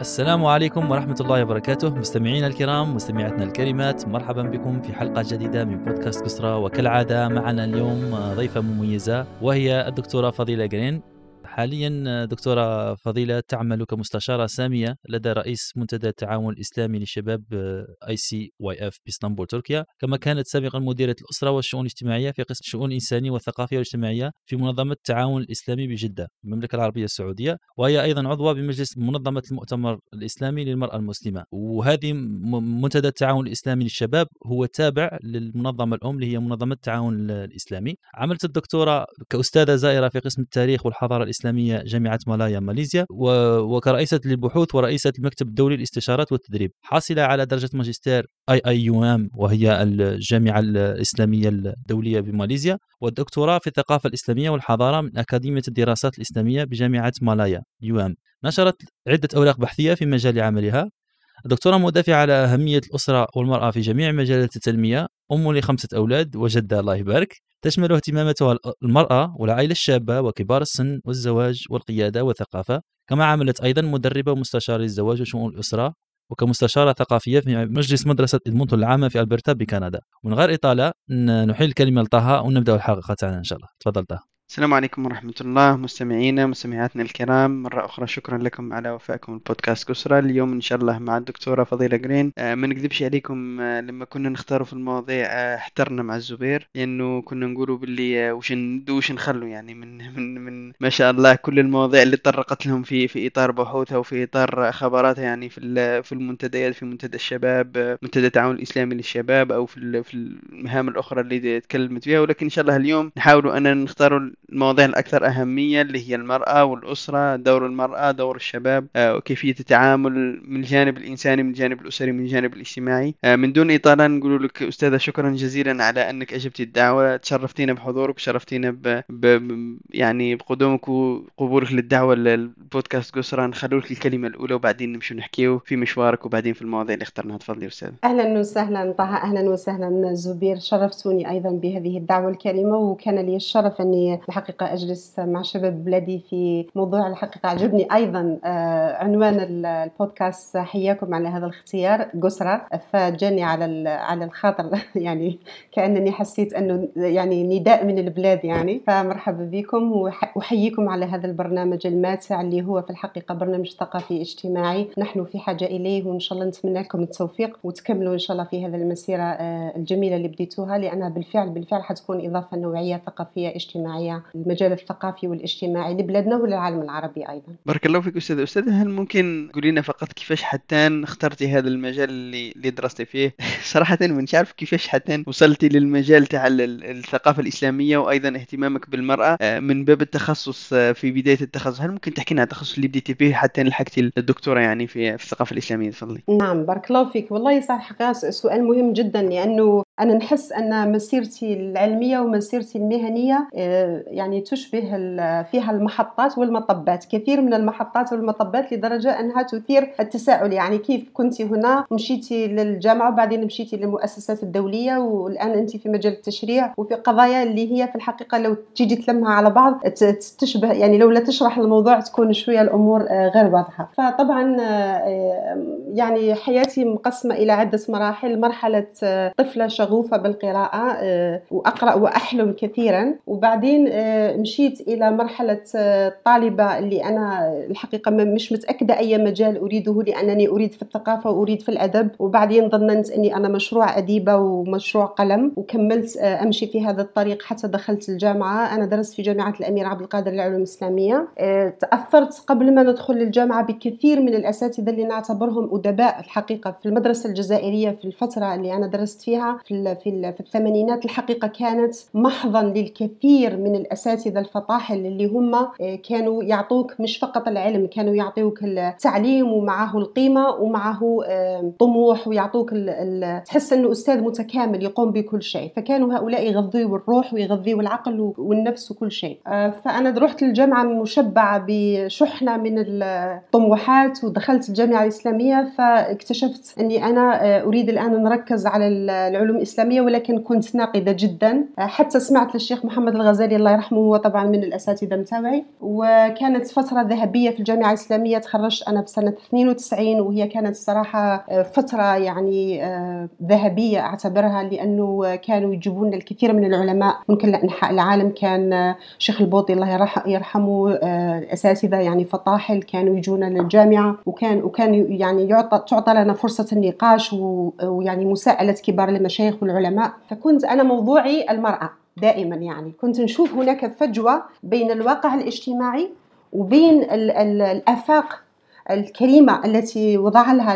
السلام عليكم ورحمة الله وبركاته. مستمعينا الكرام مستمعاتنا الكريمات مرحبا بكم في حلقة جديدة من بودكاست كسرى. وكالعادة معنا اليوم ضيفة مميزة وهي الدكتورة فضيلة جرين حاليا دكتورة فضيلة تعمل كمستشارة سامية لدى رئيس منتدى التعاون الإسلامي للشباب ICYF بإسطنبول تركيا. كما كانت سابقا مديرة الأسرة والشؤون الاجتماعية في قسم الشؤون الإنسانية والثقافية والاجتماعية في منظمة التعاون الإسلامي بجدة المملكة العربية السعودية. وهي أيضا عضوة بمجلس منظمة المؤتمر الإسلامي للمرأة المسلمة. وهذه منتدى التعاون الإسلامي للشباب هو تابع للمنظمة الأم اللي هي منظمة التعاون الإسلامي. عملت الدكتورة كأستاذة زائرة في قسم التاريخ والحضارة الإسلامية الإسلامية جامعة مالايا ماليزيا وكرئيسة للبحوث ورئيسة المكتب الدولي للاستشارات والتدريب حاصلة على درجة ماجستير IIUM وهي الجامعة الإسلامية الدولية بماليزيا والدكتوراه في الثقافة الإسلامية والحضارة من أكاديمية الدراسات الإسلامية بجامعة مالايا UM نشرت عدة أوراق بحثية في مجال عملها. الدكتورة مدافعة على أهمية الأسرة والمرأة في جميع مجالات التنمية أم لخمسة أولاد وجدة الله يبارك. تشمل اهتماماتها المرأة والعائلة الشابة وكبار السن والزواج والقيادة والثقافة. كما عملت أيضا مدربة ومستشارة للزواج وشؤون الأسرة وكمستشارة ثقافية في مجلس مدرسة إدمونتون العامة في ألبرتا بكندا. ومن غير إطالة نحيل الكلمة لطه ونبدأ الحلقة تاعنا إن شاء الله. تفضل طه. السلام عليكم ورحمة الله مستمعينا مستمعاتنا الكرام. مرة أخرى شكرا لكم على وفائكم البودكاست كسرى. اليوم إن شاء الله مع الدكتورة فضيلة جرين. آه ما نكذبش عليكم آه لما كنا نختاروا في المواضيع آه احترنا مع الزبير لأنه كنا نقولوا باللي وش ندو وش نخلوا يعني من من من ما شاء الله كل المواضيع اللي طرقت لهم في في إطار بحوثها وفي إطار خبراتها يعني في في المنتديات في منتدى الشباب منتدى التعاون الإسلامي للشباب أو في في المهام الأخرى اللي تكلمت فيها. ولكن إن شاء الله اليوم نحاولوا أن نختاروا المواضيع الأكثر أهمية اللي هي المرأة والأسرة دور المرأة دور الشباب آه، وكيفية التعامل من الجانب الإنساني من الجانب الأسري من الجانب الاجتماعي. آه، من دون إطالة نقول لك أستاذة شكرا جزيلا على أنك أجبتي الدعوة تشرفتينا بحضورك وشرفتينا ب... ب... يعني بقدومك وقبولك للدعوة للبودكاست قسرة نخلو لك الكلمة الأولى وبعدين نمشي نحكيو في مشوارك وبعدين في المواضيع اللي اخترناها. تفضلي أستاذة. أهلا وسهلا طه أهلا وسهلا زبير. شرفتوني أيضا بهذه الدعوة الكريمة وكان لي الشرف أني الحقيقة أجلس مع شباب بلادي في موضوع الحقيقة عجبني. أيضا آه، عنوان البودكاست حياكم على هذا الاختيار قسرة. فجاني على على الخاطر يعني كأنني حسيت أنه يعني نداء من البلاد يعني. فمرحبا بكم وأحييكم على هذا البرنامج الماتع اللي هو في الحقيقة برنامج ثقافي اجتماعي. نحن في حاجة إليه وإن شاء الله نتمنى لكم التوفيق وتكملوا إن شاء الله في هذه المسيرة آه، الجميلة اللي بديتوها لأنها بالفعل بالفعل حتكون إضافة نوعية ثقافية اجتماعية المجال الثقافي والاجتماعي لبلادنا وللعالم العربي أيضا. بارك الله فيك أستاذ أستاذ هل ممكن تقولي لنا فقط كيفاش حتى اخترتي هذا المجال اللي اللي درستي فيه؟ صراحة مش عارف كيفاش حتى وصلتي للمجال تاع الثقافة الإسلامية وأيضا اهتمامك بالمرأة آه، من باب التخصص آه، في بداية التخصص هل ممكن تحكي لنا التخصص اللي بديتي فيه حتى لحقتي الدكتوره يعني في في الثقافة الإسلامية تفضلي. نعم بارك الله فيك والله صح سؤال مهم جدا لأنه أنا نحس أن مسيرتي العلمية ومسيرتي المهنية آه، يعني تشبه فيها المحطات والمطبات. كثير من المحطات والمطبات لدرجة أنها تثير التساؤل. يعني كيف كنت هنا؟ مشيتي للجامعة وبعدين مشيتي للمؤسسات الدولية والآن أنت في مجال التشريع وفي قضايا اللي هي في الحقيقة لو تيجي تلمها على بعض تشبه يعني لو لا تشرح الموضوع تكون شوية الأمور آه، غير واضحة. فطبعا آه، يعني حياتي مقسمة إلى عدة مراحل. مرحلة آه، طفلة شغوفة بالقراءة وأقرأ وأحلم كثيرا. وبعدين مشيت إلى مرحلة الطالبة اللي أنا الحقيقة مش متأكدة أي مجال أريده لأنني أريد في الثقافة وأريد في الأدب. وبعدين ظننت أني أنا مشروع أديبة ومشروع قلم وكملت آه، أمشي في هذا الطريق حتى دخلت الجامعة. أنا درست في جامعة الأمير عبد القادر للعلوم الإسلامية. آه، تأثرت قبل ما ندخل الجامعة بكثير من الأساتذة اللي نعتبرهم أدباء الحقيقة في المدرسة الجزائرية في الفترة اللي أنا درست فيها في في الثمانينات الحقيقة كانت محضا للكثير من الأساتذة الفطاحل اللي هم آه، كانوا يعطوك مش فقط العلم كانوا يعطوك التعليم ومعه القيمة ومعه آه، طموح ويعطوك تحس أنه أستاذ متكامل يقوم بكل شيء. فكانوا هؤلاء يغذيوا الروح ويغذيوا العقل والنفس وكل شيء. آه، فأنا رحت الجامعة مشبعة بشحنة من الطموحات ودخلت الجامعة الإسلامية فاكتشفت أني أنا أريد الآن نركز على العلوم الإسلامية ولكن كنت ناقدة جدا. حتى سمعت للشيخ محمد الغزالي الله يرحمه هو طبعا من الأساتذة متاعي وكانت فترة ذهبية في الجامعة الإسلامية تخرجت أنا في سنة 92 وهي كانت صراحة فترة يعني ذهبية أعتبرها لأنه كانوا يجيبون الكثير من العلماء من كل أنحاء العالم. كان شيخ البوطي الله يرحمه الأساتذة يعني فطاحل كانوا يجونا للجامعة وكان وكان يعني يعطى تعطى لنا فرصة النقاش ويعني مساءلة كبار المشايخ والعلماء فكنت أنا موضوعي المرأة دائما يعني. كنت نشوف هناك فجوة بين الواقع الاجتماعي وبين الآفاق الكريمة التي وضع لها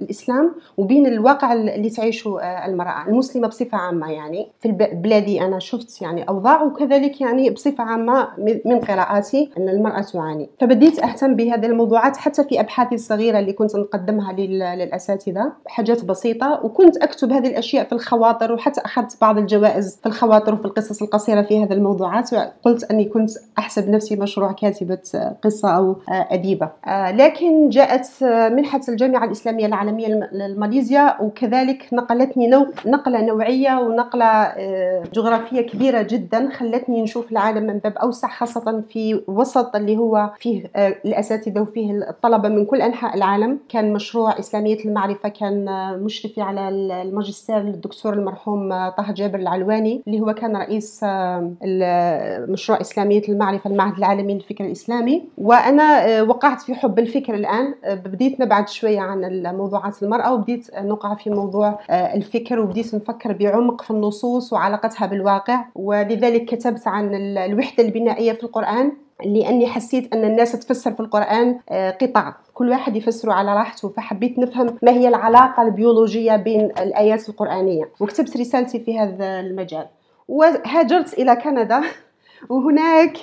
الإسلام وبين الواقع اللي تعيشه آه، المرأة المسلمة بصفة عامة يعني. في بلادي أنا شفت يعني أوضاع وكذلك يعني بصفة عامة من قراءاتي أن المرأة تعاني. فبديت أهتم بهذه الموضوعات حتى في أبحاثي الصغيرة اللي كنت نقدمها للأساتذة. حاجات بسيطة وكنت أكتب هذه الأشياء في الخواطر وحتى أخذت بعض الجوائز في الخواطر وفي القصص القصيرة في هذه الموضوعات وقلت أني كنت أحسب نفسي مشروع أو آه، أديبة. آه، لكن لكن جاءت منحة الجامعة الإسلامية العالمية لماليزيا وكذلك نقلتني نقلة نوعية ونقلة آه، جغرافية كبيرة جدا خلتني نشوف العالم من باب أوسع خاصة في وسط اللي هو فيه آه، الأساتذة وفيه الطلبة من كل أنحاء العالم. كان مشروع إسلامية المعرفة كان آه، مشرفي على الماجستير الدكتور المرحوم طه جابر العلواني اللي هو كان رئيس مشروع إسلامية المعرفة المعهد العالمي للفكر الإسلامي. وأنا وقعت في حب الفكر الآن آه، بديت نبعد شوية عن موضوعات المرأة وبديت نقع في موضوع آه، الفكر وبديت نفكر بعمق في النصوص وعلاقتها بالواقع. ولذلك كتبت عن الوحدة البنائية في القرآن لأني حسيت أن الناس تفسر في القرآن آه، قطع كل واحد يفسره على راحته فحبيت نفهم ما هي العلاقة البيولوجية بين الآيات القرآنية. وكتبت رسالتي في هذا المجال. وهاجرت إلى كندا وهناك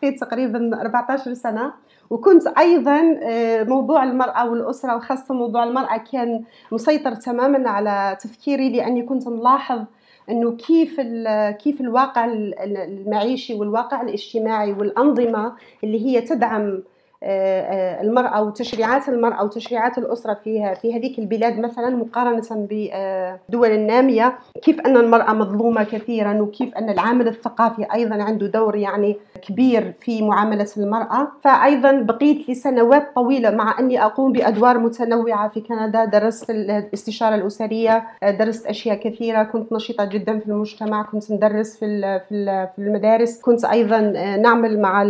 في تقريبا 14 سنة وكنت أيضا آه، موضوع المرأة والأسرة وخاصة موضوع المرأة كان مسيطر تماما على تفكيري لأني كنت نلاحظ إنه كيف كيف الواقع المعيشي والواقع الاجتماعي والأنظمة اللي هي تدعم آه، آه، المرأة وتشريعات المرأة وتشريعات الأسرة في في هذيك البلاد مثلا مقارنة بالدول النامية كيف أن المرأة مظلومة كثيرا وكيف أن العامل الثقافي أيضا عنده دور يعني كبير في معاملة المرأة. فأيضا بقيت لسنوات طويلة مع أني أقوم بأدوار متنوعة في كندا. درست الاستشارة الأسرية درست أشياء كثيرة. كنت نشيطة جدا في المجتمع. كنت ندرس في في المدارس. كنت أيضا نعمل مع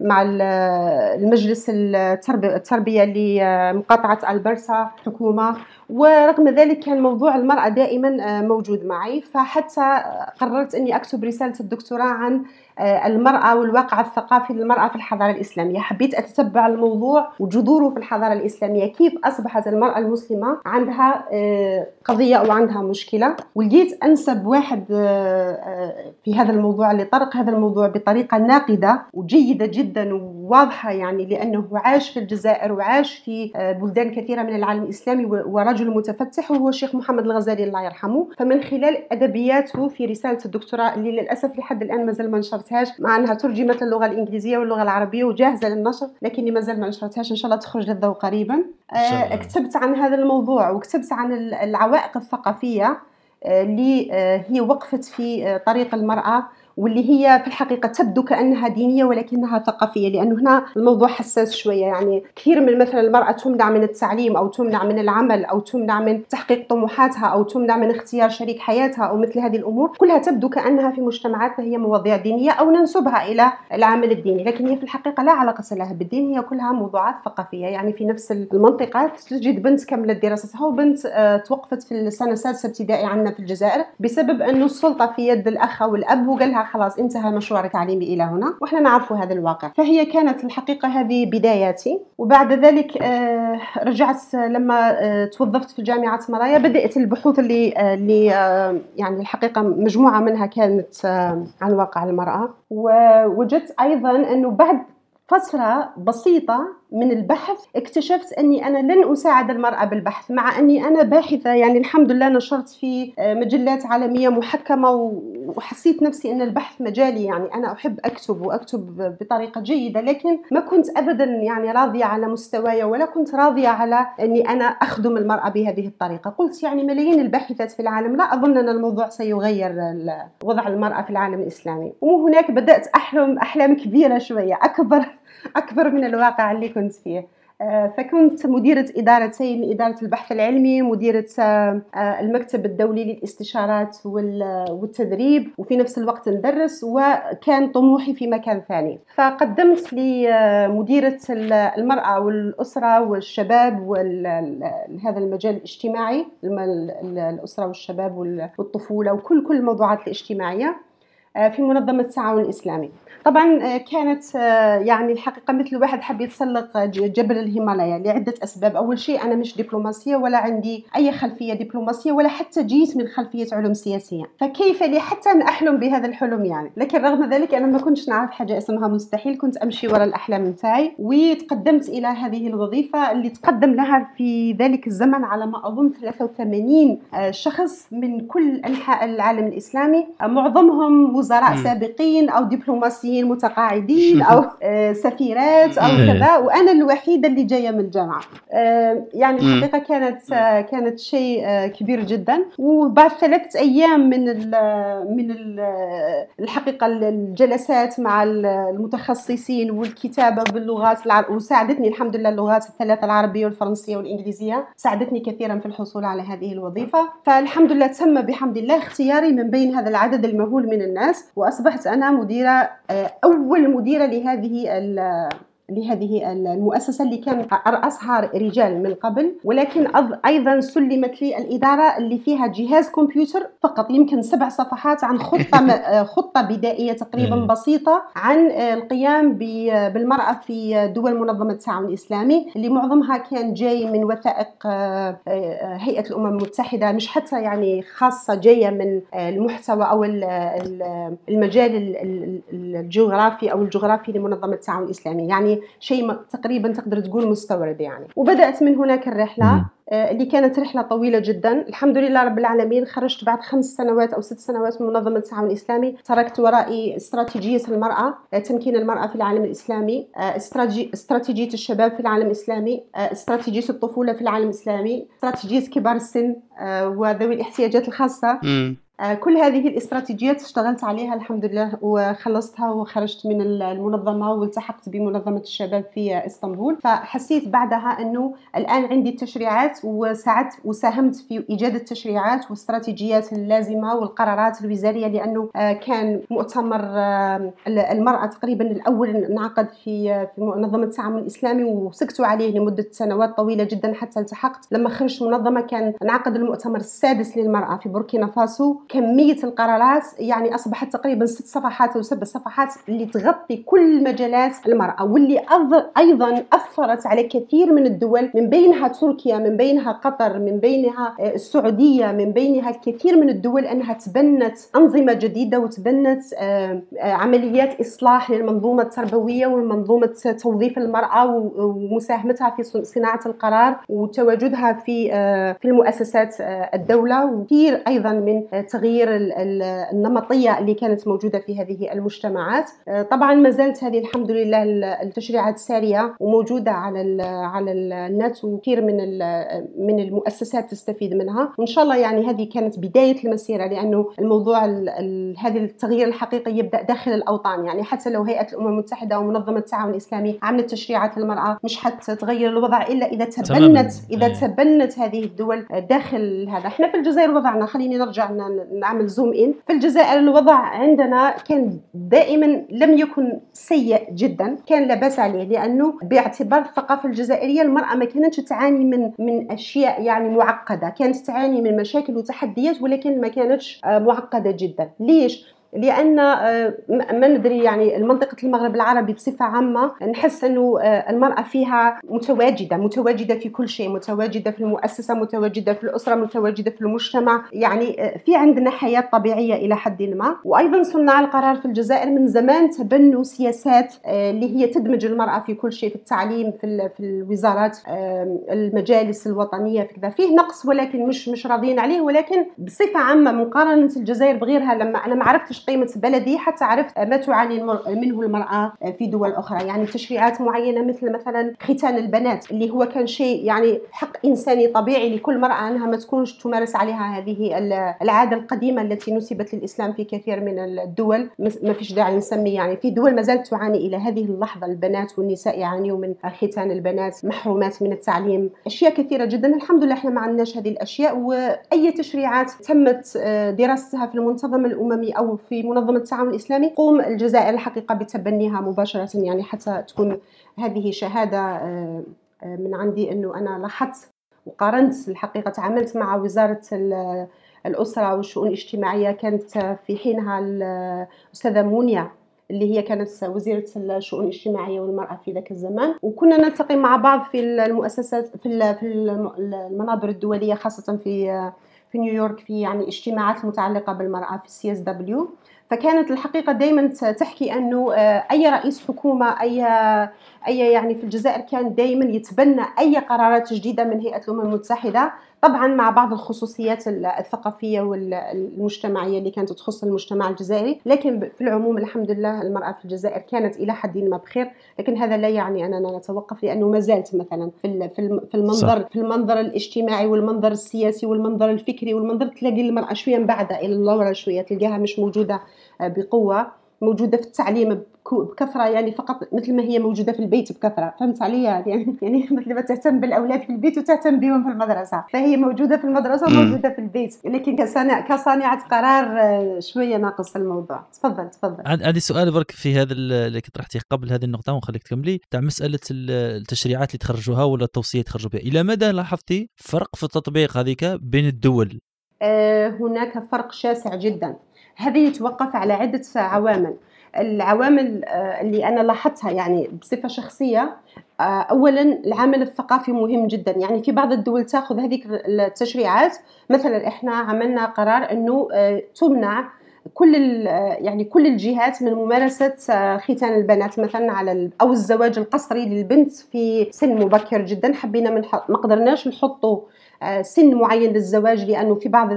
مع المجلس التربية لمقاطعة ألبرتا حكومة. ورغم ذلك كان موضوع المرأة دائما موجود معي. فحتى قررت أني أكتب رسالة الدكتوراه عن آه، المرأة والواقع الثقافي للمرأة في الحضارة الإسلامية. حبيت أتتبع الموضوع وجذوره في الحضارة الإسلامية. كيف أصبحت المرأة المسلمة عندها آه، قضية أو عندها مشكلة؟ ولقيت أنسب واحد آه، في هذا الموضوع اللي طرق هذا الموضوع بطريقة ناقدة وجيدة جدا وواضحة يعني لأنه عاش في الجزائر وعاش في بلدان كثيرة من العالم الإسلامي ورجل متفتح وهو الشيخ محمد الغزالي الله يرحمه. فمن خلال أدبياته في رسالة الدكتوراه اللي للأسف لحد الآن مازال ما نشرتهاش مع أنها ترجمت للغة الإنجليزية واللغة العربية وجاهزة للنشر لكني مازال ما نشرتهاش إن شاء الله تخرج للضوء قريبا. آه كتبت عن هذا الموضوع وكتبت عن العوائق الثقافية آه، اللي آه هي وقفت في آه، طريق المرأة واللي هي في الحقيقة تبدو كأنها دينية ولكنها ثقافية لأنه هنا الموضوع حساس شوية. يعني كثير من مثلا المرأة تمنع من التعليم أو تمنع من العمل أو تمنع من تحقيق طموحاتها أو تمنع من اختيار شريك حياتها أو مثل هذه الأمور كلها تبدو كأنها في مجتمعاتنا هي مواضيع دينية أو ننسبها إلى العمل الديني. لكن هي في الحقيقة لا علاقة لها بالدين هي كلها موضوعات ثقافية. يعني في نفس المنطقة تجد بنت كملت دراستها وبنت آه، توقفت في السنة السادسة ابتدائي عندنا في الجزائر بسبب أنه السلطة في يد الأخ أو الأب وقال لها خلاص انتهى مشروع التعليمي إلى هنا وإحنا نعرف هذا الواقع. فهي كانت الحقيقة هذه بداياتي. وبعد ذلك آه، رجعت لما آه، توظفت في جامعة مرايا بدأت البحوث اللي آه، اللي يعني الحقيقة مجموعة منها كانت عن واقع المرأة. ووجدت أيضا أنه بعد فترة بسيطة من البحث اكتشفت أني أنا لن أساعد المرأة بالبحث مع أني أنا باحثة يعني الحمد لله نشرت في آه، مجلات عالمية محكمة وحسيت نفسي أن البحث مجالي يعني أنا أحب أكتب وأكتب بطريقة جيدة لكن ما كنت ابدا يعني راضية على مستواي ولا كنت راضية على أني أنا أخدم المرأة بهذه الطريقة. قلت يعني ملايين الباحثات في العالم لا أظن أن الموضوع سيغير وضع المرأة في العالم الإسلامي. وهناك بدأت احلم أحلام كبيرة شوية أكبر أكبر من الواقع اللي كنت فيه. آه، فكنت مديرة إدارتين إدارة البحث العلمي مديرة آه، آه، المكتب الدولي للاستشارات والتدريب وفي نفس الوقت ندرس وكان طموحي في مكان ثاني. فقدمت لمديرة المرأة والأسرة والشباب وهذا المجال الاجتماعي الأسرة والشباب والطفولة وكل كل الموضوعات الاجتماعية في منظمة التعاون الإسلامي. طبعا آه، كانت آه، يعني الحقيقة مثل الواحد حب يتسلق جبل الهيمالايا لعدة أسباب. أول شيء أنا مش دبلوماسية ولا عندي أي خلفية دبلوماسية ولا حتى جيت من خلفية علوم سياسية. فكيف لي حتى أن أحلم بهذا الحلم يعني؟ لكن رغم ذلك أنا ما كنتش نعرف حاجة اسمها مستحيل. كنت أمشي وراء الأحلام نتاعي وتقدمت إلى هذه الوظيفة اللي تقدم لها في ذلك الزمن على ما أظن 83 آه، شخص من كل أنحاء العالم الإسلامي. معظمهم وزراء سابقين أو دبلوماسيين. مهندسين متقاعدين أو آه، سفيرات أو. كذا وأنا الوحيدة اللي جاية من الجامعة. آه، يعني الحقيقة كانت آه، كانت شيء كبير جدا. وبعد ثلاثة أيام من ال من ال الحقيقة الجلسات مع المتخصصين والكتابة باللغات وساعدتني الحمد لله اللغات الثلاثة العربية والفرنسية والإنجليزية ساعدتني كثيرا في الحصول على هذه الوظيفة. فالحمد لله تم بحمد الله اختياري من بين هذا العدد المهول من الناس وأصبحت أنا مديرة أول مديرة لهذه لهذه المؤسسة اللي كان رأسها رجال من قبل ولكن أيضا سلمت لي الإدارة اللي فيها جهاز كمبيوتر فقط يمكن سبع صفحات عن خطة خطة بدائية تقريبا بسيطة عن القيام بالمرأة في دول منظمة التعاون الإسلامي اللي معظمها كان جاي من وثائق آه، آه، هيئة الأمم المتحدة مش حتى يعني خاصة جاية من المحتوى أو المجال الجغرافي أو الجغرافي لمنظمة التعاون الإسلامي. يعني شيء تقريبا تقدر تقول مستورد يعني. وبدأت من هناك الرحلة آه، اللي كانت رحلة طويلة جدا. الحمد لله رب العالمين خرجت بعد خمس سنوات أو ست سنوات من منظمة التعاون الإسلامي. تركت ورائي استراتيجية المرأة آه، تمكين المرأة في العالم الإسلامي آه، استراتيجية الشباب في العالم الإسلامي استراتيجية الطفولة في العالم الإسلامي استراتيجية كبار السن وذوي الاحتياجات الخاصة. كل هذه الاستراتيجيات اشتغلت عليها الحمد لله وخلصتها وخرجت من المنظمة والتحقت بمنظمة الشباب في إسطنبول. فحسيت بعدها أنه الآن عندي التشريعات وساعدت وساهمت في إيجاد التشريعات والاستراتيجيات اللازمة والقرارات الوزارية لأنه آه، كان مؤتمر آه، المرأة تقريبا الأول انعقد في منظمة التعامل الإسلامي وسكتوا عليه لمدة سنوات طويلة جدا حتى التحقت. لما خرجت منظمة كان انعقد المؤتمر السادس للمرأة في بوركينا فاسو. كمية القرارات يعني أصبحت تقريبا ست صفحات أو سبع صفحات اللي تغطي كل مجالات المرأة واللي أيضا أثرت على كثير من الدول من بينها تركيا من بينها قطر من بينها آه، السعودية من بينها الكثير من الدول أنها تبنت أنظمة جديدة وتبنت آه، آه، عمليات إصلاح للمنظومة التربوية ومنظومه توظيف المرأة ومساهمتها في صناعة القرار وتواجدها في في المؤسسات الدولة وكثير أيضا من تغيير النمطية اللي كانت موجودة في هذه المجتمعات. آه، طبعا ما زالت هذه الحمد لله التشريعات سارية وموجودة على على النت وكثير من من المؤسسات تستفيد منها. وان شاء الله يعني هذه كانت بداية المسيرة لأنه الموضوع هذا التغيير الحقيقي يبدأ داخل الأوطان. يعني حتى لو هيئة الأمم المتحدة ومنظمة التعاون الإسلامي عملت تشريعات للمرأة مش حتغير الوضع إلا إذا تبنت إذا إيه. تبنت هذه الدول داخل هذا. إحنا في الجزائر وضعنا خليني نرجع نعمل زوم إن. في الجزائر الوضع عندنا كان دائما لم يكن سيء جدا. كان لا بأس عليه لأنه باعتبار الثقافة الجزائرية المرأة ما كانتش تعاني من من أشياء يعني معقدة. كانت تعاني من مشاكل وتحديات ولكن ما كانتش آه، معقدة جدا. ليش؟ لأن آه، ما ندري يعني منطقه المغرب العربي بصفة عامة نحس إنه آه، المرأة فيها متواجدة متواجدة في كل شيء متواجدة في المؤسسة متواجدة في الأسرة متواجدة في المجتمع. يعني آه، في عندنا حياة طبيعية إلى حد ما. وأيضا صناع القرار في الجزائر من زمان تبنوا سياسات اللي هي تدمج المرأة في كل شيء في التعليم في في الوزارات المجالس الوطنية في كذا. فيه نقص ولكن مش مش راضيين عليه. ولكن بصفة عامة مقارنة الجزائر بغيرها لما أنا ما عرفتش قيمة بلدي حتى عرفت ما تعاني منه المرأة في دول أخرى. يعني تشريعات معينة مثل مثلا ختان البنات اللي هو كان شيء يعني حق إنساني طبيعي لكل مرأة أنها ما تكونش تمارس عليها هذه العادة القديمة التي نسبت للإسلام في كثير من الدول. ما فيش داعي نسمي يعني في دول ما زالت تعاني إلى هذه اللحظة. البنات والنساء يعانيوا من ختان البنات محرومات من التعليم. أشياء كثيرة جدا. الحمد لله إحنا ما عندناش هذه الأشياء. وأي تشريعات تمت دراستها في المنظمه الاممي أو في منظمة التعاون الإسلامي قوم الجزائر الحقيقة بتبنيها مباشرة يعني حتى تكون هذه شهادة آه، آه، من عندي أنه أنا لاحظت وقارنت الحقيقة تعاملت مع وزارة الأسرة والشؤون الاجتماعية كانت في حينها الأستاذة مونيا اللي هي كانت وزيرة الشؤون الاجتماعية والمرأة في ذاك الزمان. وكنا نلتقي مع بعض في المؤسسات في في المنابر الدولية خاصة في في نيويورك في يعني اجتماعات متعلقة بالمرأة في ال CSW. فكانت الحقيقة دائما تحكي أنه آه، أي رئيس حكومة أي أي يعني في الجزائر كان دائما يتبنى أي قرارات جديدة من هيئة الأمم المتحدة. طبعا مع بعض الخصوصيات الثقافية والمجتمعية اللي كانت تخص المجتمع الجزائري لكن في العموم الحمد لله المرأة في الجزائر كانت إلى حد ما بخير لكن هذا لا يعني أننا نتوقف لأنه ما زالت مثلا في في المنظر صح. في المنظر الاجتماعي والمنظر السياسي والمنظر الفكري والمنظر تلاقي المرأة شوية مبعده إلى اللورا شوية تلقاها مش موجودة بقوة موجودة في التعليم بكثرة يعني فقط مثل ما هي موجودة في البيت بكثرة. فهمت علي؟ يعني يعني مثل ما تهتم بالأولاد في البيت وتهتم بهم في المدرسة. فهي موجودة في المدرسة وموجودة في البيت. لكن كصانع كصانعة قرار آه، شوية ناقص الموضوع. تفضل تفضل. عندي سؤال برك في هذا اللي كنت طرحتيه قبل هذه النقطة ونخليك تكملي. تاع مسألة التشريعات اللي تخرجوها ولا التوصية اللي تخرجوا بها. إلى مدى لاحظتي فرق في التطبيق هذيك بين الدول؟ آه، هناك فرق شاسع جدا. هذا يتوقف على عدة عوامل. العوامل آه، اللي أنا لاحظتها يعني بصفة شخصية آه، أولا العامل الثقافي مهم جدا. يعني في بعض الدول تأخذ هذيك التشريعات. مثلا إحنا عملنا قرار أنه آه، تمنع كل يعني كل الجهات من ممارسة ختان البنات مثلا على أو الزواج القسري للبنت في سن مبكر جدا. حبينا ما قدرناش نحطوا آه، سن معين للزواج لأنه في بعض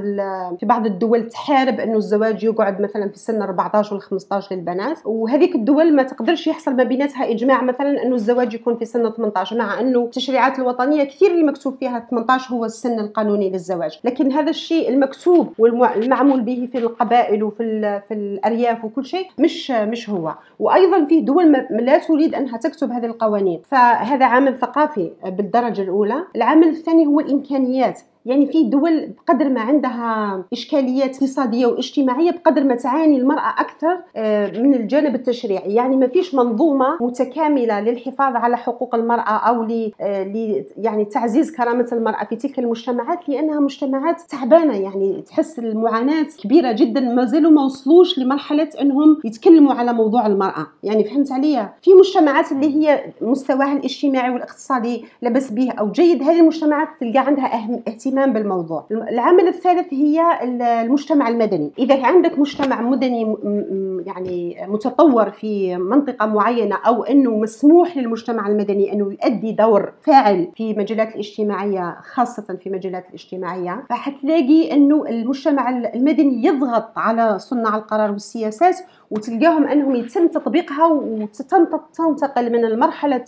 في بعض الدول تحارب أنه الزواج يقعد مثلا في سن 14 ولا 15 للبنات. وهذيك الدول ما تقدرش يحصل ما بيناتها إجماع مثلا أنه الزواج يكون في سن 18 مع أنه التشريعات الوطنية كثير اللي مكتوب فيها 18 هو السن القانوني للزواج. لكن هذا الشيء المكتوب والمعمول به في القبائل وفي في الأرياف وكل شيء مش مش هو. وأيضا في دول لا تريد أنها تكتب هذه القوانين. فهذا عامل ثقافي بالدرجة الأولى. العامل الثاني هو الامكانيه الامكانيات يعني في دول بقدر ما عندها إشكاليات اقتصادية واجتماعية بقدر ما تعاني المرأة أكثر آه، من الجانب التشريعي. يعني ما فيش منظومة متكاملة للحفاظ على حقوق المرأة أو ل آه، يعني تعزيز كرامة المرأة في تلك المجتمعات لأنها مجتمعات تعبانة. يعني تحس المعاناة كبيرة جدا ما زالوا ما وصلوش لمرحلة إنهم يتكلموا على موضوع المرأة. يعني فهمت عليا في مجتمعات اللي هي مستواها الاجتماعي والاقتصادي لبس به أو جيد هذه المجتمعات تلقى عندها اهتمام الاهتمام بالموضوع. العامل الثالث هي المجتمع المدني. إذا عندك مجتمع مدني يعني متطور في منطقة معينة أو أنه مسموح للمجتمع المدني أنه يؤدي دور فاعل في مجالات الاجتماعية خاصة في مجالات الاجتماعية فحتلاقي أنه المجتمع المدني يضغط على صناع القرار والسياسات وتلقاهم أنهم يتم تطبيقها وتنتقل من المرحلة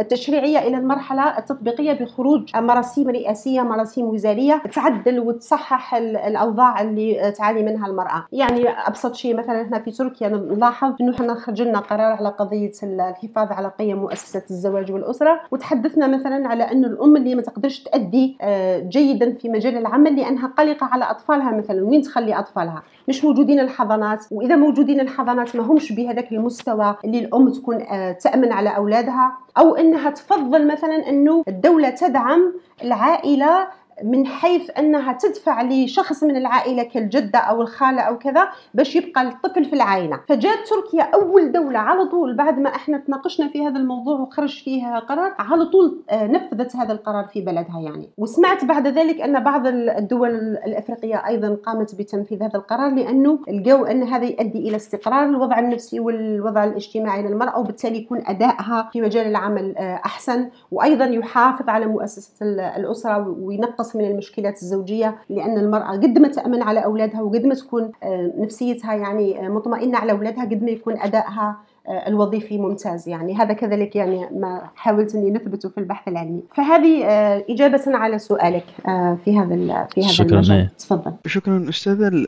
التشريعية إلى المرحلة التطبيقية بخروج مراسيم رئاسية مراسيم وزارية تعدل وتصحح الأوضاع اللي تعاني منها المرأة. يعني أبسط شيء مثلا هنا في تركيا نلاحظ إنه إحنا خرج لنا قرار على قضية الحفاظ على قيم مؤسسه الزواج والأسرة وتحدثنا مثلا على إنه الأم اللي ما تقدرش تأدي آه، جيدا في مجال العمل لأنها قلقة على أطفالها مثلا وين تخلي أطفالها؟ مش موجودين الحضانات وإذا موجودين الحضانات ما همش بهذاك المستوى اللي الأم تكون آه، تأمن على أولادها أو إنها تفضل مثلا إنه الدولة تدعم العائلة من حيث أنها تدفع لشخص من العائلة كالجدة أو الخالة أو كذا باش يبقى الطفل في العائلة. فجات تركيا أول دولة على طول بعد ما إحنا تناقشنا في هذا الموضوع وخرج فيها قرار على طول آه، نفذت هذا القرار في بلدها يعني. وسمعت بعد ذلك أن بعض الدول الأفريقية أيضا قامت بتنفيذ هذا القرار لأنه لقوا أن هذا يؤدي إلى استقرار الوضع النفسي والوضع الاجتماعي للمرأة وبالتالي يكون أدائها في مجال العمل آه، أحسن. وأيضا يحافظ على مؤسسة الأسرة وينقص من المشكلات الزوجية لأن المرأة قد ما تأمن على أولادها وقد ما تكون آه، نفسيتها يعني مطمئنة على أولادها قد ما يكون أدائها آه، الوظيفي ممتاز يعني. هذا كذلك يعني ما حاولت إني نثبته في البحث العلمي. فهذه آه، إجابة على سؤالك آه، في هذا في هذا شكرا المجال. إيه. تفضل. شكرا أستاذة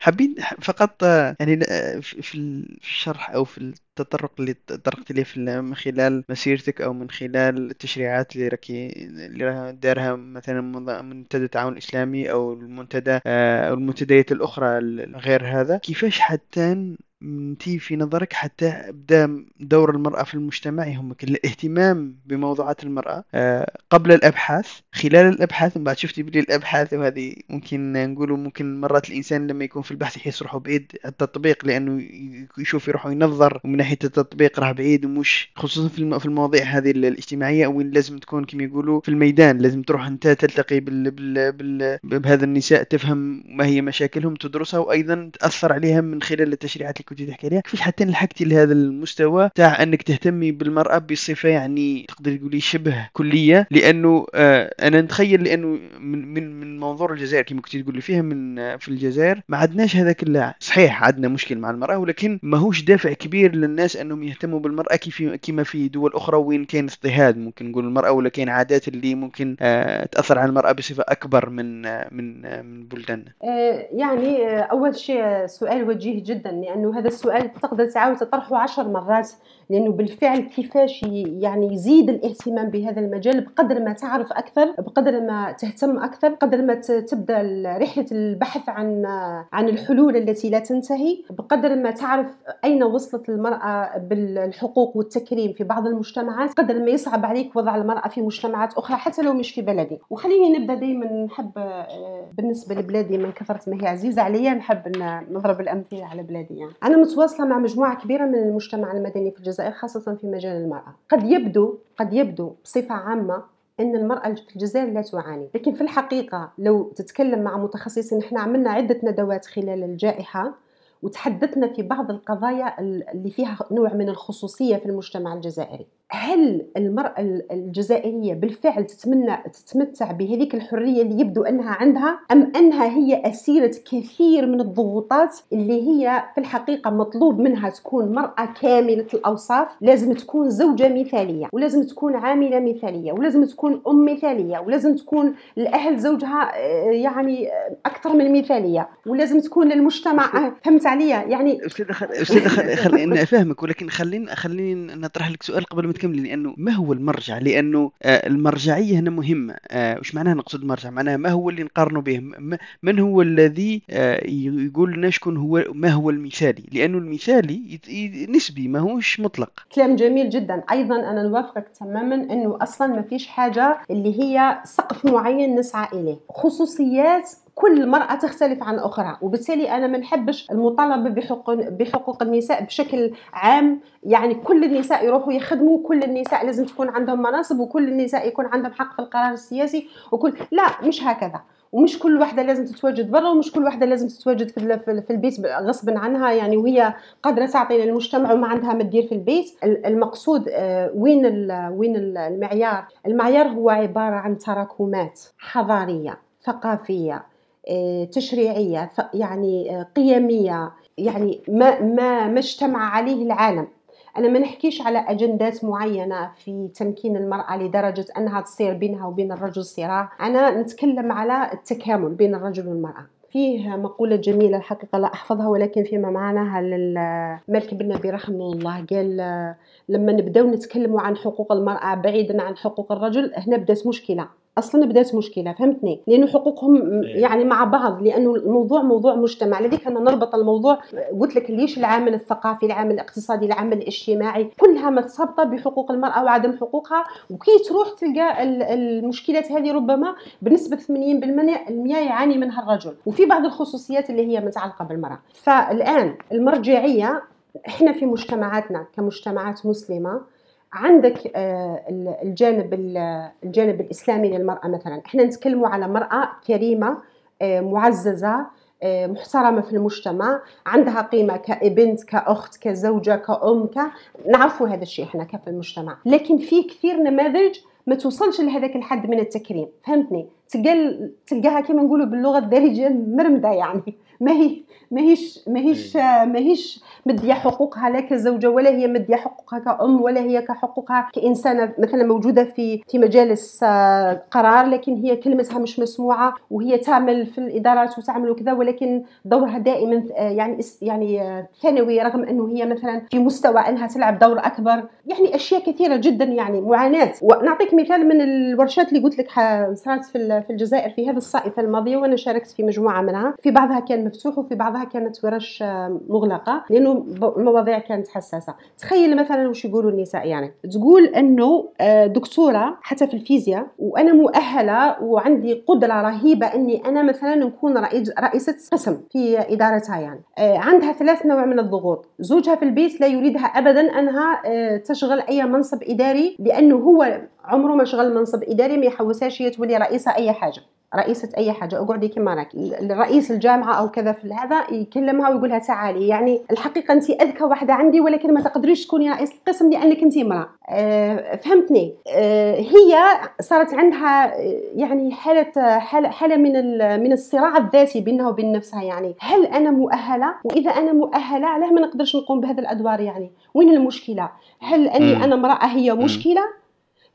حابين فقط يعني في الشرح أو في التطرق اللي تطرقت ليه من خلال مسيرتك أو من خلال التشريعات اللي راكي اللي دارها مثلا منتدى التعاون الإسلامي أو المنتدى أو المنتديات الأخرى غير هذا؟ كيفاش حتى انتي في نظرك حتى ابدا دور المرأة في المجتمع؟ يهمك الاهتمام بموضوعات المرأة آه، قبل الأبحاث خلال الأبحاث من بعد شفتي بلي الأبحاث وهذه ممكن نقولوا ممكن مرات الإنسان لما يكون في البحث يحس روحه بعيد التطبيق لأنه يشوف روحه ينظر ومن ناحية التطبيق راه بعيد ومش خصوصا في المواضيع هذه الاجتماعية وين لازم تكون كما يقولوا في الميدان. لازم تروح أنت تلتقي بال بال بال بهذا النساء تفهم ما هي مشاكلهم تدرسها وأيضا تأثر عليها من خلال التشريعات اللي كنت تحكي عليها. كيفاش حتى لحقتي لهذا المستوى تاع أنك تهتمي بالمرأة بصفة يعني تقدر تقولي شبه كلية؟ لأنه آه أنا نتخيل لأنه من من من منظور الجزائر كما كنت تقولي فيها من في الجزائر ما عندناش هذاك صحيح عندنا مشكل مع المرأة ولكن ماهوش دافع كبير للناس أنهم يهتموا بالمرأة كيف كما في دول أخرى وين كاين اضطهاد. ممكن نقول المرأة ولا كاين عادات اللي ممكن آه تأثر على المرأة بصفة أكبر من آه من آه من بلداننا يعني أول شيء سؤال وجيه جدا لأنه هذا السؤال تقدر تعاود تطرحه عشر مرات. لأنه بالفعل كيفاش يعني يزيد الاهتمام بهذا المجال بقدر ما تعرف أكثر بقدر ما تهتم أكثر بقدر ما تبدأ رحلة البحث عن عن الحلول التي لا تنتهي بقدر ما تعرف أين وصلت المرأة بالحقوق والتكريم في بعض المجتمعات قدر ما يصعب عليك وضع المرأة في مجتمعات أخرى حتى لو مش في بلدي. وخليني نبدأ دائما نحب آه، بالنسبة لبلادي من كثرة ما هي عزيزة عليا نحب نضرب الأمثلة على بلادي يعني. أنا متواصلة مع مجموعة كبيرة من المجتمع المدني في الجزائر خاصة في مجال المرأة. قد يبدو قد يبدو بصفة عامة إن المرأة في الجزائر لا تعاني. لكن في الحقيقة لو تتكلم مع متخصصين إحنا عملنا عدة ندوات خلال الجائحة. وتحدثنا في بعض القضايا اللي فيها نوع من الخصوصية في المجتمع الجزائري. هل المرأة الجزائرية بالفعل تتمنى تتمتع بهذيك الحرية اللي يبدو أنها عندها أم أنها هي أسيرة كثير من الضغوطات اللي هي في الحقيقة مطلوب منها تكون مرأة كاملة الأوصاف؟ لازم تكون زوجة مثالية ولازم تكون عاملة مثالية ولازم تكون أم مثالية ولازم تكون الأهل زوجها آه، يعني أكثر من مثالية ولازم تكون للمجتمع فهمت عليا يعني أستاذة خل... خليني أفهمك ولكن خليني خليني نطرح لك سؤال قبل ما كامل لأنه ما هو المرجع؟ لأنه آه، المرجعية هنا مهمة. آه، وش معناها نقصد المرجع؟ معناها ما هو اللي نقارنه به من هو الذي آه، يقول لنا شكون هو ما هو المثالي؟ لأنه المثالي نسبي ما هوش مطلق. كلام جميل جدا. أيضا أنا نوافقك تماما إنه أصلا ما فيش حاجة اللي هي سقف معين نسعى إليه. خصوصيات كل مرأة تختلف عن أخرى وبالتالي أنا ما نحبش المطالبة بحقوق, بحقوق النساء بشكل عام. يعني كل النساء يروحوا يخدموا كل النساء لازم تكون عندهم مناصب وكل النساء يكون عندهم حق في القرار السياسي وكل لا مش هكذا. ومش كل واحدة لازم تتواجد برا ومش كل واحدة لازم تتواجد في, البيت غصبا عنها. يعني وهي قادرة تعطي للمجتمع وما عندها ما تدير في البيت. المقصود آه، وين وين المعيار؟ المعيار هو عبارة عن تراكمات حضارية ثقافية تشريعية يعني آه، قيمية يعني ما ما ما اجتمع عليه العالم. أنا ما نحكيش على أجندات معينة في تمكين المرأة لدرجة أنها تصير بينها وبين الرجل صراع. أنا نتكلم على التكامل بين الرجل والمرأة. فيه مقولة جميلة الحقيقة لا أحفظها ولكن فيما معناها للملك بن نبي رحمه الله. قال لما نبداو نتكلموا عن حقوق المرأة بعيدا عن حقوق الرجل هنا بدأت مشكلة. أصلا بدأت مشكلة فهمتني؟ لأنه حقوقهم إيه. يعني مع بعض لأنه الموضوع موضوع مجتمع. لذلك أنا نربط الموضوع قلت لك ليش العامل الثقافي العامل الاقتصادي العامل الاجتماعي كلها مرتبطة بحقوق المرأة وعدم حقوقها؟ وكي تروح تلقى ال- المشكلات هذه ربما بنسبة 80% يعاني منها الرجل. وفي بعض الخصوصيات اللي هي متعلقة بالمرأة. فالآن المرجعية إحنا في مجتمعاتنا كمجتمعات مسلمة عندك آه، ال- الجانب ال- الجانب الإسلامي للمرأة مثلا. إحنا نتكلموا على مرأة كريمة آه، معززة آه، محترمة في المجتمع عندها قيمة كبنت كأخت كزوجة كأم ك نعرفوا هذا الشيء إحنا كفي المجتمع. لكن في كثير نماذج ما توصلش لهذاك الحد من التكريم. فهمتني؟ تلقاها كما نقولوا باللغة الدارجة مرمده يعني. ما هي ما هيش ما هيش ما هيش مدية حقوقها لا كزوجة ولا هي مدية حقوقها كأم ولا هي كحقوقها كإنسانة مثلا موجودة في في مجالس آه، قرار لكن هي كلمتها مش مسموعة وهي تعمل في الإدارات وتعمل وكذا ولكن دورها دائما آه، يعني يعني آه، ثانوي رغم أنه هي مثلا في مستوى أنها تلعب دور أكبر. يعني أشياء كثيرة جدا يعني معاناة. ونعطيك مثال من الورشات اللي قلت لك صارت في ال- في الجزائر في هذه الصائفة الماضية وأنا شاركت في مجموعة منها. في بعضها كان مفتوح وفي بعضها كانت ورش آه، مغلقة لأنه ب- المواضيع كانت حساسة. تخيل مثلا وش يقولوا النساء يعني. تقول إنه آه، دكتورة حتى في الفيزياء وأنا مؤهلة وعندي قدرة رهيبة إني أنا مثلا نكون رئيس رئيسة قسم في إدارتها يعني. آه، عندها ثلاث نوع من الضغوط. زوجها في البيت لا يريدها ابدا أنها تشغل أي منصب إداري لأنه هو عمره ما شغل منصب إداري ما يحوسهاش هي تولي رئيسة أي حاجة رئيسة أي حاجة. اقعدي كما راك الرئيس الجامعة أو كذا في هذا يكلمها ويقولها تعالي. يعني الحقيقة أنت أذكى واحدة عندي ولكن ما تقدريش تكوني رئيس القسم لأنك أنت امرأة. آه، فهمتني. آه، هي صارت عندها آه، يعني حالة حالة, حالة من من الصراع الذاتي بينها وبين نفسها. يعني هل أنا مؤهلة؟ وإذا أنا مؤهلة علاه ما نقدرش نقوم بهذه الأدوار؟ يعني وين المشكلة؟ هل أني. أنا امرأة هي. مشكلة؟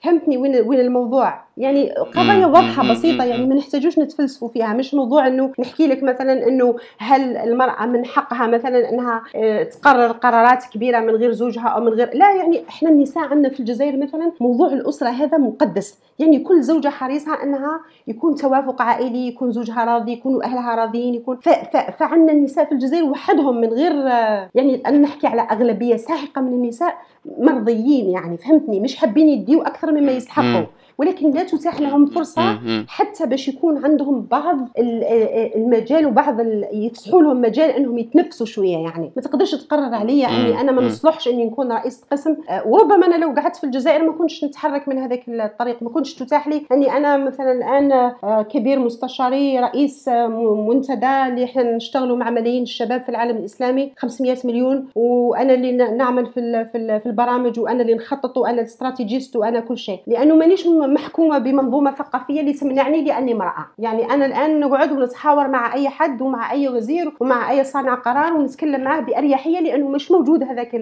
فهمتني وين وين الموضوع. يعني قضايا. واضحة. بسيطة يعني. ما نحتاجوش نتفلسفوا فيها مش موضوع إنه نحكي لك مثلا إنه هل المرأة من حقها مثلا إنها آه، تقرر قرارات كبيرة من غير زوجها أو من غير لا يعني إحنا النساء عندنا في الجزائر مثلا موضوع الأسرة هذا مقدس يعني كل زوجة حريصة إنها يكون توافق عائلي يكون زوجها راضي يكونوا أهلها راضيين يكون ف... ف... فعندنا النساء في الجزائر وحدهم من غير آه، يعني أنا نحكي على أغلبية ساحقة من النساء مرضيين يعني فهمتني مش حابين يديوا أكثر مما يستحقوا. ولكن لا تتاح لهم فرصة. حتى باش يكون عندهم بعض ال- المجال وبعض ال- يفسحوا لهم مجال إنهم يتنفسوا شوية يعني. ما تقدرش تقرر عليا إني أنا ما. نصلحش إني نكون رئيسة قسم. آه، وربما أنا لو قعدت في الجزائر ما كنتش نتحرك من هذاك الطريق. ما كنتش تتاح لي إني أنا مثلا الآن آه، كبير مستشاري رئيس م- منتدى اللي إحنا نشتغلوا مع ملايين الشباب في العالم الإسلامي 500 مليون. وأنا اللي نعمل في في ال- في البرامج وأنا اللي نخطط وأنا الاستراتيجيست وأنا كل شيء. لأنه مانيش محكومة بمنظومة ثقافية اللي تمنعني لأني امرأة يعني أنا الآن نقعد ونتحاور مع أي حد ومع أي وزير ومع أي صانع قرار ونتكلم معاه بأريحية لأنه مش موجود هذاك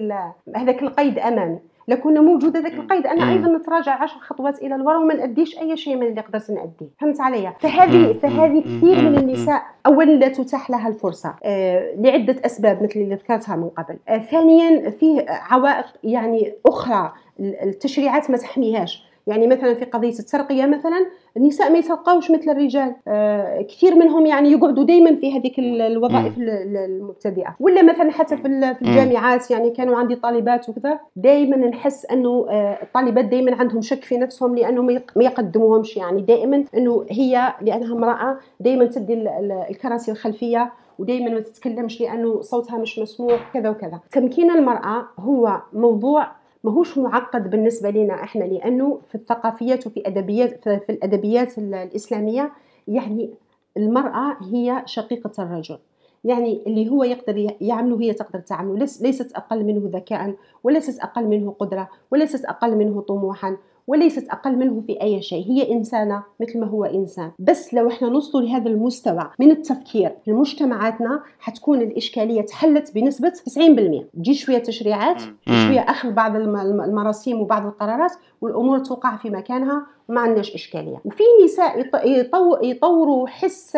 هذاك القيد أمامي لو كنا موجود هذاك القيد أنا. أيضا نتراجع عشر خطوات إلى الوراء وما نأديش أي شيء من اللي قدرت نأديه فهمت عليا فهذه. فهذه. كثير من. النساء اولا لا تتاح لها الفرصة آه لعدة أسباب مثل اللي ذكرتها من قبل آه ثانيا فيه عوائق يعني أخرى ال- التشريعات ما تحميهاش يعني مثلا في قضية الترقية مثلا النساء ما يترقاوش مثل الرجال. آه كثير منهم يعني يقعدوا دائما في هذيك ال- الوظائف ال- ال- المبتدئة. ولا مثلا حتى في ال- في الجامعات يعني كانوا عندي طالبات وكذا دائما نحس إنه آه الطالبات دائما عندهم شك في نفسهم لأنه ما يق- ما يقدموهمش. يعني دائما إنه هي لأنها امرأة دائما تدي ال- ال- الكراسي الخلفية ودائما ما تتكلمش لأنه صوتها مش مسموع كذا وكذا. تمكين المرأة هو موضوع ماهوش معقد بالنسبة لنا إحنا لأنه في الثقافيات وفي أدبيات في الأدبيات ال- الإسلامية يعني المرأة هي شقيقة الرجل. يعني اللي هو يقدر يعمله هي تقدر تعمله. ليس- ليست أقل منه ذكاء وليست أقل منه قدرة وليست أقل منه طموحا. وليست أقل منه في أي شيء. هي إنسانة مثل ما هو إنسان. بس لو إحنا نوصلوا لهذا المستوى من التفكير في مجتمعاتنا حتكون الإشكالية تحلت بنسبة 90% تجي شوية تشريعات مم. شوية أخذ بعض الم- الم- المراسيم وبعض القرارات والأمور توقع في مكانها وما عندناش إشكالية. وفي نساء يط- يطو- يطوروا حس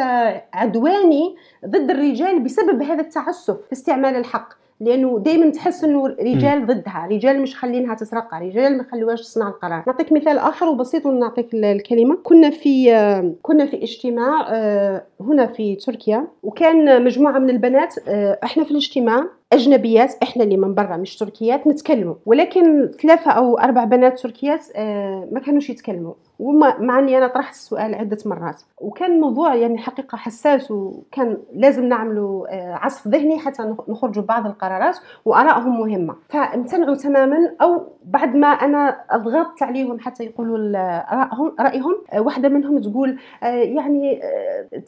عدواني ضد الرجال بسبب هذا التعسف في استعمال الحق. لأنه دائما تحس إنه رجال ضدها رجال مش خلينها تسرقها رجال ما خلوهاش تصنع القرار نعطيك مثال آخر وبسيط ونعطيك الكلمة. كنا في كنا في اجتماع آه، هنا في تركيا وكان مجموعة من البنات آه، إحنا في الاجتماع أجنبيات إحنا اللي من برا مش تركيات نتكلموا. ولكن ثلاثة أو أربع بنات تركيات آه، ما كانوش يتكلموا. ومع إني أنا طرحت السؤال عدة مرات. وكان الموضوع يعني حقيقة حساس وكان لازم نعملوا آه، عصف ذهني حتى نخرجوا بعض القرارات وآرائهم مهمة. فامتنعوا تماما أو بعد ما أنا أضغطت عليهم حتى يقولوا رايهم رأيهم آه، واحدة منهم تقول يعني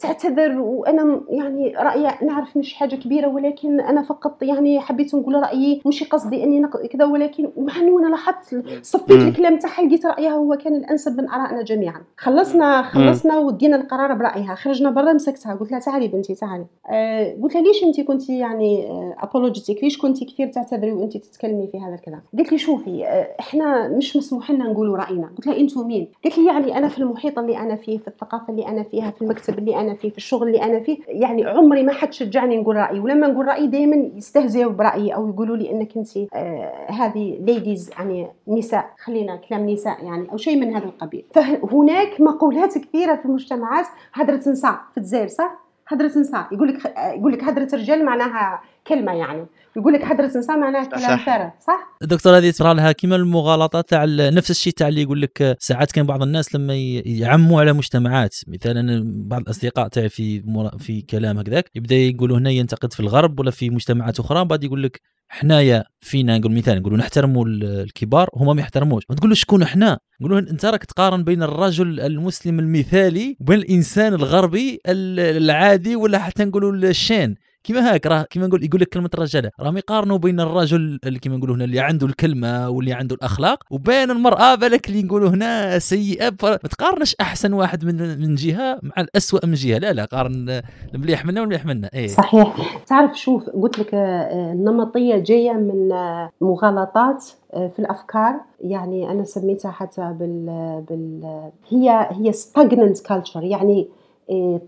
تعتذر وأنا يعني رأيي نعرف مش حاجة كبيرة ولكن أنا فقط يعني حبيت نقول رأيي مش قصدي أني كذا ولكن مع انه أنا لاحظت صفيت الكلام تاعها لقيت رأيها هو كان الأنسب من آرائنا جميعا. خلصنا خلصنا ودينا القرار برأيها. خرجنا برا مسكتها. قلت لها تعالي بنتي تعالي. أه قلت لها ليش انت كنتي يعني ابولوجيتيك آه، ليش كنتي كثير تعتذري وانت تتكلمي في هذا الكلام؟ قالت لي شوفي أه إحنا مش مسموح لنا نقولوا رأينا. قلت لها أنتم مين؟ قالت لي يعني أنا في المحيط اللي أنا فيه في الثقافة اللي أنا فيها في المكتب اللي أنا فيه في الشغل اللي أنا فيه. يعني عمري ما حد شجعني نقول رأيي. ولما نقول رأيي دائما يستهزئوا برأيي أو يقولوا لي إنك انت آه هذه ليديز يعني نساء. خلينا كلام نساء يعني أو شيء من هذا القبيل. فهناك مقولات كثيرة في المجتمعات هدرة نساء في الجزائر صح؟ هدرة نساء يقول لك يقول لك هدرة رجال معناها كلمة يعني. يقول لك هدرة نساء معناها كلام فارغ صح؟ دكتور هذه ترى لها كيما المغالطة تاع نفس الشيء تاع اللي يقول لك ساعات كان بعض الناس لما يعموا على مجتمعات مثلا بعض الأصدقاء تاعي في في كلام هكذاك يبدأ يقولوا هنا ينتقد في الغرب ولا في مجتمعات أخرى بعد يقول لك حنايا فينا نقول مثال نقولوا نحترموا الكبار هما ما يحترموش. ما تقول له شكون إحنا نقولوا أنت راك تقارن بين الرجل المسلم المثالي وبين الإنسان الغربي العادي ولا حتى نقولوا الشين. كيما هاك راه كيما نقول يقول لك كلمة الرجالة راهم يقارنوا بين الرجل اللي كيما نقولوا هنا اللي عنده الكلمة واللي عنده الأخلاق وبين المرأة بالك اللي نقولوا هنا سيئة ما تقارنش أحسن واحد من من جهة مع الاسوء من جهة. لا لا قارن المليح منا والمليح منا إيه. صحيح. تعرف شوف قلت لك آه، النمطية جاية من آه، مغالطات آه، في الأفكار. يعني أنا سميتها حتى بال بال هي هي stagnant كالتشر يعني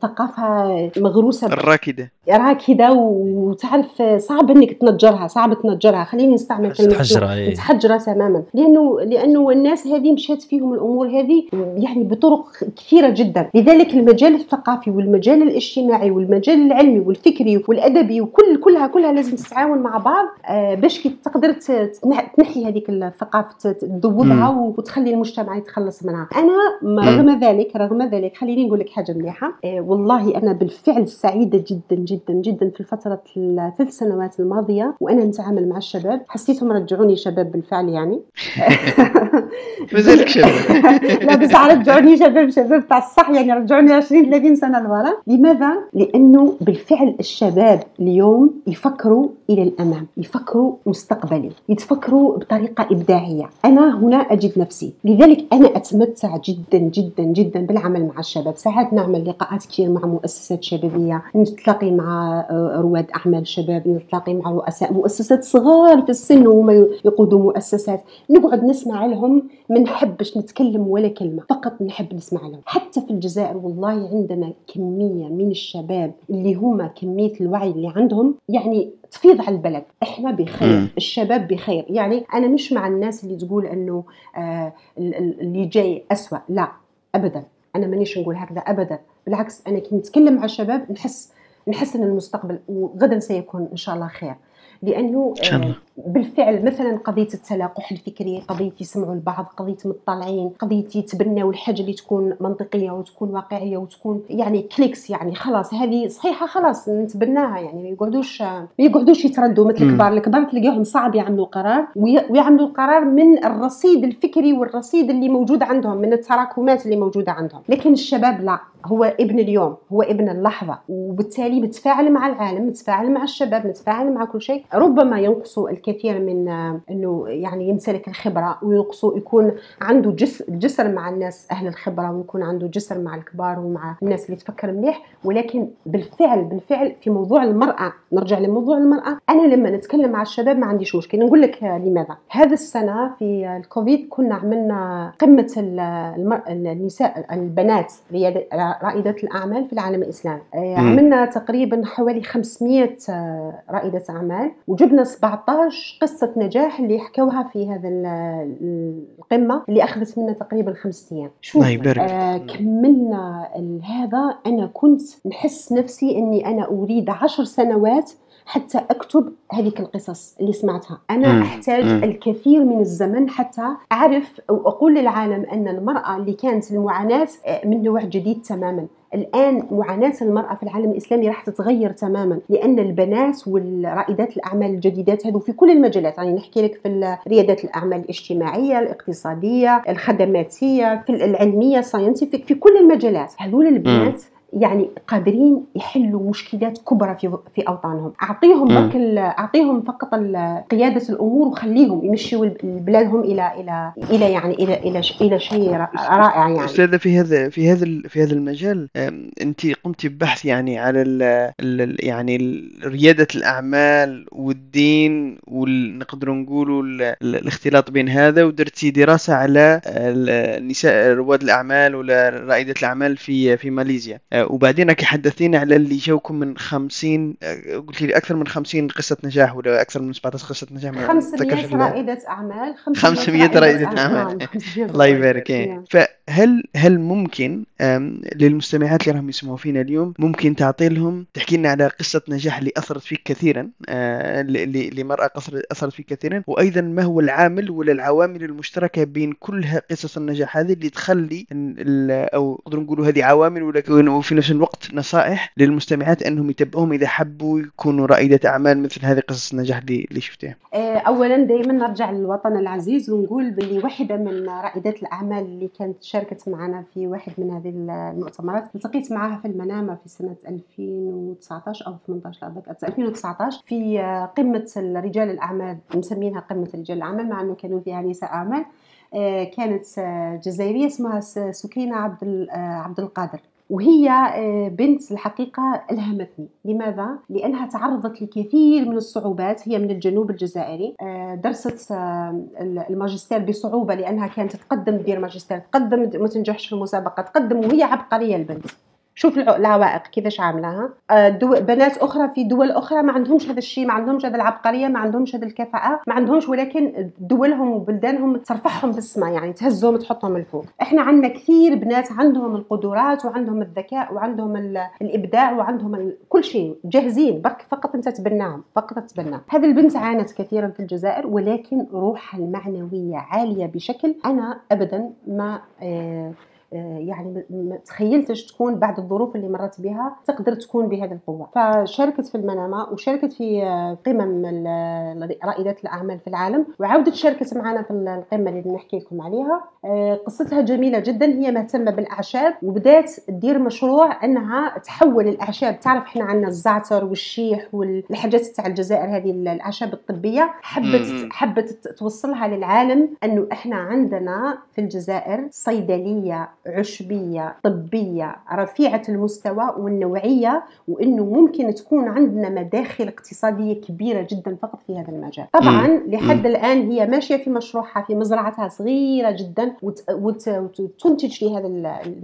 ثقافه مغروسة الراكدة. راكدة وتعرف صعب إنك تنجرها صعب تنجرها. خليني نستعمل كلمة تحجرها إيه. تحجرها تماما. لأنه لأنه الناس هذه مشات فيهم الأمور هذه يعني بطرق كثيرة جدا. لذلك المجال الثقافي والمجال الاجتماعي والمجال العلمي والفكري والأدبي وكل كلها كلها لازم تتعاون مع بعض آه، باش تقدر تنحي هذيك الثقافة تذوبها وتخلي المجتمع يتخلص منها. أنا رغم ذلك رغم ذلك خليني نقول لك حاجة مليحة. آه، والله أنا بالفعل سعيدة جدا جدا جدا في الفترة الثلاث سنوات الماضية وأنا نتعامل مع الشباب. حسيتهم رجعوني شباب بالفعل يعني. مازالك شباب. لا بس رجعوني شباب شباب تاع الصح يعني رجعوني 20 30 سنة لورا. لماذا؟ لأنه بالفعل الشباب اليوم يفكروا إلى الأمام يفكروا مستقبلي يتفكروا بطريقة إبداعية. أنا هنا أجد نفسي. لذلك أنا أتمتع جدا جدا جدا بالعمل مع الشباب. ساعات نعمل لقاء لقاءات كثير مع مؤسسات شبابية نتلاقي مع آه، رواد أعمال شباب نتلاقي مع رؤساء مؤسسات صغار في السن وهم يقودوا مؤسسات. نقعد نسمع لهم ما نحبش نتكلم ولا كلمة فقط نحب نسمع لهم. حتى في الجزائر والله عندنا كمية من الشباب اللي هم كمية الوعي اللي عندهم يعني تفيض على البلد. إحنا بخير الشباب بخير. يعني أنا مش مع الناس اللي تقول إنه آه اللي جاي أسوأ لا ابدا. أنا مانيش نقول هكذا أبدا بالعكس أنا كي نتكلم مع الشباب نحس نحس إن المستقبل وغدا سيكون إن شاء الله خير. لأنه آه، بالفعل مثلا قضية التلاقح الفكري قضية يسمعوا البعض قضية مطلعين قضية يتبناو الحاجة اللي تكون منطقية وتكون واقعية وتكون يعني كليكس يعني خلاص هذه صحيحة خلاص نتبناها يعني ما يقعدوش ما يقعدوش يتردوا مثل الكبار الكبار تلقاهم صعب يعملوا قرار ويعملوا القرار من الرصيد الفكري والرصيد اللي موجود عندهم من التراكمات اللي موجودة عندهم. لكن الشباب لا هو ابن اليوم هو ابن اللحظة وبالتالي متفاعل مع العالم متفاعل مع الشباب متفاعل مع كل شيء. ربما ينقص الكثير من أنه يعني يمتلك الخبرة وينقص يكون عنده جسر, جسر مع الناس أهل الخبرة ويكون عنده جسر مع الكبار ومع الناس اللي تفكر مليح. ولكن بالفعل بالفعل في موضوع المرأة نرجع لموضوع المرأة. أنا لما نتكلم مع الشباب ما عنديش مشكلة. نقول لك لماذا؟ هذا السنة في الكوفيد كنا عملنا قمة النساء البنات رائدة الأعمال في العالم الإسلامي. آه، عملنا تقريبا حوالي 500 آه، أعمال أعمال وجبنا 17 قصة نجاح اللي حكوها في هذا القمة اللي أخذت منا تقريبا خمسة أيام شوف آه كملنا هذا أنا كنت نحس نفسي إني أنا أريد عشر سنوات حتى أكتب هذيك القصص اللي سمعتها أنا مم. أحتاج مم. الكثير من الزمن حتى أعرف أو أقول للعالم أن المرأة اللي كانت المعاناة آه، من نوع جديد تماما الآن معاناه المرأة في العالم الإسلامي راح تتغير تماما لأن البنات والرائدات الأعمال الجديدات هذو في كل المجالات. يعني نحكي لك في ريادات الأعمال الاجتماعية الاقتصادية الخدماتية في العلمية ساينتيفيك في كل المجالات. هذول البنات يعني قادرين يحلوا مشكلات كبرى في في أوطانهم. أعطيهم برك أعطيهم فقط قيادة الأمور وخليهم يمشوا بلادهم إلى إلى إلى يعني إلى إلى إلى شيء رائع يعني. أستاذة في هذا في هذا في هذا المجال أنت قمتي ببحث يعني على ال يعني ريادة الأعمال والدين ونقدر نقولوا الاختلاط بين هذا ودرتي دراسة على النساء رواد الأعمال ولا رائدة الأعمال في في ماليزيا. وبعدين راك حدثينا على اللي جاوكم من 50 قلت لي أكثر من 50 قصة نجاح ولا أكثر من 17 قصة نجاح؟ 500 رائدة أعمال 500 رائدة أعمال. الله يبارك. نعم. فهل هل ممكن للمستمعات اللي راهم يسمعوا فينا اليوم ممكن تعطي لهم تحكي لنا على قصة نجاح اللي أثرت فيك كثيرا آه، لمرأة أثرت فيك كثيرا وأيضا ما هو العامل ولا العوامل المشتركة بين كل قصص النجاح هذه اللي تخلي أو نقدر نقولوا هذه عوامل وفي وفي نفس الوقت نصائح للمستمعات أنهم يتبعوهم إذا حبوا يكونوا رائده أعمال مثل هذه قصص النجاح اللي, اللي شفتيها. آه، اولا دائما نرجع للوطن العزيز ونقول باللي واحدة من رائدات الأعمال اللي كانت شاركت معنا في واحد من هذه المؤتمرات. التقيت معها في المنامة في سنة 2019 أو 18 لا 2019 في قمة رجال الأعمال مسمينها قمة رجال الأعمال مع أنه كانوا فيها نساء أعمال. آه، كانت جزائرية اسمها سكينة عبد آه، عبد القادر. وهي آه، بنت الحقيقة ألهمتني. لماذا؟ لأنها تعرضت لكثير من الصعوبات. هي من الجنوب الجزائري. آه، درست آه، الماجستير بصعوبة لأنها كانت تقدم دير ماجستير تقدم ما تنجحش في المسابقة تقدم وهي عبقرية البنت. شوف العوائق كيفاش عاملاها. آه، بنات أخرى في دول أخرى ما عندهمش هذا الشيء ما عندهمش هذه العبقرية ما عندهمش هذه الكفاءة ما عندهمش ولكن دولهم وبلدانهم ترفعهم بالسماء يعني تهزهم تحطهم الفوق إحنا عندنا كثير بنات عندهم القدرات وعندهم الذكاء وعندهم الإبداع وعندهم كل شيء جاهزين برك فقط أنت تبناهم فقط تبناهم. هذه البنت عانت كثيرا في الجزائر ولكن روحها المعنوية عالية بشكل أنا ابدا ما آه، يعني ما تخيلتش تكون بعد الظروف اللي مرت بها تقدر تكون بهذه القوة. فشاركت في المنامة وشاركت في آه، قمم رائدات الأعمال في العالم وعاودت شاركت معنا في القمة اللي نحكي لكم عليها. آه، قصتها جميلة جدا هي مهتمه بالأعشاب وبدأت تدير مشروع أنها تحول الأعشاب. تعرف إحنا عندنا الزعتر والشيح والحاجات تاع الجزائر هذه الأعشاب الطبية حبت حبت توصلها للعالم أنه إحنا عندنا في الجزائر صيدلية عشبية طبية رفيعة المستوى والنوعية وأنه ممكن تكون عندنا مداخل اقتصادية كبيرة جدا فقط في هذا المجال. طبعا لحد الآن هي ماشية في مشروعها في مزرعتها صغيرة جدا وتنتج في هذا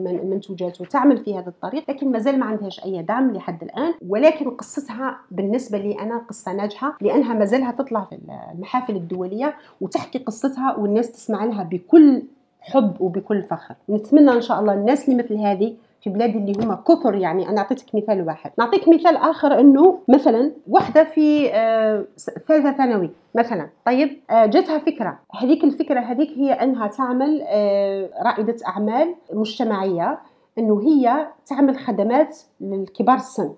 المنتوجات وتعمل في هذا الطريق لكن ما زال ما عندهاش أي دعم لحد الآن ولكن قصتها بالنسبة لي أنا قصة ناجحة لأنها ما زالها تطلع في المحافل الدولية وتحكي قصتها والناس تسمع لها بكل حب وبكل فخر. نتمنى إن شاء الله الناس اللي مثل هذه في بلادي اللي هما كثر يعني. أنا أعطيتك مثال واحد. نعطيك مثال آخر إنه مثلا وحدة في آه ثالثة ثانوي مثلا. طيب آه جاتها فكرة. هذيك الفكرة هذيك هي إنها تعمل آه رائدة أعمال مجتمعية إنه هي تعمل خدمات للكبار السن.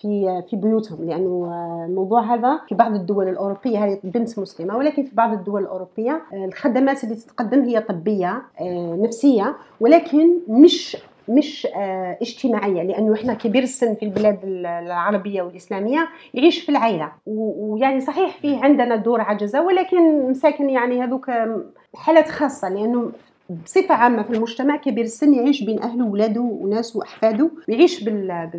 في في بيوتهم لأنه الموضوع هذا في بعض الدول الأوروبية هذه بنت مسلمة ولكن في بعض الدول الأوروبية الخدمات اللي تتقدم هي طبية آه، نفسية ولكن مش مش آه، اجتماعية لأنه إحنا كبير السن في البلاد العربية والإسلامية يعيش في العائله ويعني صحيح فيه عندنا دور عجزة ولكن مساكن يعني هذوك حالات خاصة لأنه بصفة عامة في المجتمع كبير السن يعيش بين أهله وولاده وناس وأحفاده ويعيش بال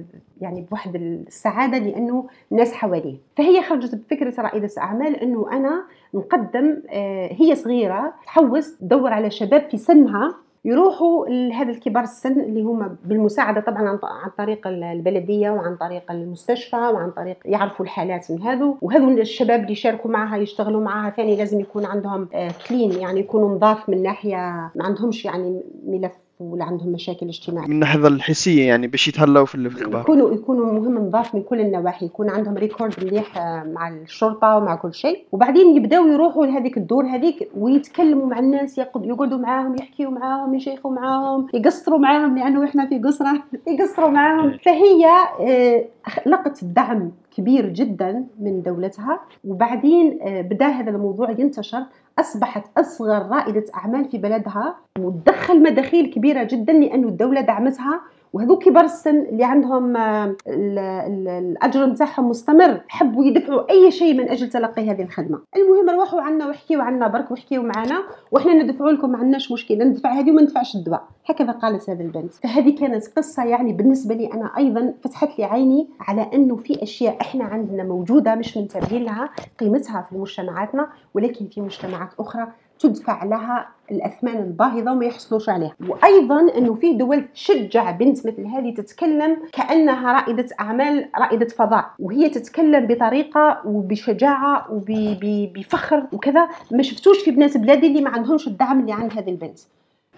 يعني بواحد السعادة لأنه الناس حواليه. فهي خرجت بفكرة رائدة أعمال أنه أنا نقدم آه، هي صغيرة تحوس تدور على شباب في سنها يروحوا لهذا الكبار السن اللي هم بالمساعدة طبعا عن طريق البلدية وعن طريق المستشفى وعن طريق يعرفوا الحالات من هذو. وهذو الشباب اللي يشاركوا معها يشتغلوا معها ثاني لازم يكون عندهم كلين آه، يعني يكونوا نظاف من ناحية ما عندهمش يعني ملف ولا عندهم مشاكل اجتماعية. من الناحيه الحسية يعني باش يتهلاوا في الأخبار. يكونوا يكونوا مهم نظاف من كل النواحي. يكون عندهم ريكورد مليح آه، مع الشرطة ومع كل شيء. وبعدين يبداو يروحوا لهذيك الدور هذيك ويتكلموا مع الناس يقعدوا معاهم يحكيوا معاهم يشيخوا معاهم يقصروا معاهم لأنه إحنا في قصرة. يقصروا معاهم. فهي آه، لقت دعم. كبير جدا من دولتها. وبعدين آه، بدا هذا الموضوع ينتشر أصبحت أصغر رائدة أعمال في بلدها وتدخل مداخيل كبيرة جدا لأنه الدولة دعمتها. وهذوك كبار السن اللي عندهم آه، الأجر نتاعهم مستمر حبوا يدفعوا أي شيء من أجل تلقي هذه الخدمة. المهم روحوا عنا واحكيوا عنا برك واحكيوا معنا وإحنا ندفعوا لكم ما عندناش مشكلة ندفع هذه وما ندفعش الدواء. هكذا قالت هذه البنت. فهذه كانت قصة يعني بالنسبة لي أنا أيضا فتحت لي عيني على أنه في أشياء إحنا عندنا موجودة مش منتبهين لها قيمتها في مجتمعاتنا ولكن في مجتمعات أخرى تدفع لها الأثمان الباهظة وما يحصلوش عليها. وأيضا إنه في دول تشجع بنت مثل هذه تتكلم كأنها رائدة أعمال رائدة فضاء. وهي تتكلم بطريقة وبشجاعة وبفخر وكذا. ما شفتوش في بنات بلادي اللي ما عندهمش الدعم اللي عند هذه البنت.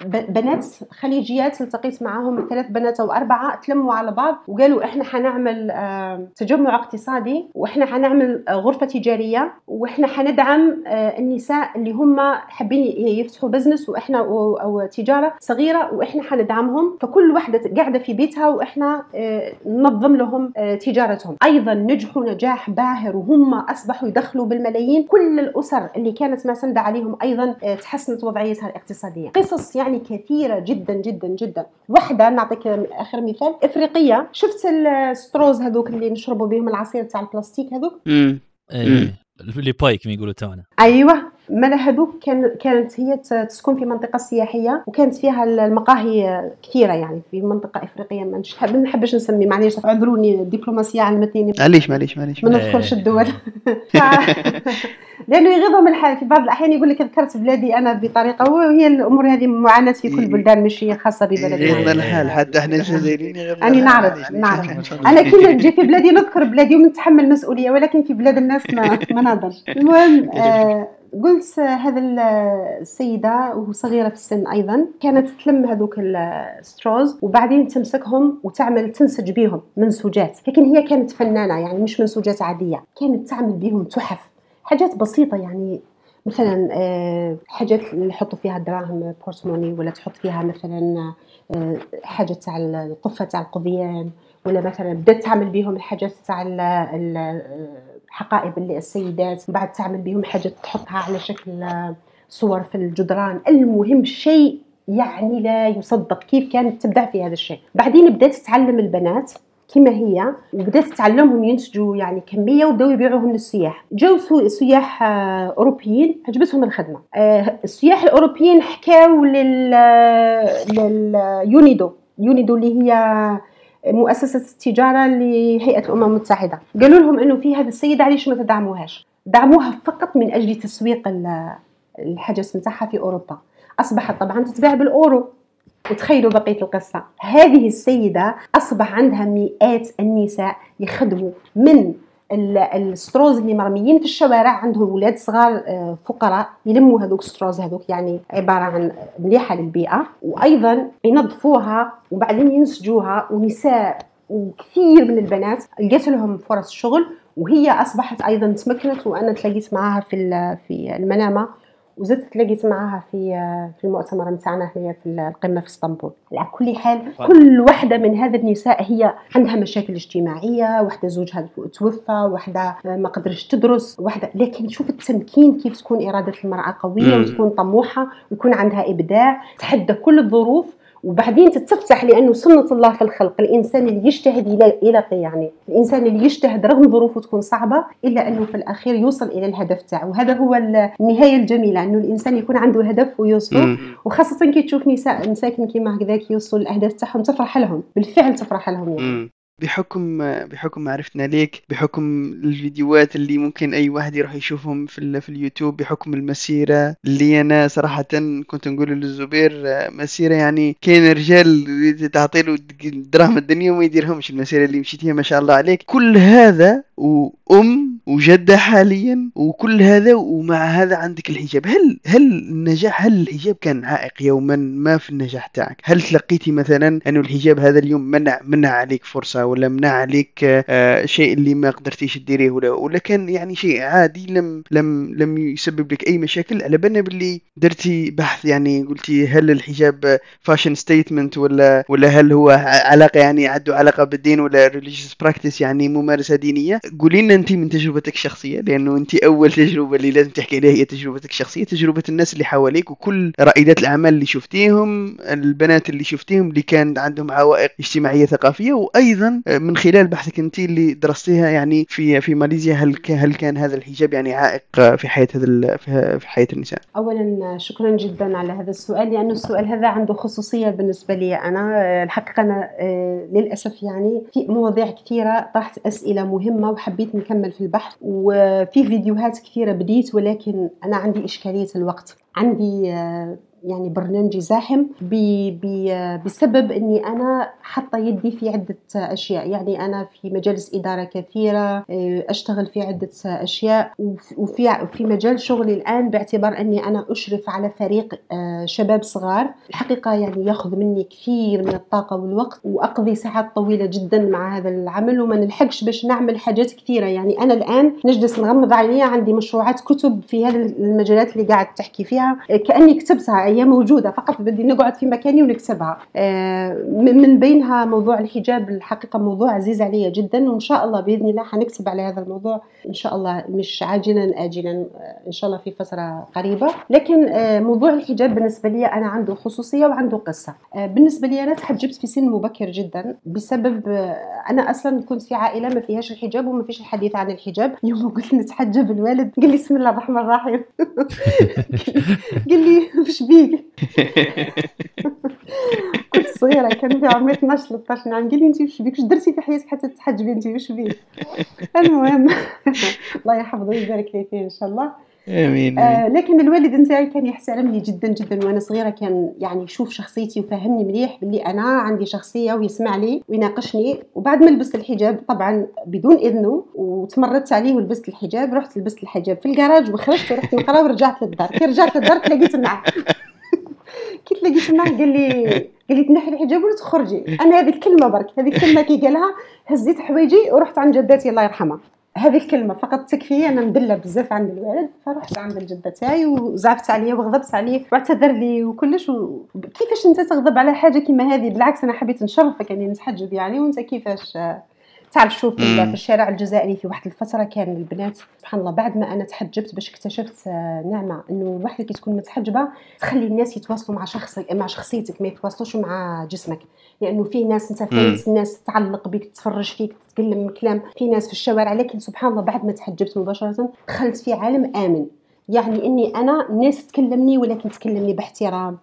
بنات خليجيات التقيت معاهم ثلاث بنات أو أربعة تلموا على بعض وقالوا إحنا حنعمل تجمع اقتصادي وإحنا حنعمل غرفة تجارية وإحنا حندعم آه، النساء اللي هم حابين يفتحوا business وإحنا أو تجارة صغيرة وإحنا حندعمهم. فكل واحدة قاعدة في بيتها وإحنا آه، ننظم لهم آه، تجارتهم. أيضا نجحوا نجاح باهر وهم أصبحوا يدخلوا بالملايين. كل الأسر اللي كانت معتمده عليهم أيضا تحسنت وضعيتها الاقتصاديه قصص يعني يعني كثيرة جدا جدا جدا. واحدة نعطيك آخر مثال. إفريقية شفت ال straws هذوك اللي نشربوا بهم العصير تاع البلاستيك هذوك؟ امم اللي باي كما يقولوا تونا أيوه. مالا هذوك كان كانت هي تسكن في منطقة سياحية وكانت فيها المقاهي كثيرة يعني في منطقة إفريقية ما نحبش نسمي معليش اعذروني الدبلوماسيه علمتني معليش معليش معليش. ما ندخلش الدول. لأنه يغيظهم الحال في بعض الأحيان يقول لك ذكرت بلادي أنا بطريقة وهي الأمور هذه معاناة في كل البلدان مش هي خاصة ببلدنا. يغيظنا الحال حتى إحنا الجزائريين أنا نعرف نعرف. أنا كي نجي في بلادي نذكر بلادي ونتحمل المسؤوليه ولكن في بلاد الناس ما ما نهضرش. المهم آه قلت هذا السيدة وصغيرة في السن أيضا كانت تلم هذوك الستروز وبعدين تمسكهم وتعمل تنسج بيهم منسوجات. لكن هي كانت فنانة يعني مش منسوجات عادية. كانت تعمل بيهم تحف. حاجات بسيطة يعني مثلا آه، حاجات اللي فيها دراهم بورتموني ولا تحط فيها مثلا آه، حاجة تاع القفة تاع القضيان ولا مثلا بدات تعمل بهم الحاجات تاع حقائب اللي السيدات بعد تعمل بهم حاجات تحطها على شكل صور في الجدران. المهم شيء يعني لا يصدق كيف كانت تبدع في هذا الشيء. بعدين بدأت تتعلم البنات كما هي وبدات تعلمهم ينتجوا يعني كمية وبداو يبيعوهم للسياح. جاو سياح آه، أوروبيين عجبتهم الخدمة. آه، السياح الأوروبيين حكاو لل لليونيدو يونيدو. اللي هي مؤسسة التجارة لهيئة الأمم المتحدة. قالوا لهم إنه في هذه السيدة علاش ما تدعموهاش؟ دعموها فقط من أجل تسويق الحاجة نتاعها في أوروبا. أصبحت طبعا تتباع بالأورو. وتخيلوا بقية القصة. هذه السيدة أصبح عندها مئات النساء يخدموا من الستروز اللي مرميين في الشوارع عندهم ولاد صغار آه، فقراء يلموا هذوك الستروز هذوك يعني عبارة عن مليحة للبيئة. وأيضا ينظفوها وبعدين ينسجوها ونساء وكثير من البنات لقيت لهم فرص شغل وهي أصبحت أيضا تمكنت وأنا تلاقيت معاها في في المنامة. وزدت تلاقيت معاها في في المؤتمر نتاعنا هنا في القمة في اسطنبول. على كل حال كل واحدة من هذه النساء هي عندها مشاكل اجتماعية واحدة زوجها توفى واحدة ما قدرش تدرس واحدة لكن شوف التمكين كيف تكون إرادة المرأة قوية وتكون طموحة ويكون عندها إبداع تحدى كل الظروف وبعدين تتفتح لأنه سنة الله في الخلق الإنسان اللي يجتهد إلى يعني الإنسان اللي يجتهد رغم ظروفه تكون صعبة إلا أنه في الأخير يوصل إلى الهدف تاعه. وهذا هو النهاية الجميلة أنه الإنسان يكون عنده هدف ويوصل. وخاصة كي تشوف نساء مساكن كيما هكذاك يوصلوا الاهداف تاعهم تفرح لهم. بالفعل تفرح لهم يعني. بحكم بحكم معرفتنا ليك بحكم الفيديوهات اللي ممكن أي واحد يروح يشوفهم في, في اليوتيوب بحكم المسيرة اللي أنا صراحة كنت نقول للزبير مسيرة يعني كاين رجال تعطي له دراهم الدنيا وما يديرهمش المسيرة اللي مشيتيها ما شاء الله عليك. كل هذا وأم وجدة حاليا وكل هذا ومع هذا عندك الحجاب. هل هل النجاح هل الحجاب كان عائق يوما؟ ما في النجاح تاعك. هل تلقيتي مثلا أنه الحجاب هذا اليوم منع منع عليك فرصة ولا منع عليك آه شيء اللي ما قدرتيش تديريه ولا ولا كان يعني شيء عادي لم لم لم يسبب لك أي مشاكل. على بالنا باللي درتي بحث يعني قلتي هل الحجاب fashion statement ولا ولا هل هو علاقة يعني عنده علاقة بالدين ولا religious practice يعني ممارسة دينية. قولي لنا انت من تجربتك الشخصية لأنه انت أول تجربة اللي لازم تحكي عليها هي تجربتك الشخصية تجربة الناس اللي حواليك وكل رائدات الأعمال اللي شفتيهم البنات اللي شفتيهم اللي كان عندهم عوائق اجتماعية ثقافية وأيضا من خلال بحثك أنت اللي درستيها يعني في في ماليزيا هل هل كان هذا الحجاب يعني عائق في حياة هذا في حياة النساء؟ اولا شكرا جدا على هذا السؤال لأنه السؤال هذا عنده خصوصية بالنسبة لي أنا. الحقيقة أنا للأسف يعني في مواضيع كثيرة طرحت أسئلة مهمة وحبيت نكمل في البحث وفي فيديوهات كثيرة بديت ولكن أنا عندي إشكالية الوقت. عندي يعني برنامجي زاحم بسبب إني أنا حاطة يدي في عدة أشياء. يعني أنا في مجالس إدارة كثيرة أشتغل في عدة أشياء وفي في مجال شغلي الآن باعتبار إني أنا أشرف على فريق شباب صغار. الحقيقة يعني ياخذ مني كثير من الطاقة والوقت وأقضي ساعات طويلة جدا مع هذا العمل وما نلحقش باش نعمل حاجات كثيرة. يعني أنا الآن نجلس نغمض عيني عندي مشروعات كتب في هذه المجالات اللي قاعد تحكي فيها. كأني كتبتها هي موجودة فقط بدي نقعد في مكاني ونكتبها. من بينها موضوع الحجاب الحقيقة موضوع عزيز علي جدا وإن شاء الله بإذن الله حنكتب على هذا الموضوع إن شاء الله مش عاجلا آجلا إن شاء الله في فترة قريبة. لكن موضوع الحجاب بالنسبة لي أنا عنده خصوصية وعنده قصة. بالنسبة لي أنا تحجبت في سن مبكر جدا بسبب أنا أصلا كنت في عائلة ما فيهاش الحجاب وما فيش الحديث عن الحجاب. يوم قلت نتحجب الوالد قال لي بسم الله الرحمن الرحيم. قال لي وش بيك كنت صغيرة كان في عمري 12 13 عام قال لي انت وش بيك؟ وش درتي في حياتك حتى تحجبي انت وش بيك؟ المهم الله يحفظه ويبارك لي فيه إن شاء الله. آمين آه لكن الوالد نتاعي كان يحترمني جدا جدا وأنا صغيرة كان يعني يشوف شخصيتي وفهمني مليح باللي أنا عندي شخصية ويسمع لي ويناقشني. وبعد ما لبست الحجاب طبعا بدون إذنه وتمردت عليه ولبست الحجاب رحت لبست الحجاب في الكراج وخرجت ورحت نقرا ورجعت للدار. كي رجعت للدار تلاقيت معاه كي تلاقيت معاه قال لي قال لي تنحي الحجاب ولا تخرجي. أنا هذه الكلمة برك هذه الكلمة كي قالها هزيت حوايجي ورحت عند جداتي الله يرحمها. هذه الكلمة فقط تكفي أنا مدلة بزاف عند الوالد فرحت عند الجدة تاعي وزعفت عليه وغضبت عليه واعتذر لي وكلش. كيفاش أنت تغضب على حاجة كيما هذه بالعكس أنا حبيت نشرفك اني نتحجب يعني وأنت كيفاش تعرف شوف في الشارع الجزائري في واحد الفترة كان البنات سبحان الله بعد ما أنا تحجبت باش اكتشفت نعمة إنه الواحده كي تكون متحجبة تخلي الناس يتواصلوا مع شخصك مع شخصيتك ما يتواصلوش مع جسمك. لأنه في ناس أنت فايت الناس تعلق بك تتفرج فيك تتكلم كلام في ناس في الشوارع. لكن سبحان الله بعد ما تحجبت مباشرة دخلت في عالم آمن. يعني إني أنا الناس تكلمني ولكن تكلمني باحترام.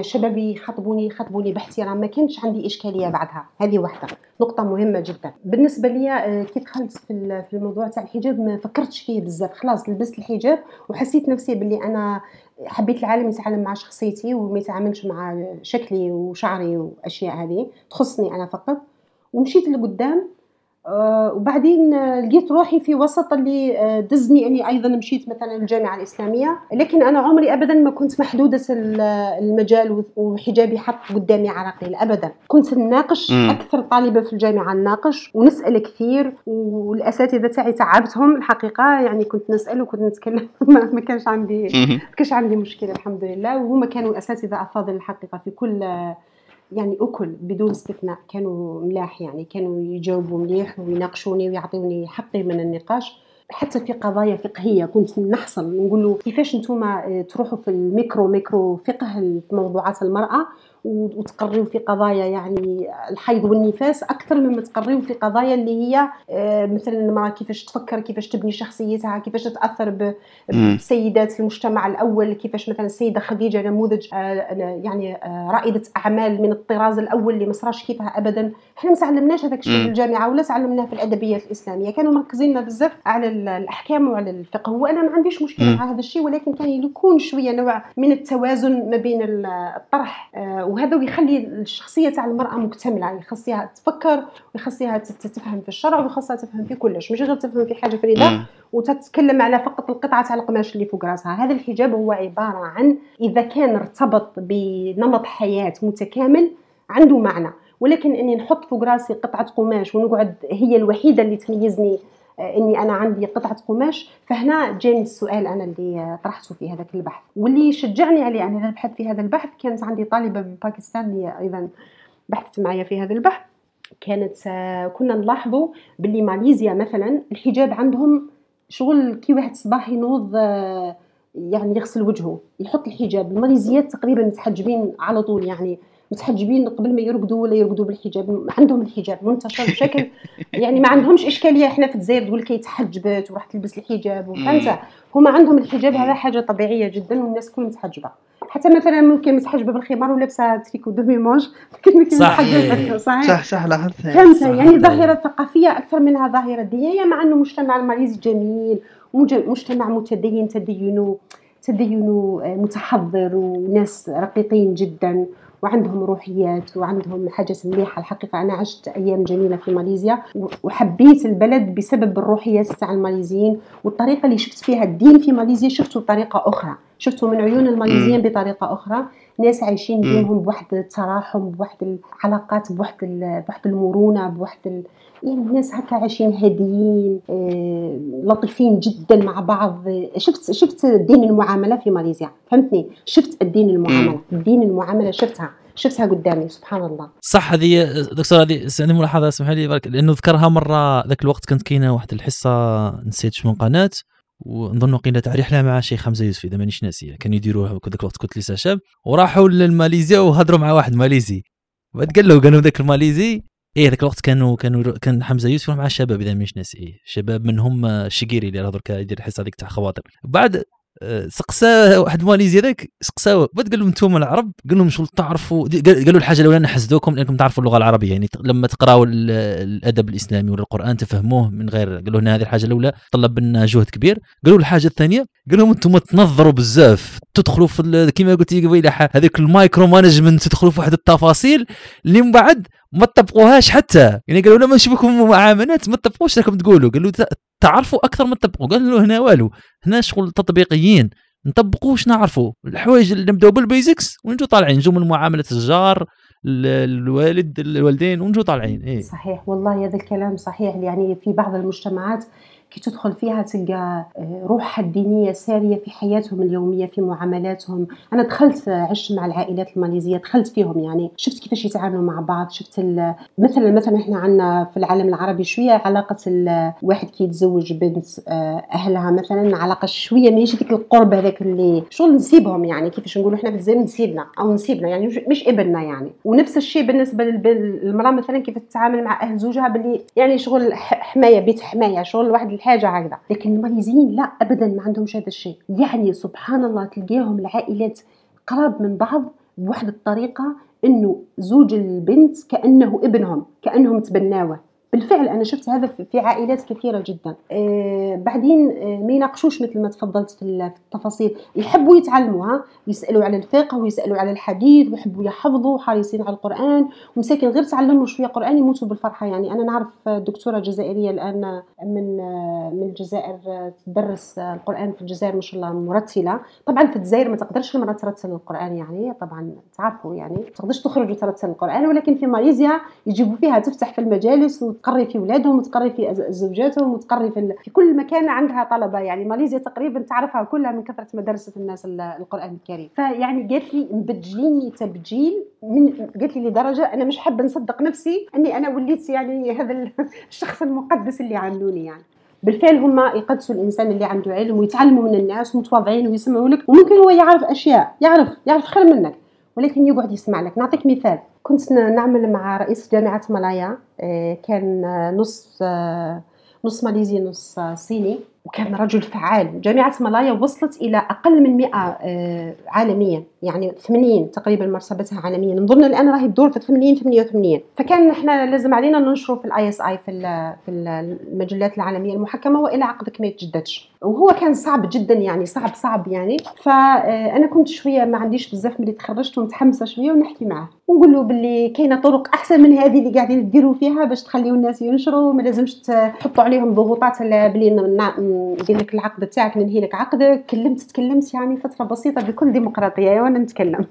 شبابي يخاطبوني يخاطبوني باحترام. ما كانش عندي إشكالية بعدها. هذه واحدة. نقطة مهمة جدا. بالنسبة لي كي دخلت في الموضوع تاع الحجاب ما فكرتش فيه بزاف. خلاص لبست الحجاب وحسيت نفسي باللي أنا حبيت العالم يتعامل مع شخصيتي وما يتعاملش مع شكلي وشعري وأشياء هذه. تخصني أنا فقط. ومشيت لقدام آه وبعدين لقيت روحي في وسط اللي آه دزني اني أيضا مشيت مثلا الجامعة الإسلامية. لكن أنا عمري ابدا ما كنت محدودة المجال وحجابي حط قدامي عراقيل ابدا. كنت نناقش أكثر طالبة في الجامعة نناقش ونسأل كثير والأساتذة تاعي تعبتهم الحقيقة يعني كنت نسأل وكنت نتكلم. ما كانش عندي ما كانش عندي مشكلة الحمد لله. وهما كانوا أساتذة أفاضل الحقيقة في كل يعني أكل بدون استثناء كانوا ملاح يعني كانوا يجاوبوا مليح ويناقشوني ويعطوني حقي من النقاش. حتى في قضايا فقهية كنت نحصل نقول له كيفاش نتوما تروحوا في ال micro micro فقه في موضوعات المرأة وتقريو في قضايا يعني الحيض والنفاس أكثر مما تقريو في قضايا اللي هي آه، مثلا المراه كيفاش تفكر كيفاش تبني شخصيتها كيفاش تتأثر بسيدات المجتمع الأول كيفاش مثلا السيدة خديجة نموذج آه، يعني آه، رائدة أعمال من الطراز الأول اللي ما صراش كيفها ابدا. إحنا ما تعلمناش هذاك الشيء في الجامعة ولا تعلمناه في الأدبيات الإسلامية. كانوا مركزين بزاف على الأحكام وعلى الفقه. وأنا ما عنديش مشكلة مع هذا الشيء ولكن كان يكون شوية نوع من التوازن ما بين الطرح وهذا ويخلي الشخصية تاع المرأة مكتملة. يخصيها تفكر ويخصيها تفهم في الشرع ويخصها تفهم في كلش. مش غير تفهم في حاجة فريدة وتتكلم على فقط القطعة تاع القماش اللي فوق راسها. هذا الحجاب هو عبارة عن إذا كان ارتبط بنمط حياة متكامل عنده معنى. ولكن إني نحط فوق راسي قطعة قماش ونقعد هي الوحيدة اللي تميزني إني أنا عندي قطعة قماش فهنا جاني السؤال أنا اللي طرحته في هذاك البحث. واللي شجعني عليه أني نبحث في هذا البحث كانت عندي طالبة من باكستان اللي أيضا بحثت معايا في هذا البحث. كانت كنا نلاحظوا باللي ماليزيا مثلا الحجاب عندهم شغل كي واحد صباح ينوض يعني يغسل وجهه يحط الحجاب. الماليزيات تقريبا متحجبين على طول يعني متحجبين قبل ما يرقدوا ولا يرقدوا بالحجاب عندهم الحجاب منتشر بشكل يعني ما عندهمش إشكالية. إحنا في الجزائر تقول لك تحجبت وراح تلبس الحجاب فهمت هما عندهم الحجاب هذا حاجة طبيعية جدا والناس كل متحجبة. حتى مثلا ممكن متحجبة بالخمار ولابسة tricot demi-manche صح. صح صح صح لاحظت. فهمت يعني ظاهرة ثقافية أكثر منها ظاهرة دينية مع إنه المجتمع الماليزي جميل مجتمع متدين تدينه تدينه متحضر وناس رقيقين جدا. وعندهم روحيات وعندهم حاجات مليحة. الحقيقة أنا عشت أيام جميلة في ماليزيا وحبيت البلد بسبب الروحيات تاع الماليزيين والطريقة اللي شفت فيها الدين في ماليزيا شفته بطريقة أخرى شفته من عيون الماليزيين بطريقة أخرى. ناس عايشين دينهم بواحد التراحم بواحد العلاقات بواحد بواحد المرونة بواحد ال... يعني الناس هكا عايشين هاديين آه، لطيفين جدا مع بعض. شفت شفت دين المعاملة في ماليزيا؟ فهمتني؟ شفت الدين المعاملة. الدين المعاملة شفتها. شفتها قدامي سبحان الله. صح هذه دكتور هذه عندي ملاحظة اسمح لي بارك لأنه ذكرها مرة ذاك الوقت كانت كاينة واحد الحصة نسيت شنو قناة. ونظن قيل تاع رحلة مع شيخ حمزة يوسف إذا مانيش ناسيه كانوا يديروها ذاك الوقت كنت لسه شاب. وراحوا لماليزيا وهضروا مع واحد ماليزي. بعد قال له قالوا ذاك الماليزي إيه ذاك الوقت كانوا كانوا كان حمزة يوسف مع الشباب إذا مانيش ناسي. إيه شباب منهم الشقيري اللي راه درك يدير الحصة هذيك تاع خواطر. بعد سقسا واحد ماليزيا ذاك سقساو بعد قال لهم أنتم العرب قال لهم شو تعرفوا قالوا الحاجة الأولى نحسدوكم لأنكم تعرفوا اللغة العربية يعني لما تقراوا الأدب الإسلامي ولا القرآن تفهموه من غير قالوا لنا هذه الحاجة الأولى طلب منا جهد كبير. قالوا الحاجة الثانية قال لهم أنتم تنظروا بزاف تدخلوا في كما قلت قبيله هذيك ال micromanagement تدخلوا في واحد التفاصيل اللي من بعد ما تطبقوهاش حتى. يعني قالوا لما نشوفكم معاملات ما تطبقوش راكم تقولوا. قالوا تعرفوا أكثر ما تطبقوا. قال له هنا والو. هنا شغل تطبيقيين. نطبقوا واش نعرفوا. الحوايج اللي نبداو بال basics ونجو طالعين. نجو من معاملة الجار الوالد الوالدين ونجو طالعين. إيه؟ صحيح. والله هذا الكلام صحيح. يعني في بعض المجتمعات كي تدخل فيها تلقى آه، روحها الدينية سارية في حياتهم اليومية في معاملاتهم. أنا دخلت عشت مع العائلات الماليزية دخلت فيهم يعني. شفت كيفاش يتعاملوا مع بعض. شفت مثلا مثلا إحنا عندنا في العالم العربي شوية علاقة الواحد كي يتزوج بنت آه، أهلها مثلا علاقة شوية ماشي ديك القرب هذاك اللي شغل نسيبهم يعني. كيفاش نقولوا إحنا الجزائر نسيبنا أو نسيبنا يعني مش ابننا يعني. ونفس الشيء بالنسبة للمرأة مثلا كيف تتعامل مع أهل زوجها باللي يعني شغل حماية بيت حماية. شغل واحد الحاجة هكذا لكن الماليزيين لا ابدا ما عندهمش هذا الشيء. يعني سبحان الله تلقاهم العائلات قراب من بعض بواحد الطريقة إنه زوج البنت كأنه ابنهم كأنهم تبناوه. بالفعل أنا شفت هذا في عائلات كثيرة جدا. آه بعدين آه ما يناقشوش مثل ما تفضلت في التفاصيل. يحبوا يتعلموا ها؟ يسألوا على الفقه ويسألوا على الحديث ويحبوا يحفظوا حريصين على القرآن. ومساكن غير تعلموا شوية قرآن يموتوا بالفرحة. يعني أنا نعرف دكتورة جزائرية الآن من آه من الجزائر تدرس القرآن في الجزائر ما شاء الله مرتلة. طبعا في الجزائر ما تقدرش المراه ترتل القرآن يعني. طبعا تعرفوا يعني ما تقدرش تخرج وترتل القرآن. ولكن في ماليزيا يجيبوا فيها تفتح في المجالس وتقري في ولادهم وتقري في زوجاتهم وتقري في, في كل مكان عندها طلبة. يعني ماليزيا تقريبا تعرفها كلها من كثرة مدرسه الناس القرآن الكريم. فيعني قالت لي مبجليني تبجيل من قالت لي لدرجة أنا مش حابة نصدق نفسي أني أنا وليت يعني هذا الشخص المقدس اللي عاملوني يعني. بالفعل هم يقدسوا الإنسان اللي عنده علم ويتعلموا من الناس ومتواضعين ويسمعوا لك وممكن هو يعرف أشياء يعرف يعرف خير منك. ولكن يقعد يسمع لك. نعطيك مثال. كنت نعمل مع رئيس جامعة ملايا آه، كان نص آه، نص ماليزي نص صيني. وكان رجل فعال. جامعة ملايا وصلت إلى أقل من 100 آه، عالميا يعني 80 تقريبا مرتبتها عالميا. نظن الآن راهي تدور في 80 88 فكان إحنا لازم علينا ننشره في ال ISI في المجلات العالمية المحكمة وإلا عقدك ما يتجددش. وهو كان صعب جدا يعني صعب صعب يعني. فأنا كنت شوية ما عنديش بزاف ملي تخرجت ومتحمسة شوية ونحكي معاه ونقول له باللي كاينة طرق أحسن من هذه اللي قاعدين تديروا فيها باش تخليو الناس ينشروا ما لازمش تحطوا عليهم ضغوطات بلي ندير لك العقد تاعك ننهي لك عقدك كلمت تكلمت يعني فترة بسيطة بكل ديمقراطية وأنا نتكلم.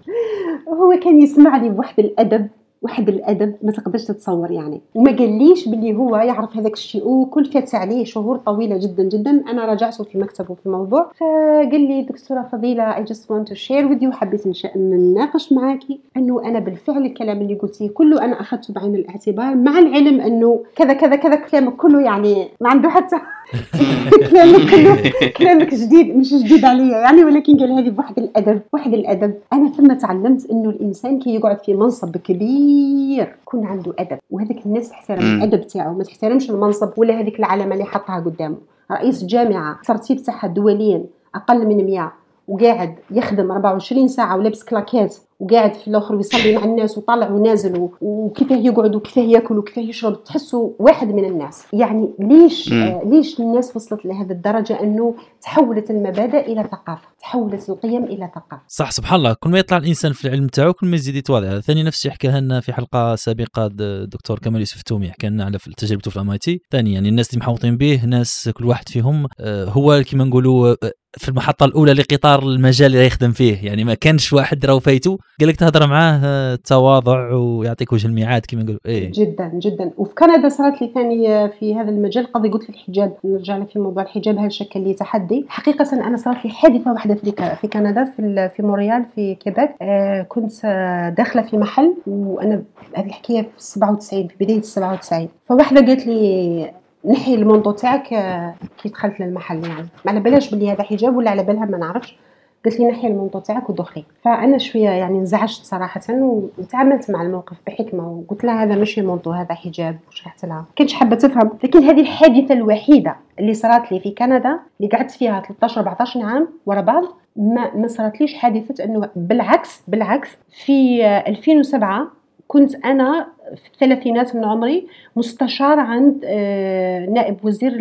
هو كان يسمع لي بواحد الأدب واحد الأدب ما تقدرش تتصور يعني. وما قاليش باللي هو يعرف هذاك الشيء وكل فات عليه شهور طويلة جدا جدا. أنا راجعته في مكتبه في الموضوع فقال لي دكتورة فضيلة I just want to share with وحبيت نناقش معاكي أنه أنا بالفعل الكلام اللي قلتيه كله أنا أخذته بعين الاعتبار مع العلم أنه كذا كذا كذا كلامك كله يعني ما عنده حتى كلامك كلامك جديد مش جديد عليا يعني ولكن قال هذه بواحد الأدب واحد الأدب. أنا ثم تعلمت أنه الإنسان كي يقعد في منصب كبير يكون عنده أدب وهذيك الناس تحترم الأدب تاعو ما تحترمش المنصب ولا هذيك العلامة اللي حطها قدامه. رئيس جامعة الترتيب تاعها دوليا أقل من 100 وقاعد يخدم 24 ساعة ولابس كلاكيت وقاعد في الآخر ويصلي مع الناس وطالع ونازل وكيفاه يقعد وكيفاه ياكل وكيفاه يشرب تحسه واحد من الناس. يعني ليش آه ليش الناس وصلت لهذه الدرجة؟ إنه تحولت المبادئ إلى ثقافة تحولت القيم إلى ثقافة. صح سبحان الله. كل ما يطلع الإنسان في العلم تاعو كل ما يزيد يتواضع. ثاني نفس الشيء حكاها لنا في حلقة سابقة الدكتور كمال يوسف تومي. حكى لنا على تجربته في الأم تي. ثاني يعني الناس اللي محوطين به ناس كل واحد فيهم آه، هو كما نقولوا آه، في المحطة الأولى لقطار المجال اللي يخدم فيه. يعني ما كانش واحد راه فايتو. قال لك تهضر معاه آه، تواضع ويعطيك وجه الميعاد كما نقولوا. إيه. جدا جدا. وفي كندا صارت لي ثاني في هذا المجال. قضي قلت لك الحجاب. نرجع لك في موضوع الحجاب هل شكل لي تحدي. حقيقة أنا صارت لي حادثة واحدة في في كندا في في مونريال في كيبيك. آه كنت آه، داخلة في محل وأنا هذه الحكاية في 97 في بداية 97 فواحدة قالت لي نحي المونطو تاعك آه، كي دخلت للمحل يعني. ما على بالهاش بلي هذا حجاب ولا على بالها ما نعرفش. قالت لي نحي المونطو تاعك ودخلي. فأنا شوية يعني انزعجت صراحة وتعاملت مع الموقف بحكمة وقلت لها هذا ماشي مونطو هذا حجاب وشرحت لها؟ كنتش حابة تفهم. لكن هذه الحادثة الوحيدة اللي صارت لي في كندا اللي قعدت فيها 13 14 عام ورا بعض ما ما صارتليش حادثة؟ إنه بالعكس بالعكس في 2007 كنت أنا في الثلاثينات من عمري مستشار عند آه، نائب وزير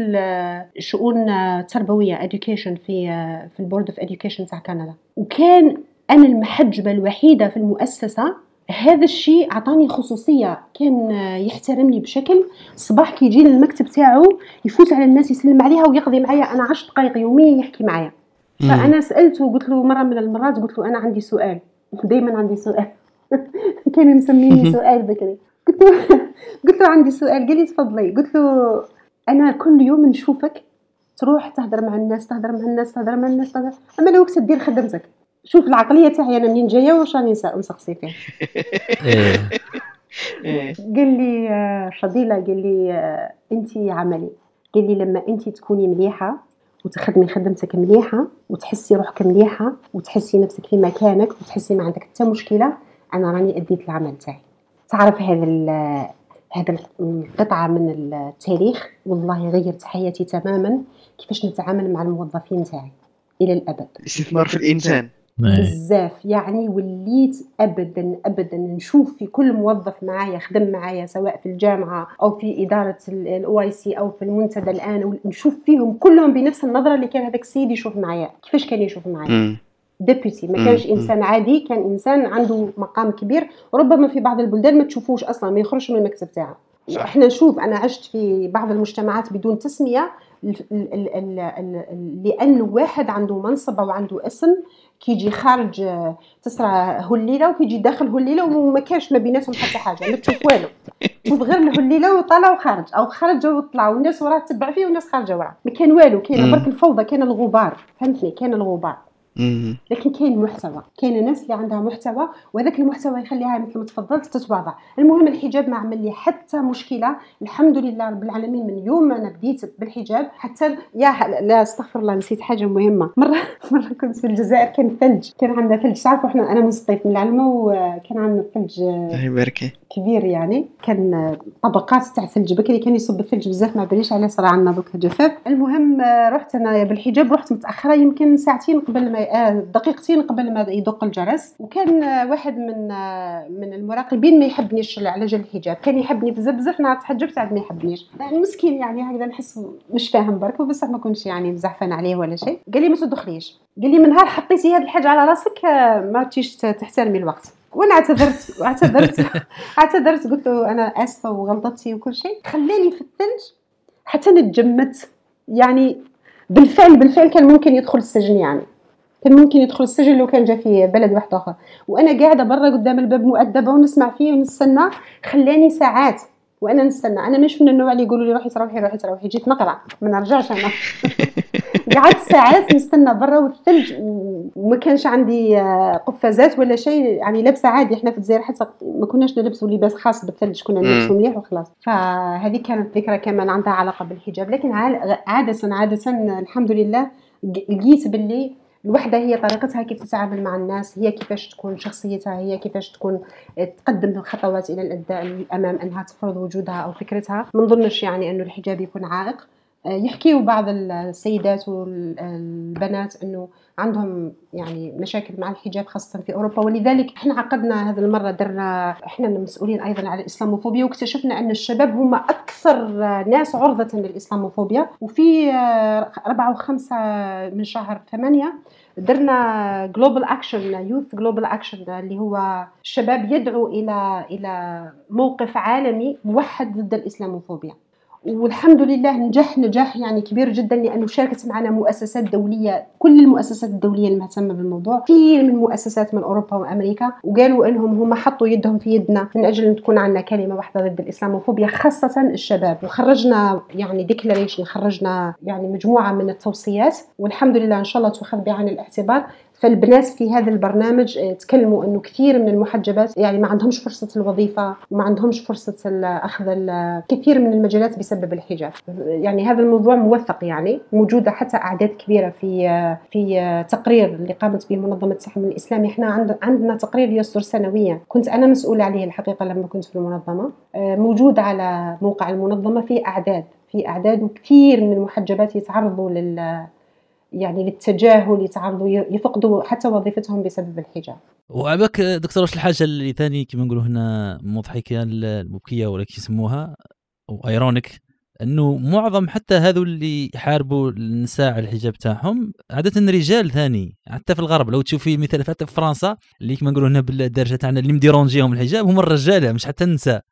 الشؤون التربويه education في آه، في ال board of education تاع كندا. وكان أنا المحجبة الوحيدة في المؤسسة. هذا الشيء عطاني خصوصية كان يحترمني بشكل. صباح كي يجي للمكتب تاعو يفوت على الناس يسلم عليها ويقضي معايا. أنا 10 دقائق يوميا يحكي معايا. فأنا سألته قلت له مرة من المرات قلت له أنا عندي سؤال. دائما عندي سؤال. كان مسميني سؤال بكري. قلت له قلت له عندي سؤال. قال لي تفضلي. قلت له أنا كل يوم نشوفك تروح تهدر مع الناس تهدر مع الناس تهدر مع الناس تهدر. أما لو كنت تدير خدمتك. شوف العقلية تاعي أنا منين جاية واش راني نسقسي فيه إيه. قال لي آه، فضيلة قال لي آه، أنت عملي. قال لي لما أنت تكوني مليحة وتخدمي خدمتك مليحة وتحسي روحك مليحة وتحسي نفسك في مكانك وتحسي ما عندك حتى مشكلة أنا راني أديت العمل تاعي. تعرف هذا هذا القطعة من التاريخ؟ والله غيرت حياتي تماما كيفاش نتعامل مع الموظفين تاعي إلى الأبد. الاستثمار في الإنسان. إيه. بزاف. يعني وليت ابدا ابدا نشوف في كل موظف معايا خدم معايا سواء في الجامعة أو في إدارة ال OIC أو في المنتدى الآن نشوف فيهم كلهم بنفس النظرة اللي كان هذاك السيد يشوف معايا. كيفاش كان يشوف معايا؟ ديبيوتي. ما كانش إنسان عادي كان إنسان عنده مقام كبير. وربما في بعض البلدان ما تشوفوش أصلا ما يخرجش من المكتب تاعه. إحنا نشوف أنا عشت في بعض المجتمعات بدون تسمية لأن واحد عنده منصب أو عنده اسم كيجي خارج تسرى هليلة وكيجي داخل هليلة وما كانش ما بيناتهم حتى حاجة ما تشوف والو. تشوف غير الهليلة وطلع وخرج أو خرج وطلع والناس وراه تتبع فيه والناس خارجة وراه. ما كان والو كاين برك الفوضى كان الغبار فهمتني؟ كان الغبار. لكن كاين محتوى كاين ناس اللي عندها محتوى وهذاك المحتوى يخليها مثل ما تفضلت تتواضع. المهم الحجاب ما عمل لي حتى مشكلة الحمد لله رب العالمين من يوم ما أنا بديت بالحجاب حتى يا لا أستغفر الله نسيت حاجة مهمة. مره مرة كنت في الجزائر كان ثلج كان عندنا ثلج تعرفوا إحنا أنا من الصيف من العلمة وكان عندنا ثلج الله يبارك كبير يعني كان طبقات تاع ثلج بكري كان يصب الثلج بزاف ما باليش عليه صرا عندنا دوك جفاف المهم آه، رحت أنا بالحجاب رحت متأخرة يمكن ساعتين قبل ما آه، دقيقتين قبل ما يدق الجرس. وكان آه، واحد من من المراقبين ما يحبنيش على جال الحجاب. كان يحبني بزاف بزاف أنا تحجبت عاد ما يحبنيش. يعني مسكين يعني هكذا نحس مش فاهم برك بصح ما كنتش يعني مزعفان عليه ولا شيء. قال لي ما تدخليش. قال لي من نهار حطيتي هذه الحاجة على راسك ما تيش تحترمي الوقت. وأنا اعتذرت اعتذرت. اعتذرت قلت له أنا آسفة وغلطتي وكل شيء. خلاني في الثلج حتى نتجمدت يعني بالفعل بالفعل كان ممكن يدخل السجن يعني. كان ممكن يدخل السجن لو كان جا في بلد واحد آخر. وأنا قاعدة برا قدام الباب مؤدبة ونسمع فيه ونستنى. خلاني ساعات وأنا نستنى. أنا مش من النوع اللي يقولوا لي روحي تروحي روحي تروحي. جيت نقرا ما نرجعش أنا. قعدت ساعات نستنى برا والثلج وما كانش عندي آه، قفازات ولا شيء يعني لابسه عادي. إحنا في الجزائر حتى ما كناش نلبسوا لباس خاص بالثلج كنا. نلبسوا مليح وخلاص. فهذه كانت ذكرى كمان عندها علاقه بالحجاب لكن عاده عادة الحمد لله لقيت باللي الوحدة هي طريقتها كيف تتعامل مع الناس هي كيفاش تكون شخصيتها هي كيفاش تكون تقدم الخطوات إلى الأداء الأمام أنها تفرض وجودها أو فكرتها. ما نظنش يعني أنه الحجاب يكون عائق. آه، يحكيوا بعض السيدات والبنات إنه عندهم يعني مشاكل مع الحجاب خاصة في أوروبا ولذلك إحنا عقدنا هذه المرة درنا إحنا المسؤولين أيضا على الإسلاموفوبيا واكتشفنا أن الشباب هم أكثر ناس عرضة للإسلاموفوبيا. وفي آه، أربعة وخمسة من شهر ثمانية درنا global action youth global action اللي هو الشباب يدعو إلى إلى موقف عالمي موحد ضد الإسلاموفوبيا. والحمد لله نجح نجاح يعني كبير جدا لأنه شاركت معنا مؤسسات دولية كل المؤسسات الدولية المهتمة بالموضوع. كثير من مؤسسات من أوروبا وأمريكا وقالوا إنهم هم حطوا يدهم في يدنا من أجل أن تكون عندنا كلمة واحدة ضد الإسلاموفوبيا خاصة الشباب. وخرجنا يعني declaration خرجنا يعني مجموعة من التوصيات والحمد لله إن شاء الله تؤخذ بعين الاعتبار. فالبنات في هذا البرنامج آه، تكلموا إنه كثير من المحجبات يعني ما عندهمش فرصة الوظيفة وما عندهمش فرصة أخذ كثير من المجالات بسبب الحجاب. يعني هذا الموضوع موثق يعني موجودة حتى أعداد كبيرة في آه، في آه، تقرير اللي قامت به منظمة التحمل الإسلامي. إحنا عند عندنا تقرير يصدر سنويا. كنت أنا مسؤولة عليه الحقيقة لما كنت في المنظمة. موجود على موقع المنظمة في أعداد في أعداد وكثير من المحجبات يتعرضوا لل يعني للتجاهل يتعرضوا يفقدوا حتى وظيفتهم بسبب الحجاب. وعباك دكتور واش الحاجة اللي ثاني كما نقولوا هنا مضحكة المبكية ولا كي يسموها أو ironique إنه معظم حتى هذو اللي يحاربوا النساء على الحجاب تاعهم عادة رجال ثاني. حتى في الغرب لو تشوفي مثال حتى في فرنسا اللي كما نقولوا هنا بالدرجة تاعنا اللي مديرونجيهم الحجاب هم الرجاله مش حتى النساء.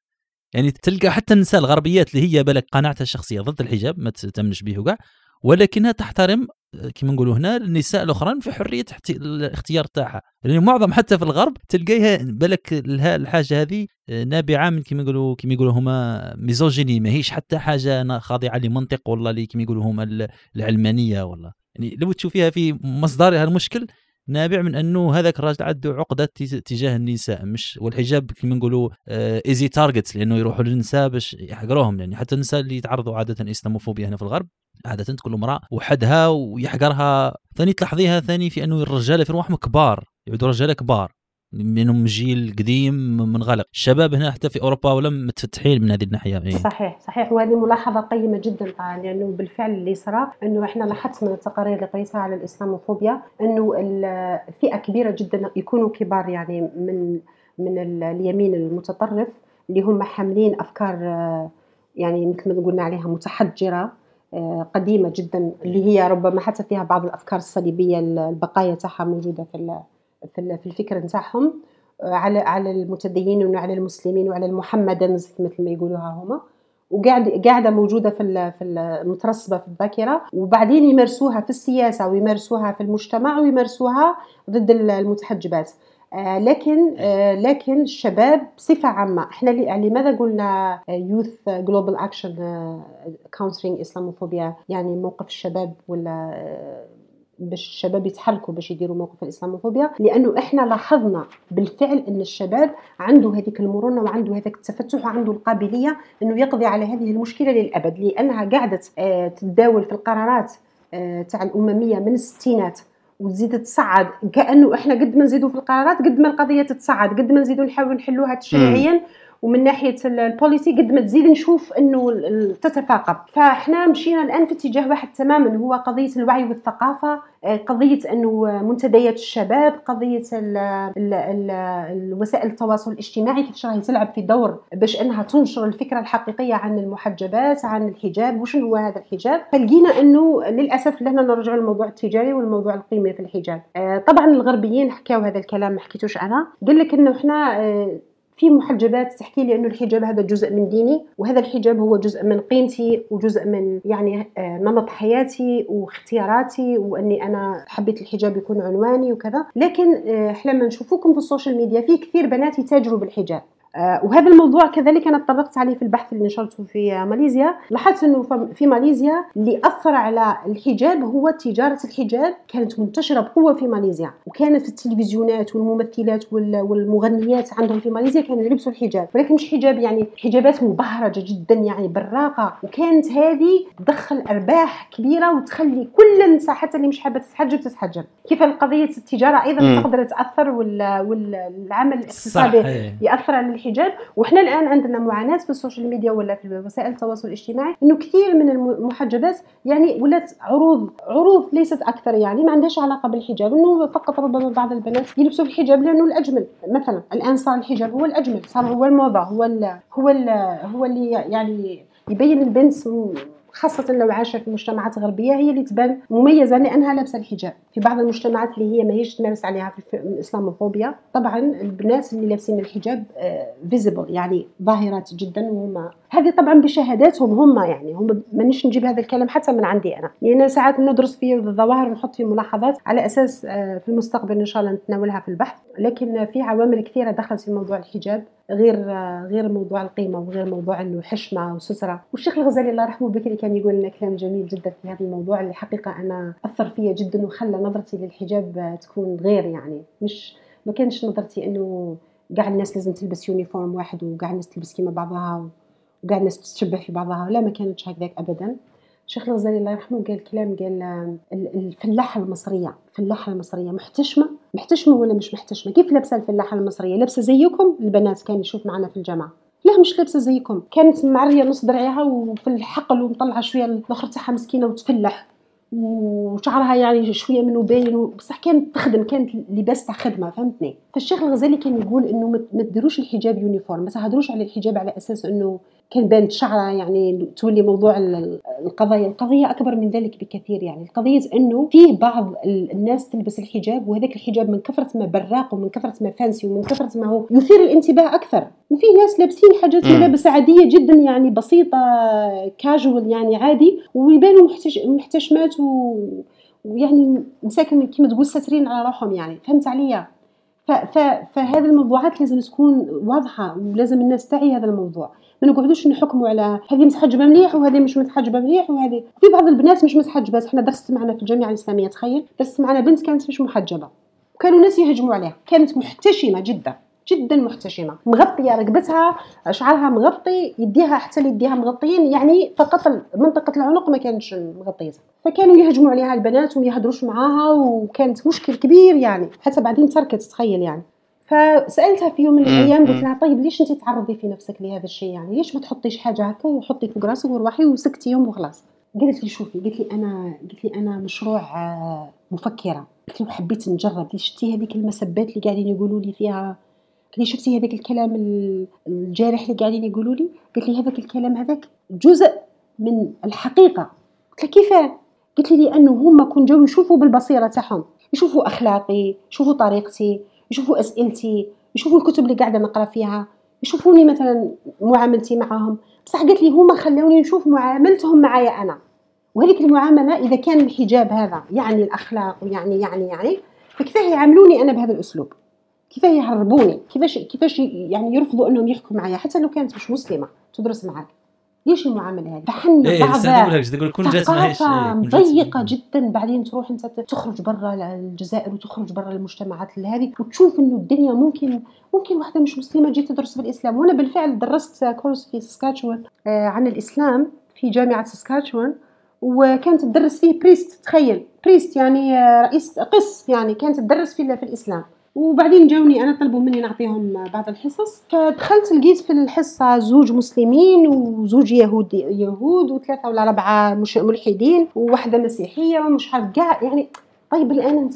يعني تلقى حتى النساء الغربيات اللي هي بالك قناعتها الشخصية ضد الحجاب ما تامنش به وكاع ولكنها تحترم كما نقولوا هنا النساء الأخرين في حرية الاختيار تاعها. لأن معظم حتى في الغرب تلقايها بالك الحاجة هذه نابعة من كما يقولوا كما يقولوا هما misogyny ماهيش حتى حاجة خاضعة لمنطق والله كما يقولوا هما ال- العلمانية والله. يعني لو تشوفيها في مصدرها المشكل نابع من أنه هذاك الراجل عنده عقدة تج- تجاه النساء مش والحجاب كما نقولوا easy target لأنه يروحوا للنساء باش يحقروهم يعني حتى النساء اللي يتعرضوا عادة إسلاموفوبيا هنا في الغرب عادة تكون امراه وحدها ويحقرها ثاني تلاحظيها ثاني في أنه الرجاله في رواحهم كبار يعودوا رجاله كبار. منهم جيل قديم منغلق الشباب هنا حتى في أوروبا ولا متفتحين من هذه الناحية إيه. صحيح صحيح وهذه ملاحظة قيمة جدا طبعا لأنه بالفعل اللي صرا إنه إحنا لاحظت من التقارير اللي قريتها على الإسلاموفوبيا إنه فئه كبيرة جدا يكونوا كبار يعني من من ال- اليمين المتطرف اللي هم حاملين أفكار يعني مثل ما قلنا عليها متحجرة آه، قديمة جدا اللي هي ربما حتى فيها بعض الأفكار الصليبية البقايا تاعها موجودة في في ال- في الفكر نتاعهم على على المتدينين وعلى المسلمين وعلى ال Mohammedans مثل ما يقولوها هما. وقاعد قاعدة موجودة في في ال- مترسبه في الذاكرة. وبعدين يمارسوها في السياسة ويمارسوها في المجتمع ويمارسوها ضد ال- المتحجبات. آه لكن آه لكن الشباب بصفة عامة إحنا لماذا قلنا youth global action كونترينج اسلاموفوبيا يعني موقف الشباب ولا آه، باش الشباب يتحركوا باش يديروا موقف الإسلاموفوبيا لأنه إحنا لاحظنا بالفعل إن الشباب عنده هذيك المرونة وعنده هذاك التفتح وعنده القابلية إنه يقضي على هذه المشكلة للأبد لأنها قاعدة آه، تتداول في القرارات آه، تاع الأممية من الستينات وتزيد تصعد كأنه إحنا قد ما نزيدوا في القرارات قد ما القضية تتصعد قد ما نزيدوا نحاول نحلوها تشريعيا ومن ناحية البوليسي قد ما تزيد نشوف إنه تتفاقم. فإحنا مشينا الآن في اتجاه واحد تماما هو قضية الوعي والثقافة آه، قضية إنه منتديات الشباب قضية ال ال ال الوسائل التواصل الاجتماعي كيفاش راهي تلعب في دور باش إنها تنشر الفكرة الحقيقية عن المحجبات عن الحجاب وشنو هو هذا الحجاب؟ فلقينا إنه للأسف لهنا نرجع للموضوع التجاري والموضوع القيمي في الحجاب. آه، طبعا الغربيين حكاو هذا الكلام ما حكيتوش أنا. قال لك إنه إحنا آه، في محجبات تحكي لي أنه الحجاب هذا جزء من ديني وهذا الحجاب هو جزء من قيمتي وجزء من يعني آه، نمط حياتي واختياراتي وأني أنا حبيت الحجاب يكون عنواني وكذا. لكن آه، لما نشوفوكم في ال social media في كثير بنات يتاجروا بالحجاب. وهذا الموضوع كذلك أنا تطرقت عليه في البحث اللي نشرته في ماليزيا لاحظت إنه في ماليزيا اللي أثر على الحجاب هو تجارة الحجاب كانت منتشرة بقوة في ماليزيا وكانت في التلفزيونات والممثلات والمغنيات عندهم في ماليزيا كانوا يلبسوا الحجاب ولكن مش حجاب يعني حجابات مبهرجة جدا يعني براقة وكانت هذه تدخل أرباح كبيرة وتخلي كل النساء حتى اللي مش حابة تتحجب تتحجب كيف قضية التجارة أيضا. تقدر تأثر والعمل الاقتصادي. يأثر على الحجاب وحنا الآن عندنا معاناة في ال social media ولا في وسائل التواصل الاجتماعي إنه كثير من المحجبات يعني ولات عروض عروض ليست أكثر يعني ما عندهاش علاقة بالحجاب إنه فقط ربما بعض البنات يلبسوا الحجاب لأنه الأجمل. مثلا الآن صار الحجاب هو الأجمل صار هو الموضة هو ال هو ال هو اللي يعني يبين البنت خاصة لو عايشة في مجتمعات غربية هي اللي تبان مميزة لأنها لابسة الحجاب. في بعض المجتمعات اللي هي ماهيش تمارس عليها في الإسلاموفوبيا طبعا البنات اللي لابسين الحجاب visible آه، يعني ظاهرات جدا وهم هذه طبعا بشهاداتهم هم يعني هم مانيش نجيب هذا الكلام حتى من عندي أنا. لأن يعني ساعات ندرس في الظواهر ونحط في ملاحظات على أساس آه، في المستقبل إن شاء الله نتناولها في البحث. لكن في عوامل كثيرة دخلت في موضوع الحجاب غير غير موضوع القيمة وغير موضوع إنه حشمة وسترة. والشيخ الغزالي الله يرحمه بكري كان يقول لنا كلام جميل جدا في هذا الموضوع. اللي حقيقه أنا أثر فيا جدا وخلى نظرتي للحجاب تكون غير يعني مش ما كانش نظرتي إنه كاع الناس لازم تلبس يونيفورم واحد وكاع الناس تلبس كيما بعضها وكاع الناس تشبه في بعضها لا ما كانتش هكذاك ابدا. الشيخ الغزالي الله يرحمه قال كلام قال الفلاحه المصرية الفلاحه المصرية محتشمة؟ محتشمة ولا مش محتشمة؟ كيف لابسة الفلاحه المصرية؟ لابسة زيكم؟ البنات كان يشوف معنا في الجامعة لا مش لابسة زيكم. كانت معرية نص درعها وفي الحقل ومطلعة شوية الآخر تاعها مسكينة وتفلح. وشعرها يعني شوية منه باين بصح كانت تخدم كانت لباس تاع خدمة فهمتني؟ فالشيخ الغزالي كان يقول إنه ما تديروش الحجاب uniform ما تهضروش على الحجاب على أساس إنه كان بانت شعرها يعني تولي موضوع القضايا. القضية أكبر من ذلك بكثير يعني. القضية أنه فيه بعض الناس تلبس الحجاب وهذاك الحجاب من كثرة ما براق ومن كثرة ما fancy ومن كثرة ما هو يثير الانتباه أكثر. وفي ناس لابسين حاجات ملابس عادية جدا يعني بسيطة كاجوال يعني عادي ويبانوا محتشمات و ويعني مساكن كيما تقول ساترين على روحهم يعني. فهمت عليا؟ فهذه الموضوعات لازم تكون واضحة ولازم الناس تعي هذا الموضوع. نقعدوش نحكموا على هذه متحجبه مليح وهذه مش متحجبه مليح وهذه. في بعض البنات مش متحجبات إحنا درست معنا في الجامعة الإسلامية تخيل؟ درست معنا بنت كانت مش محجبة. وكانوا الناس يهجموا عليها. كانت محتشمة جدا جدا محتشمة. مغطية رقبتها شعرها مغطي يديها حتى يديها مغطيين يعني فقط منطقة العنق ما كانش مغطية. فكانوا يهجموا عليها البنات وما يهضروش معاها وكانت مشكل كبير يعني. حتى بعدين تركت تخيل يعني. فسألتها في يوم من الأيام قلت لها طيب ليش أنت تعرضي في نفسك لهذا الشيء؟ يعني ليش ما تحطيش حاجة هكا وحطي فوق راسك وروحي وسكتي يوم وخلاص؟ قالت لي شوفي قالت لي أنا قالت لي أنا مشروع آه، مفكرة. قلت له حبيت نجرب شفتي هذيك المسبات اللي قاعدين يقولوا لي فيها؟ قالت لي شفتي هذاك الكلام الجارح اللي قاعدين يقولوا لي؟ قالت لي هذاك الكلام هذاك جزء من الحقيقة. قلت لها كيف؟ قلت لي لأنه هما كون جاو يشوفوا بالبصيرة تاعهم يشوفوا أخلاقي يشوفوا طريقتي. يشوفوا أسئلتي يشوفوا الكتب اللي قاعدة نقرأ فيها يشوفوني مثلا معاملتي معاهم. بصح قالت لي هما خلوني نشوف معاملتهم معايا أنا. وهذيك المعاملة إذا كان الحجاب هذا يعني الأخلاق ويعني يعني يعني فكيف يعاملوني أنا بهذا الأسلوب؟ كيف يهربوني؟ كيفاش كيفاش يعني يرفضوا أنهم يحكوا معايا؟ حتى لو كانت مش مسلمة تدرس معاك. ليش المعامله هذه فحنا إيه بعض لسه تقول ثقافة إيه، مضيقة جدا بعدين تروح أنت تخرج برا الجزائر وتخرج برا المجتمعات هذه وتشوف إنه الدنيا ممكن ممكن واحدة مش مسلمة تجي تدرس بالاسلام وأنا بالفعل درست كورس في ساسكاتشوان آه، عن الإسلام في جامعة ساسكاتشوان وكانت تدرس فيه priest تخيل. priest يعني آه، رئيس قس يعني كانت تدرس في في الإسلام. وبعدين جاوني أنا طلبوا مني نعطيهم بعض الحصص. فدخلت لقيت في الحصة زوج مسلمين وزوج يهودي يهود وثلاثة ولا اربعه مش ملحدين وواحدة مسيحية ومش عارف كاع يعني طيب الآن أنت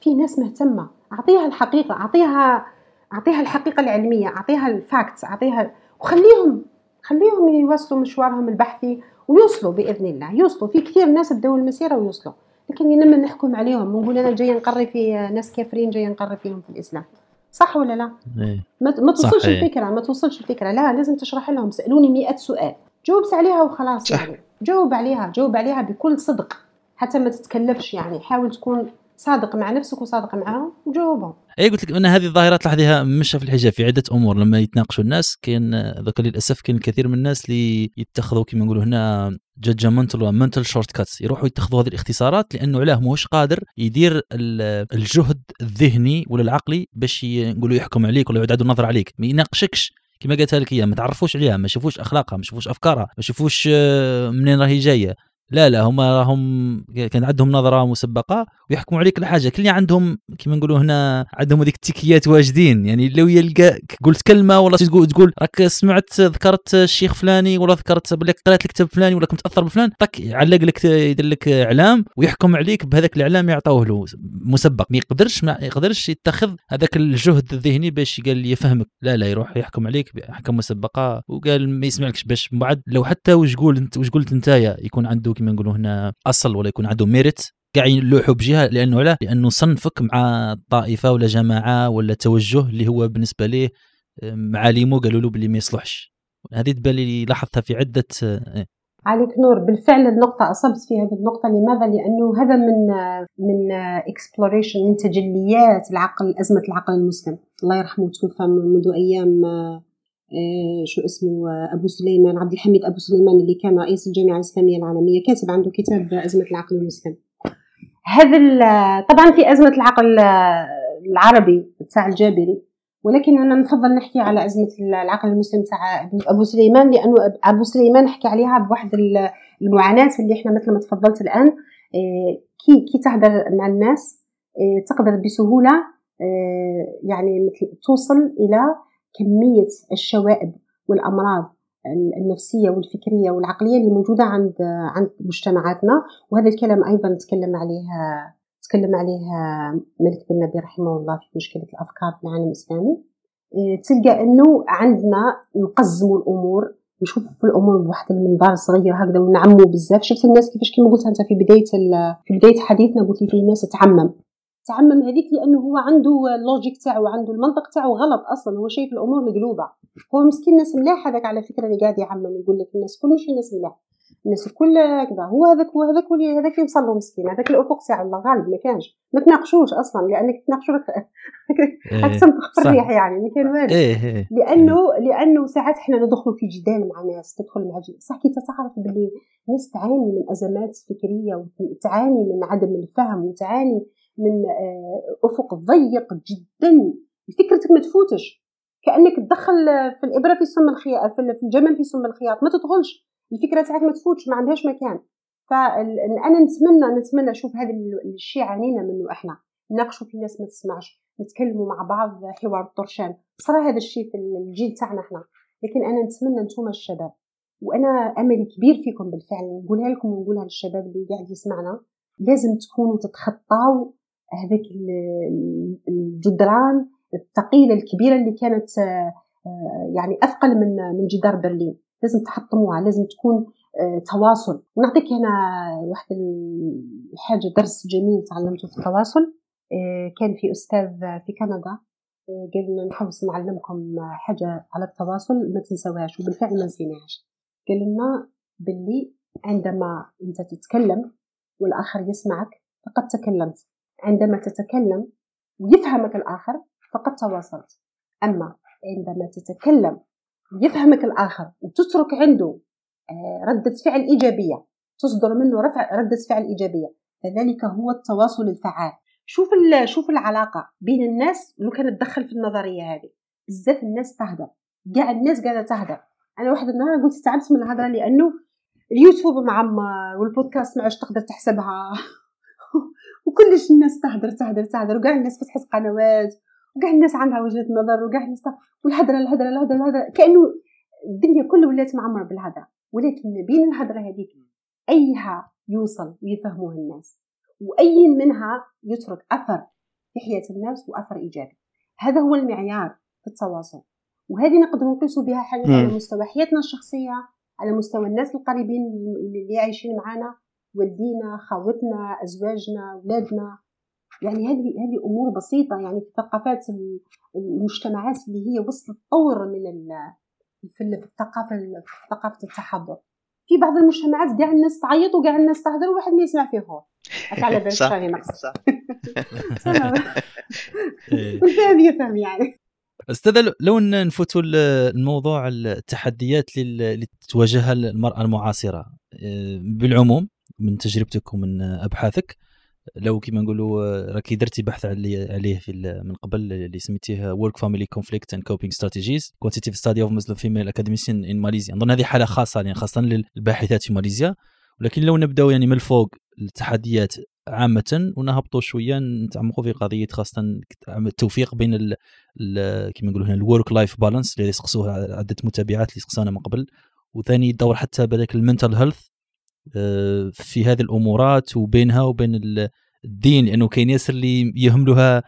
في ناس مهتمة. أعطيها الحقيقة اعطيها أعطيها الحقيقة العلمية أعطيها ال facts أعطيها وخليهم خليهم يواصلوا مشوارهم البحثي ويوصلوا بإذن الله. يوصلوا. في كثير ناس بداوا المسيرة ويوصلوا. لكن لما نحكم عليهم ونقول أنا جاية نقري في ناس كافرين جاية نقري فيهم في الإسلام صح ولا لا؟ إيه. ما توصلش. الفكرة ما توصلش الفكرة لا لازم تشرح لهم سألوني مئة سؤال جاوبت عليها وخلاص صح. يعني جاوب عليها جاوب عليها بكل صدق حتى ما تتكلفش يعني حاول تكون صادق مع نفسك وصادق معاهم وجاوبهم اي قلت لك إن هذه الظاهرة تلاحظيها مش في الحجاب في عدة أمور لما يتناقشوا الناس. كاين ذاك للأسف كاين الكثير من الناس اللي يتخذوا كما نقولوا هنا judgmental و mental shortcuts يروحوا يتخذوا هذه الاختصارات لأنه علاه ماهوش قادر يدير ال- الجهد الذهني ولا العقلي باش نقولوا يحكم عليك ولا يعيد النظر عليك. ما يناقشكش. كما قالتها لك هي ما تعرفوش عليها ما يشوفوش أخلاقها ما يشوفوش أفكارها ما يشوفوش آه، منين راهي جاية. لا لا هما راهم كان عندهم نظرة مسبقة ويحكموا عليك الحاجة كل عندهم كما نقولوا هنا عندهم هذيك التكيات واجدين. يعني لو يلقاك قلت كلمة ولا تقول تقول راك سمعت ذكرت الشيخ فلاني ولا ذكرت بلي قرأت الكتاب فلاني ولا كنت متاثر بفلان طك يعلق لك يدير لك إعلام ويحكم عليك بهذاك الإعلام يعطوه له مسبق. ما يقدرش ما يقدرش يتخذ هذاك الجهد الذهني باش قال يفهمك. لا لا يروح يحكم عليك باحكام مسبقة وقال ما يسمعلكش باش. من بعد لو حتى وش قول أنت وش قلت نتايا يكون عنده كما نقولوا هنا أصل ولا يكون عنده ميريت قاعد يلوحوا بجهة لأنه علاه لأنه صنفك مع طائفة ولا جماعة ولا توجه اللي هو بالنسبة ليه آه، معاليمه قالوا له باللي ما يصلحش هذه تبان لي لاحظتها في عدة آه، عليك نور بالفعل النقطة أصبت في هذه النقطة لماذا؟ لأنه هذا من من اكسبلوريشن من تجليات العقل أزمة العقل المسلم الله يرحمه توفى منذ أيام آه، شو اسمه آه، أبو سليمان عبد الحميد أبو سليمان اللي كان رئيس الجامعة الإسلامية العالمية كاتب عنده كتاب أزمة العقل المسلم. هذا طبعا في أزمة العقل آه، العربي تاع الجابري ولكن أنا نفضل نحكي على أزمة العقل المسلم تاع أبو سليمان لأنه أبو سليمان حكى عليها بواحد ال- المعاناة اللي إحنا مثل ما تفضلت الآن. كي كي تهدر مع الناس تقدر بسهولة يعني مثل توصل إلى كمية الشوائب والأمراض ال- النفسية والفكرية والعقلية اللي موجودة عند عند مجتمعاتنا. وهذا الكلام أيضا تكلم عليه تكلم عليها ملك بن نبي رحمه الله في مشكلة الأفكار في العالم الإسلامي. إيه، تلقى أنه عندنا نقزموا الأمور نشوفوا في الأمور بواحد المنظار صغير هكذا ونعموا بزاف. شفت الناس كيفاش كما قلت أنت في بداية ال- في بداية حديثنا قلت لي في ناس تعمم. تعمم هذيك لأنه هو عنده اللوجيك تاعو عنده المنطق تاعو غلط أصلا هو شايف الأمور مقلوبة. هو مسكين ناس ملاح هذاك على فكرة اللي قاعد يعمم يقول لك الناس كل ماشي ناس ملاح. الناس الكل كذا هو هذاك هو هذاك اللي- هذاك يوصل له مسكين هذاك الأفق تاعو الله غالب ما كانش. ما تناقشوش أصلا لأنك تناقشوا لك إيه، تخفر صح. الريح يعني ما كان والو. إيه إيه. لأنه لأنه ساعات إحنا ندخلوا في جدال مع ناس تدخل مع جدال. صح كي تعرف باللي ناس تعاني من أزمات فكرية وتعاني من عدم الفهم وتعاني من آه، أفق ضيق جدا. فكرتك ما تفوتش. كأنك تدخل في الإبرة في سم الخياط في الجمل في سم الخياط. ما تدخلش الفكرة تاعك ما تفوتش ما عندهاش مكان. فانا نتمنى نتمنى أشوف هذا الشيء عانينا منه إحنا. نناقشوا في ناس ما تسمعش. نتكلموا مع بعض حوار الطرشان. صرا هذا الشيء في الجيل تاعنا إحنا. لكن أنا نتمنى أنتم الشباب. وأنا أملي كبير فيكم بالفعل. نقولها لكم ونقولها للشباب اللي قاعد يسمعنا. لازم تكونوا تتخطاوا هذاك ال- الجدران الثقيلة الكبيرة اللي كانت آه، آه، يعني أثقل من من جدار برلين. لازم تحطموها لازم تكون آه، تواصل. ونعطيك هنا واحد الحاجة درس جميل تعلمته في التواصل. كان في أستاذ في كندا قال لنا نحوس نعلمكم حاجة على التواصل ما تنسوهاش وبالفعل ما نسيناهاش. قال لنا باللي عندما أنت تتكلم والآخر يسمعك فقد تكلمت. عندما تتكلم ويفهمك الآخر فقد تواصلت. أما عندما تتكلم ويفهمك الآخر وتترك عنده آه، ردة فعل إيجابية تصدر منه رفع ردة فعل إيجابية فذلك هو التواصل الفعال. شوف شوف العلاقة بين الناس لو كانت تدخل في النظرية هذه بزاف الناس تهدر كاع الناس قاعدة تهدر أنا واحد النهار قلت تعبت من الهضرة لأنه اليوتيوب معمر والبودكاست ما عادش تقدر تحسبها. وكلش الناس تهدر تهدر تهدر وكاع الناس فتحت قنوات وكاع الناس عندها وجهة نظر وكاع الناس والهدرة الهدرة الهدرة الهدرة كأنه الدنيا كلها ولات معمره بالهدرة. ولكن ما بين الهدرة هذيك أيها يوصل ويفهموه الناس وأي منها يترك أثر في حياة الناس وأثر إيجابي. هذا هو المعيار في التواصل. وهذه نقدر نقيس بها حاجة على مستوى حياتنا الشخصية على مستوى الناس القريبين اللي عايشين معنا والدينا خاوتنا أزواجنا اولادنا يعني هذه هذه أمور بسيطة يعني في ثقافات المجتمعات اللي هي وصلت طور من في الثقافة في ثقافة التحضر. في بعض المجتمعات كاع الناس تعيط وكاع الناس تهدر وواحد ما يسمع فيه هو على بالك شاني نقصد صح. يعني. أستاذ لو نفوتوا الموضوع التحديات اللي تواجهها المرأة المعاصرة آه، بالعموم من تجربتك ومن أبحاثك لو كيما نقولوا راكي درتي بحث عليه في من قبل اللي سميتيه work family conflict and coping strategies quantitative study of Muslim female academician in Malaysia نظن هذه حالة خاصة يعني خاصة للباحثات في ماليزيا. ولكن لو نبداو يعني من الفوق التحديات عامة ونهبطوا شوية نتعمقوا في قضية خاصة التوفيق بين كيما نقولوا هنا ال work life balance اللي يسقسوها عدة متابعات اللي سقسونا من قبل. وثاني دور حتى بذاك ال mental health آه، في هذه الأمورات وبينها وبين الدين لأنه كاين ياسر اللي يهملوها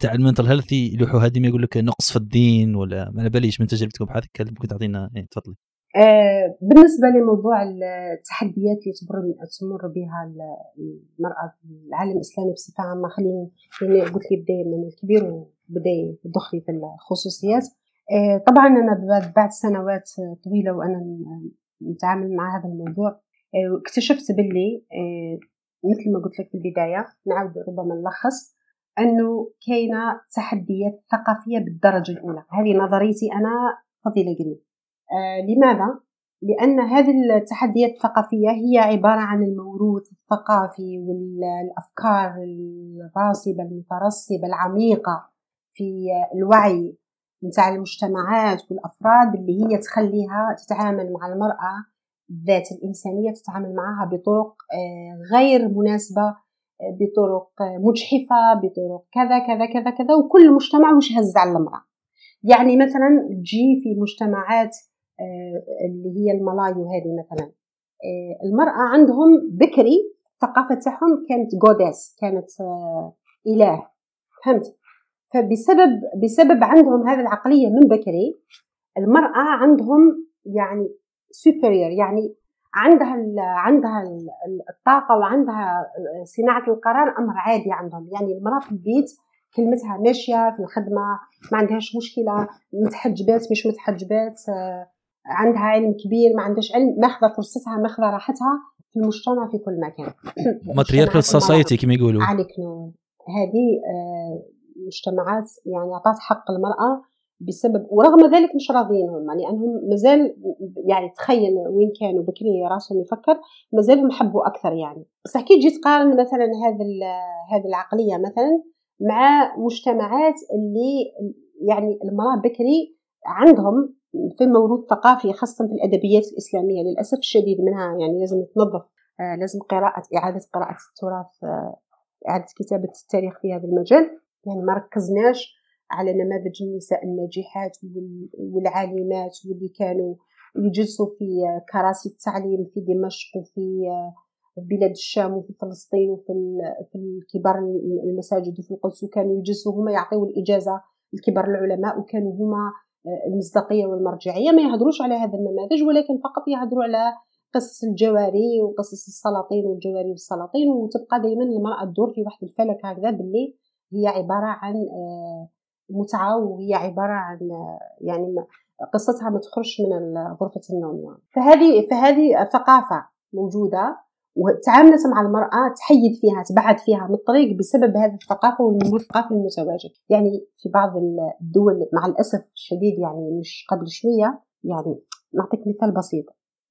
تاع ال mental health يلوحوا هذه يقول لك نقص في الدين ولا ما باليش من تجربتكم بحثك ممكن تعطينا يعني تفضلي. آه بالنسبة لموضوع التحديات اللي تمر تمر بها المرأة في العالم الإسلامي بصفة عامة خليني يعني قلت لي بداية من الكبير وبدا يدخلي في الخصوصيات. آه طبعا أنا بعد سنوات طويلة وأنا نتعامل مع هذا الموضوع آه، اكتشفت باللي آه، مثل ما قلت لك في البداية نعاود ربما نلخص أنه كاينة تحديات ثقافية بالدرجة الأولى هذه نظريتي أنا فضيلة قريب آه لماذا؟ لأن هذه التحديات الثقافية هي عبارة عن الموروث الثقافي والأفكار الراسبة المترسبة العميقة في الوعي نتاع المجتمعات والأفراد اللي هي تخليها تتعامل مع المرأة الذات الإنسانية تتعامل معها بطرق آه، غير مناسبة آه، بطرق آه، مجحفة بطرق كذا كذا كذا كذا وكل مجتمع مش هز على المرأة. يعني مثلا تجي في مجتمعات اللي هي الملايو هذه مثلا المرأة عندهم بكري الثقافة تاعهم كانت goddess كانت إله. فهمت؟ فبسبب بسبب عندهم هذه العقلية من بكري المرأة عندهم يعني superior يعني عندها عندها الطاقة وعندها صناعة القرار أمر عادي عندهم. يعني المرأة في البيت كلمتها ماشية في الخدمة ما عندهاش مشكلة متحجبات مش متحجبات عندها علم كبير ما عندهاش علم ماخذة فرصتها ماخذة راحتها في المجتمع في كل مكان. matriarchal society كما يقولوا. عليك نور. هذه آه، مجتمعات يعني اعطت حق المرأة بسبب ورغم ذلك مش راضيين هم لأنهم مازال يعني تخيل وين كانوا بكري راسهم يفكر مازالهم حبوا أكثر يعني. بس كي تجي تقارن مثلا هذا هذه العقلية مثلا مع مجتمعات اللي يعني المرأة بكري عندهم في موروث ثقافي خاصة في الأدبيات الإسلامية للأسف الشديد منها يعني لازم تنظف آه لازم قراءة إعادة قراءة التراث آه إعادة كتابة التاريخ في هذا المجال. يعني ما ركزناش على نماذج النساء الناجحات والعالمات واللي كانوا يجلسوا في كراسي التعليم في دمشق وفي بلاد الشام وفي فلسطين وفي في كبار المساجد وفي القدس وكانوا يجلسوا هما يعطيوا الإجازة لكبار العلماء وكانوا هما المصداقية والمرجعية. ما يهضروش على هذا النماذج ولكن فقط يهضروا على قصص الجواري وقصص السلاطين والجواري والسلاطين. وتبقى دائما المرأة تدور في واحد الفلك هكذا باللي هي عبارة عن متعة وهي عبارة عن يعني قصتها ما تخرجش من غرفة النوم يعني. فهذه فهذه ثقافة موجودة وتعاملت مع المرأة تحيد فيها تبعد فيها من الطريق بسبب هذه الثقافة والنمو الثقافي المتواجد يعني في بعض الدول مع الأسف الشديد يعني مش قبل شوية يعني نعطيك مثال بسيط.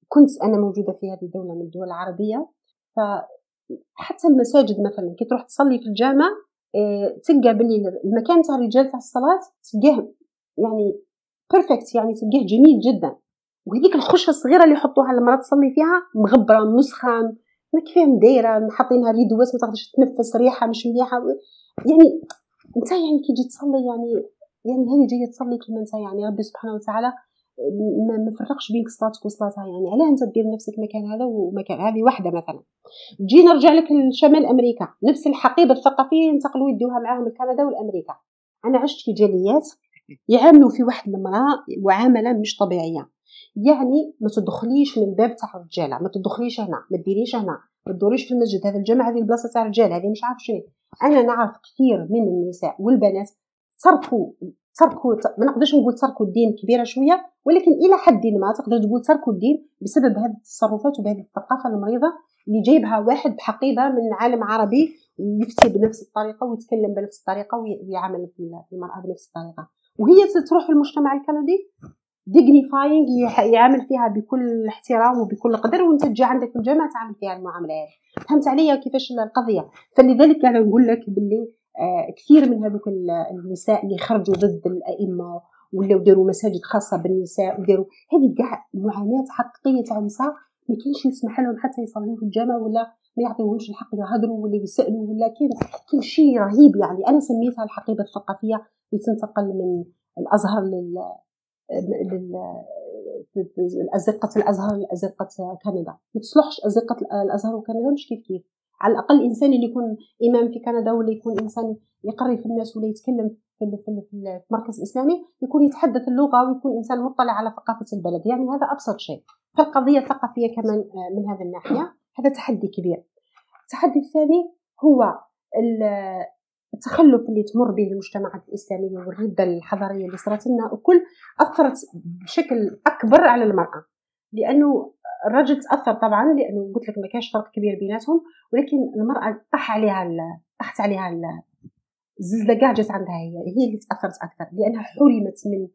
كنت أنا موجودة في هذه الدولة من الدول العربية فحتى المساجد مثلا كي تروح تصلي في الجامع تلقى باللي المكان تاع الرجال تاع الصلاة تلقاه يعني بيرفكت يعني تلقاه جميل جدا. وهذيك الخشة الصغيرة اللي يحطوها المرأة تصلي فيها مغبرة مسخة كيفاه مدايرة حاطينها rideauات ما تقدرش تنفس ريحة مش مليحة. يعني أنت يعني كي تجي تصلي يعني يعني هذه جاية تصلي كيما أنت يعني ربي سبحانه وتعالى ما مفرقش بين صلاتك وصلاتها يعني علاه انت دير نفسك مكان هذا ومكان هذه واحدة مثلا. جي نرجع لك لشمال أمريكا. نفس الحقيبة الثقافية ينتقلوا يدوها معاهم لكندا والأمريكا. أنا عشت في جاليات يعاملوا في واحد المرأة معاملة مش طبيعية. يعني ما تدخليش من الباب تاع الرجالة. ما تدخليش هنا. ما ديريش هنا. ما تدوريش في المسجد. هذا الجامع هذه البلاصة تاع الرجال. هذه مش عارف شنو. أنا نعرف كثير من النساء والبنات تركوا تركوا ما نقدرش نقول تركوا الدين كبيرة شوية ولكن إلى حد ما تقدر تقول تركوا الدين بسبب هذه التصرفات وبهذه الثقافة المريضة اللي جايبها واحد بحقيبة من عالم عربي يفتي بنفس الطريقة ويتكلم بنفس الطريقة ويعامل المرأة بنفس الطريقة. وهي تروح في المجتمع الكندي ديغنيفاينغ يعامل فيها بكل احترام وبكل قدر وأنت تجي عندك في الجامعة تعامل فيها المعاملة هذه. فهمت عليا كيفاش القضية؟ فلذلك أنا نقول لك باللي كثير من هذوك النساء اللي خرجوا ضد الائمه ولاو داروا مساجد خاصه بالنساء وداروا هذه كاع معاناه حقيقيه تاع النساء ما كاينش يسمح لهم حتى يصلوا في الجامع ولا ما يعطيوهمش الحق يهضروا ولا يسالوا ولا كاين كاين شيء رهيب يعني أنا سميتها الحقيبه الثقافيه اللي تنتقل من الازهر لل الأزقة الأزهر لأزقة كندا ما تصلحش أزقة الأزهر وكندا مش كيف كيف على الأقل الإنسان اللي يكون إمام في كندا ولا يكون إنسان يقري في الناس ولا يتكلم في, في, في مركز إسلامي يكون يتحدث اللغة ويكون إنسان مطلع على ثقافة البلد. يعني هذا أبسط شيء. فالقضية الثقافية كمان آه، من هذا الناحية. هذا تحدي كبير. التحدي الثاني هو التخلف اللي تمر به المجتمعات الإسلامية والردة الحضارية اللي صارت لنا وكل أثرت بشكل أكبر على المرأة. لأنه الرجل تأثر طبعا لأنه قلت لك ما كانش فرق كبير بيناتهم ولكن المرأة طاح عليها طاحت عليها الزلزلة كاع جات عندها هي هي اللي تأثرت أكثر لأنها حرمت من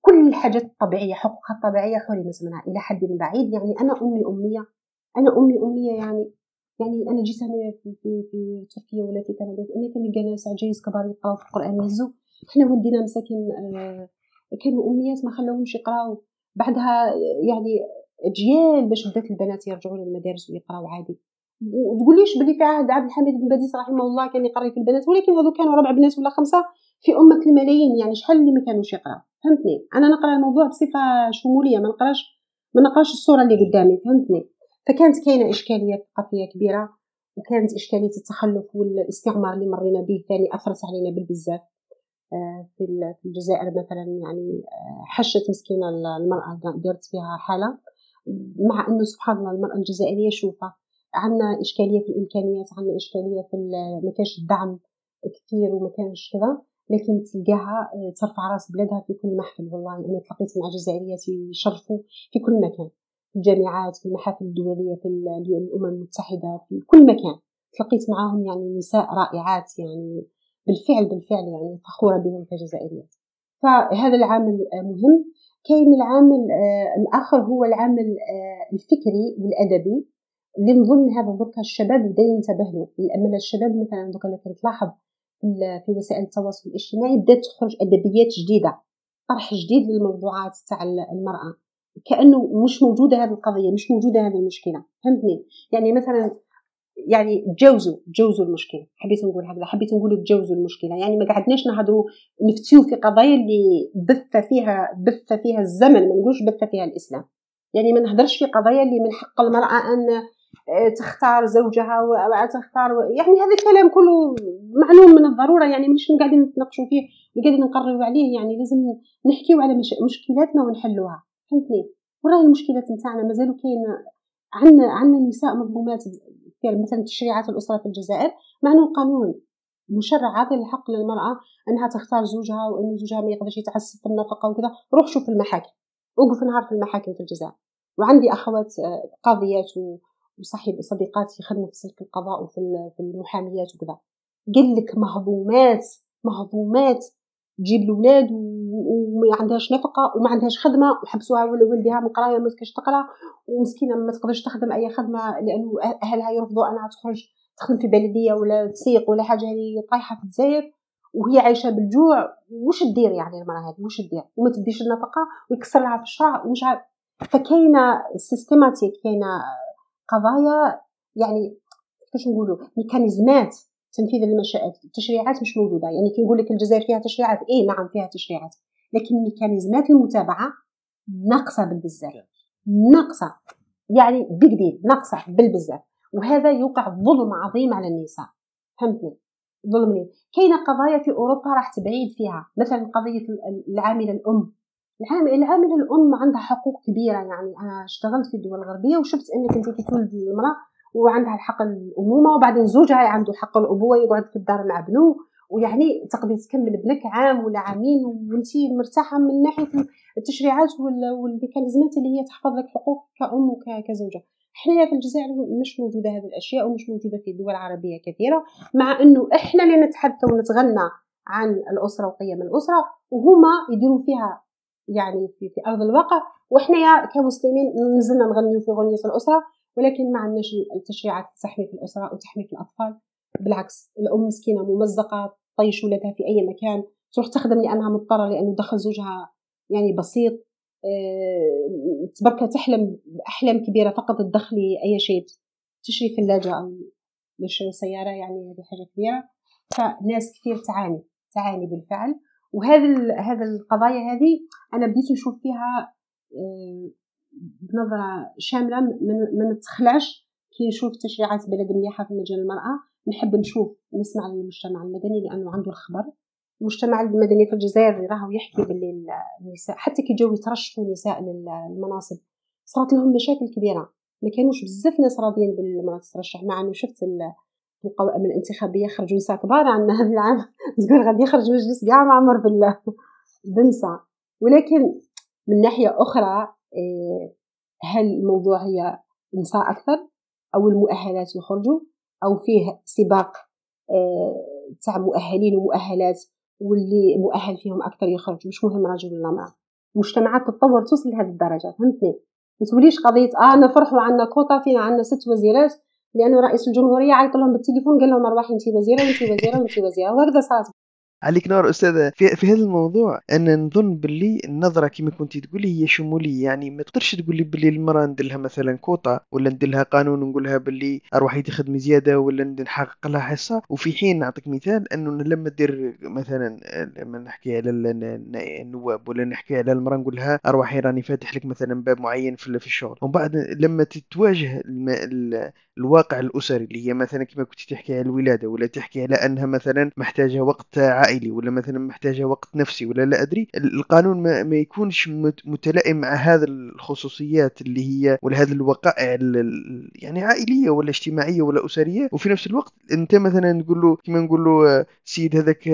كل الحاجات الطبيعية حقوقها الطبيعية حرمت منها إلى حد بعيد. يعني أنا أمي أمية أنا أمي أمية يعني يعني أنا جيت هنا في, في, في تركيا ولا في كندا أنا كنلقى ناس عجايز كبار يقراو في القرآن يهزو. حنا ولدينا مساكن آه كانوا أميات ما خلاوهمش يقراو. بعدها يعني اجيال باش بدات البنات يرجعوا للمدارس ويقراو عادي. وتقوليش بلي في عهد عبد الحميد بن باديس رحمه الله كان يقري في البنات؟ ولكن هذو كانوا ربع بنات ولا خمسة في أمة الملايين يعني شحال اللي ما كانوش يقراو؟ فهمتني؟ أنا نقرأ الموضوع بصفة شمولية ما نقراش ما نقراش الصورة اللي قدامي فهمتني؟ فكانت كاينة اشكاليه ثقافية كبيرة وكانت إشكالية التخلف والاستعمار اللي مرينا به ثاني أثرت علينا بالبزاف. آه، في الجزائر مثلا يعني آه، حشت مسكينة المرأة دارت فيها حالة. مع إنه سبحان الله المرأة الجزائرية شوفها عندنا إشكالية في الإمكانيات عندنا إشكالية في ما كانش الدعم كثير وما كانش كذا لكن تلقاها آه، ترفع راس بلادها في كل محفل والله. أنا تلقيت مع جزائريات يشرفوا في كل مكان في الجامعات في المحافل الدولية في الأمم المتحدة في كل مكان. تلقيت معاهم يعني نساء رائعات يعني بالفعل بالفعل يعني فخورة بهم كجزائريات. فهذا العامل مهم. كاين العامل آه، الآخر هو العامل آه، الفكري والأدبي اللي نظن هذا درك الشباب بدا ينتبه له لأن الشباب مثلا دوكا اللي تلاحظ في وسائل التواصل الاجتماعي بدات تخرج أدبيات جديدة طرح جديد للموضوعات تاع المرأة. كأنه مش موجودة هذه القضية مش موجودة هذه المشكلة. فهمتني؟ يعني مثلا يعني تجاوزوا تجاوزوا المشكلة. حبيت نقول هكذا. حبيت نقول تجاوزوا المشكلة. يعني ما قعدناش نهضروا نفتيو في قضايا اللي بث فيها بث فيها الزمن. ما نقولش بث فيها الإسلام. يعني ما نهضرش في قضايا اللي من حق المرأة أن آه، تختار زوجها وتختار يعني هذا الكلام كله معلوم من الضرورة. يعني مش قاعدين نتناقشوا فيه قاعدين نقرروا عليه. يعني لازم نحكيو على مشكلاتنا ونحلوها. فهمتني؟ وراهي المشكلات نتاعنا. مازالوا كاين عندنا عندنا نساء مظلومات مثلا تشريعات الأسرة في الجزائر مع إنه القانون مشرع عاطي الحق للمرأة إنها تختار زوجها وان زوجها ما يقدرش يتعسف في النفقة وكذا. روح شوف المحاكم وقف نهار في المحاكم في الجزائر. وعندي أخوات آه، قاضيات وصحيب صديقات يخدموا في سلك القضاء وفي المحاميات وكذا. قال لك مهضومات مهضومات. تجيب الاولاد وما عندهاش نفقة وما عندهاش خدمة وحبسوها ولا ولدها من قراية ما تقدرش تقرأ ومسكينة ما تقدرش تخدم أي خدمة لأنه أهلها يرفضوا أنها تخرج تخدم في بلدية ولا تسيق ولا حاجة هذه طايحة في الجزائر وهي عايشة بالجوع. وش دير يعني المرأة هذه؟ وش دير وما تديش النفقة ويكسر لها في الشرع ومش عارف فكاينة systematic كاينة قضايا يعني كيفاش نقولوا؟ ميكانيزمات تنفيذ المشاءات التشريعات مش موجودة. يعني كي نقول لك الجزائر فيها تشريعات إيه نعم فيها تشريعات. لكن ميكانيزمات المتابعة ناقصة بالبزاف. ناقصة. يعني ديل ناقصة بالبزاف. وهذا يوقع ظلم عظيم على النساء. فهمتني؟ ظلم ليه كاينة قضايا في أوروبا راح تبعيد فيها. مثلا قضية العامله الأم. العامله الأم عندها حقوق كبيرة. يعني أنا اشتغلت في الدول الغربية وشفت إنك أنت كي تولد المرأة وعندها الحق الأمومة وبعدين زوجها عنده حق الأبوة يقعد في الدار مع بنوه ويعني تقدري تكمل بنك عام ولا عامين وانت مرتاحة من ناحية التشريعات والميكانيزمات اللي هي تحفظ لك حقوق كأم وكزوجه حنايا في الجزائر مش موجودة هذه الأشياء ومش موجودة في الدول العربية كثيرة مع إنه إحنا اللي نتحدث ونتغنى عن الأسرة وقيم الأسرة وهما يديروا فيها يعني في, في أرض الواقع. وحنايا كمسلمين نزلنا نغنيو في غنيه الأسرة. ولكن ما عندناش التشريعات تحمي في الأسرة وتحمي في الأطفال. بالعكس الأم مسكينة ممزقة طيش ولادها في أي مكان تروح تخدم لأنها مضطرة لأنه دخل زوجها يعني بسيط. أه تبركة تحلم بأحلام كبيرة فقط تدخلي أي شيء. تشري ثلاجة أو تشري سيارة يعني هذه حاجة كبيرة. فناس كثير تعاني تعاني بالفعل. وهذا هذا القضايا هذه أنا بديت نشوف فيها بنظرة شاملة ما نتخلعش كي نشوف تشريعات بلد مليحة في مجال المرأة. نحب نشوف نسمع للمجتمع المدني لأنه عنده الخبر. المجتمع المدني في الجزائر راهو يحكي باللي النساء حتى كي جاو يترشحوا النساء للمناصب. صارت لهم مشاكل كبيرة. ما كانوش بزاف ناس راضيين بالمرأة تترشح. مع إنه شفت القوائم الانتخابية خرجوا نساء كبار عندنا هذا العام. تقول غادي يخرج مجلس كاع معمر بالنساء ولكن من ناحية أخرى هل الموضوع هي نساء أكثر أو المؤهلات يخرجوا أو فيه سباق إيه، تاع مؤهلين ومؤهلات واللي مؤهل فيهم أكثر يخرج مش مهم رجل ولا امراه المجتمعات تتطور توصل لهذه الدرجة فهمتني؟ ما توليش قضية آه نفرحوا عندنا كوطا فينا عندنا ست وزيرات لأنه رئيس الجمهورية عيط لهم بالتليفون قال لهم ارواحي انت وزيرة وانت وزيرة وانت وزيرة وهكذا صارت. عليك نور أستاذة. في, في هذا الموضوع أنا نظن باللي النظرة كما كنت تقولي هي شمولية. يعني ما تقدرش تقولي باللي المرأة ندير مثلا كوطة ولا ندير قانون ونقول لها باللي اروحي تخدمي زيادة ولا نحقق لها حصة. وفي حين نعطيك مثال أنه لما دير مثلا لما نحكي على النواب ولا نحكي على المرأة نقول لها اروحي راني فاتح لك مثلا باب معين في الشغل. ومن بعد لما تتواجه الواقع الأسري اللي هي مثلا كما كنت تحكي على الولادة ولا تحكي على أنها مثلا محتاجة وقت عائلي ولا مثلا محتاجة وقت نفسي ولا لا أدري. القانون ما, ما يكونش متلائم مع هذا الخصوصيات اللي هي ولا هذه الوقائع يعني عائلية ولا اجتماعية ولا أسرية. وفي نفس الوقت أنت مثلا تقول له كما نقول له سيد هذاك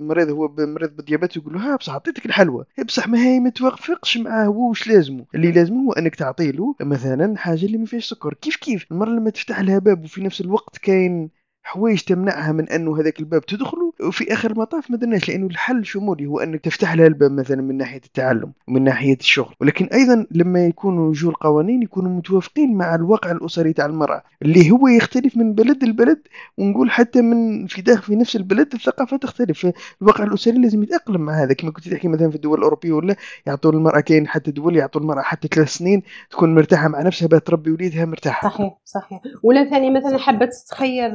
مريض هو مريض بالديابات يقول له ها بصح عطيتك الحلوى بصح ما هي ما توافقش معاه هو واش لازمه؟ اللي لازمه هو أنك تعطي له مثلا حاجة اللي ما فيهاش سكر. كيف كيف؟ المرة لما تفتح لها باب وفي نفس الوقت كاين حوايج تمنعها من أنه هذاك الباب تدخله وفي آخر المطاف ما درناش لأنه الحل شمولي هو انك تفتح لها الباب مثلا من ناحية التعلم ومن ناحية الشغل. ولكن أيضا لما يكونوا جو القوانين يكونوا متوافقين مع الواقع الأسري تاع المرأة اللي هو يختلف من بلد لبلد ونقول حتى من في داخل في نفس البلد الثقافة تختلف. الواقع الأسري لازم يتأقلم مع هذا. كما كنت تحكي مثلا في الدول الأوروبية ولا يعطوا المرأة كاين حتى دول يعطوا المرأة حتى ثلاث سنين تكون مرتاحة مع نفسها باه تربي وليدها مرتاحة. صحيح صحيح. ولا ثاني مثلا حبت تخير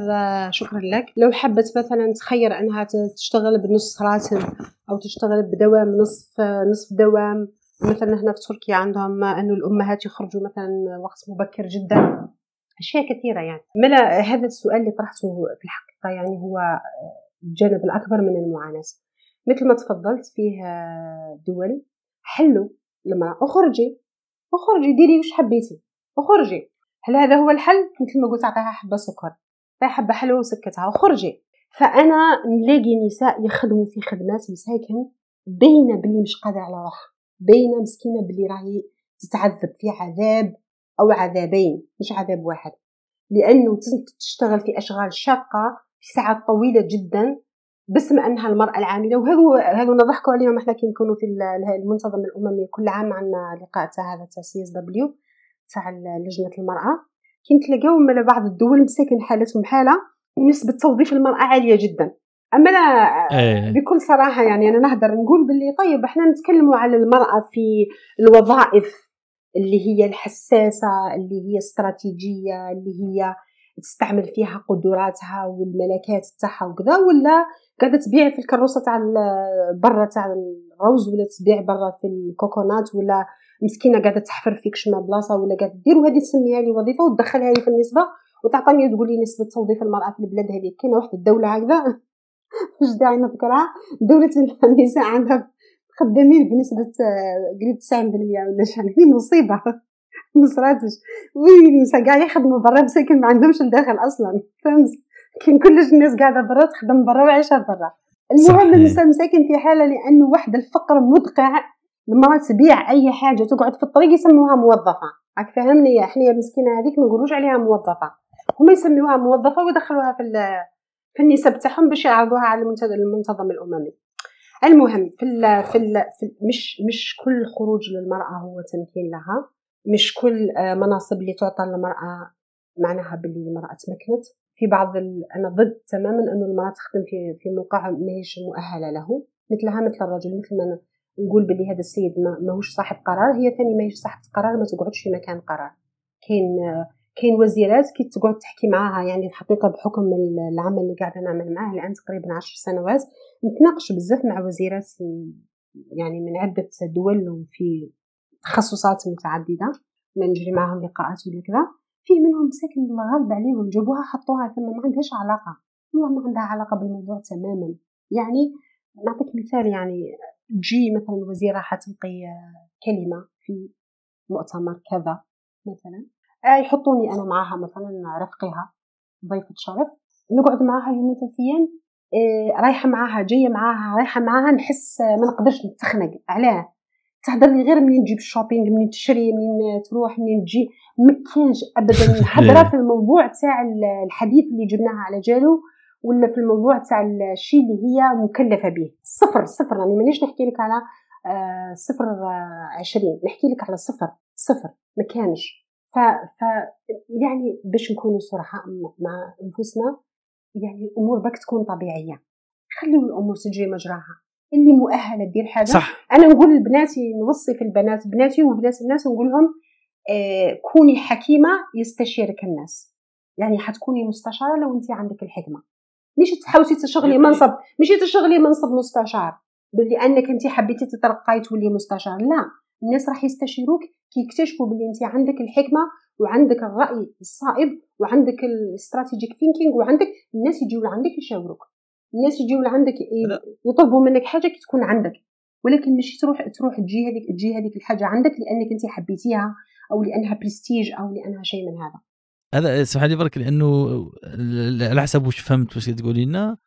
شكرا لك. لو حبت مثلا تخير انها تشتغل بنص راتب أو تشتغل بدوام نصف نصف دوام. مثلا هنا في تركيا عندهم إنه الأمهات يخرجوا مثلا وقت مبكر جدا. أشياء كثيرة يعني. ملا هذا السؤال اللي طرحته في الحقيقة يعني هو الجانب الأكبر من المعاناة. مثل ما تفضلت فيه دول حلوا لما أخرجي أخرجي ديري وش حبيتي. أخرجي. هل هذا هو الحل؟ مثل ما قلت أعطيها حبة سكر. حبة حلوة وسكتها. وخرجي فأنا نلاقي نساء يخدموا في خدمات مساكن باينة باللي مش قادرة على روحها باينة مسكينة باللي راهي تتعذب في عذاب أو عذابين مش عذاب واحد. لأنه تشتغل في أشغال شاقة في ساعات طويلة جدا باسم أنها المرأة العاملة. وهذو هذو نضحكوا عليهم إحنا كي نكونوا في المنتظم الاممي كل عام عندنا لقاء تاع هذا تاع CSW تاع لجنة المرأة. كي نتلاقاو من بعض الدول مساكن حالتهم حالة نسبه توظيف المرأة عالية جدا أما أنا إيه. بكل صراحة يعني أنا نهدر نقول باللي طيب إحنا نتكلموا على المرأة في الوظائف اللي هي الحساسة اللي هي استراتيجية اللي هي تستعمل فيها قدراتها والملكات تاعها وكذا ولا قاعدة تبيع في الكروسه تاع برا تاع الروز ولا تبيع برا في الكوكونات ولا مسكينة قاعدة تحفر فيك شما بلاصه ولا قاعدة دير وهذه تسميها لي وظيفة وتدخلها لي في النسبة وتعطيني تقول لي نسبة توظيف المرأة في البلاد هذه كاينة واحد الدولة هكذا؟ مش داعي نذكرها دولة النساء عندها خدامين بنسبة قريب 90% ولا شحال. هذه مصيبة. ما صراتش. وي النساء كاع يخدموا برا مساكن ما عندهمش الداخل أصلا. فهمت؟ كاين كلش الناس قاعدة برا تخدم برا وعايشة برا. المهم النساء مساكن في حالة لأنه واحد الفقر مدقع المرأة تبيع أي حاجة تقعد في الطريق يسموها موظفة. راك فاهمني إحنا المسكينة هذيك؟ ما نقولوش عليها موظفة. هما يسميوها موظفة ويدخلوها في في النسب تاعهم باش يعرضوها على المنتظم الأممي. المهم في ال في, ال في مش مش كل خروج للمرأة هو تمكين لها. مش كل آه، مناصب اللي تعطى للمرأة معناها باللي المرأة تمكنت. في بعض. أنا ضد تماما إنه المرأة تخدم في في موقع ماهيش مؤهلة له. مثلها مثل الرجل مثل ما نقول باللي هذا السيد ما ماهوش صاحب قرار هي ثاني ماهيش صاحبة قرار ما تقعدش في مكان قرار. كاين كاين وزيرات كي تقعد تحكي معاها يعني الحقيقة بحكم العمل اللي قاعدة نعمل معاه الآن تقريبا عشر سنوات نتناقش بزاف مع وزيرات يعني من عدة دول وفي تخصصات متعددة نجري معاهم لقاءات ولا كذا في منهم ساكن الغالب عليهم جابوها حطوها ثم ما عندهاش علاقة. والله ما عندها علاقة بالموضوع تماما. يعني نعطيك مثال يعني تجي مثلا وزيرة حتلقي كلمة في مؤتمر كذا مثلا. يحطوني أنا معاها مثلا رفقها ضيفة شرف. نقعد معاها يومين ثلاث أيام آه، رايحة معاها جاية معاها رايحة معاها نحس ما نقدرش نتخنق. علاه؟ تهضر لي غير منين تجيب الشوبينغ منين تشري منين تروح منين تجي؟ ما كانش ابدا. حضره في الموضوع تاع الحديث اللي جبناه على جالو ولا في الموضوع تاع الشيء اللي هي مكلفة به صفر صفر. يعني مانيش نحكي لك على آه، صفر عشرين. نحكي لك على صفر صفر. ما كانش. ف, ف يعني باش نكونوا صراحة مع أنفسنا يعني الأمور بك تكون طبيعية. خليو الأمور تجري مجراها. اللي مؤهلة دير حاجة صح. أنا نقول لبناتي نوصي في البنات بناتي وبنات الناس نقول لهم آه كوني حكيمة يستشيرك الناس. يعني حتكوني مستشارة لو انت عندك الحكمة. مش تحاولي تشغلي منصب مش تشغلي منصب مستشار. لانك انت حبيتي تترقاي تولي مستشار. لا. الناس راح يستشيروك كي يكتشفوا باللي انت عندك الحكمة وعندك الرأي الصائب وعندك ال strategic thinking وعندك الناس يجيو لعندك يشاوروك. الناس يجيو لعندك يطلبوا منك حاجة كي تكون عندك. ولكن ماشي تروح تروح تجي هذيك تجي هذيك الحاجة عندك لأنك انت حبيتيها أو لأنها برستيج أو لأنها شيء من هذا. هذا اسمح لي برك لأنه على حسب واش فهمت واش تقولي لنا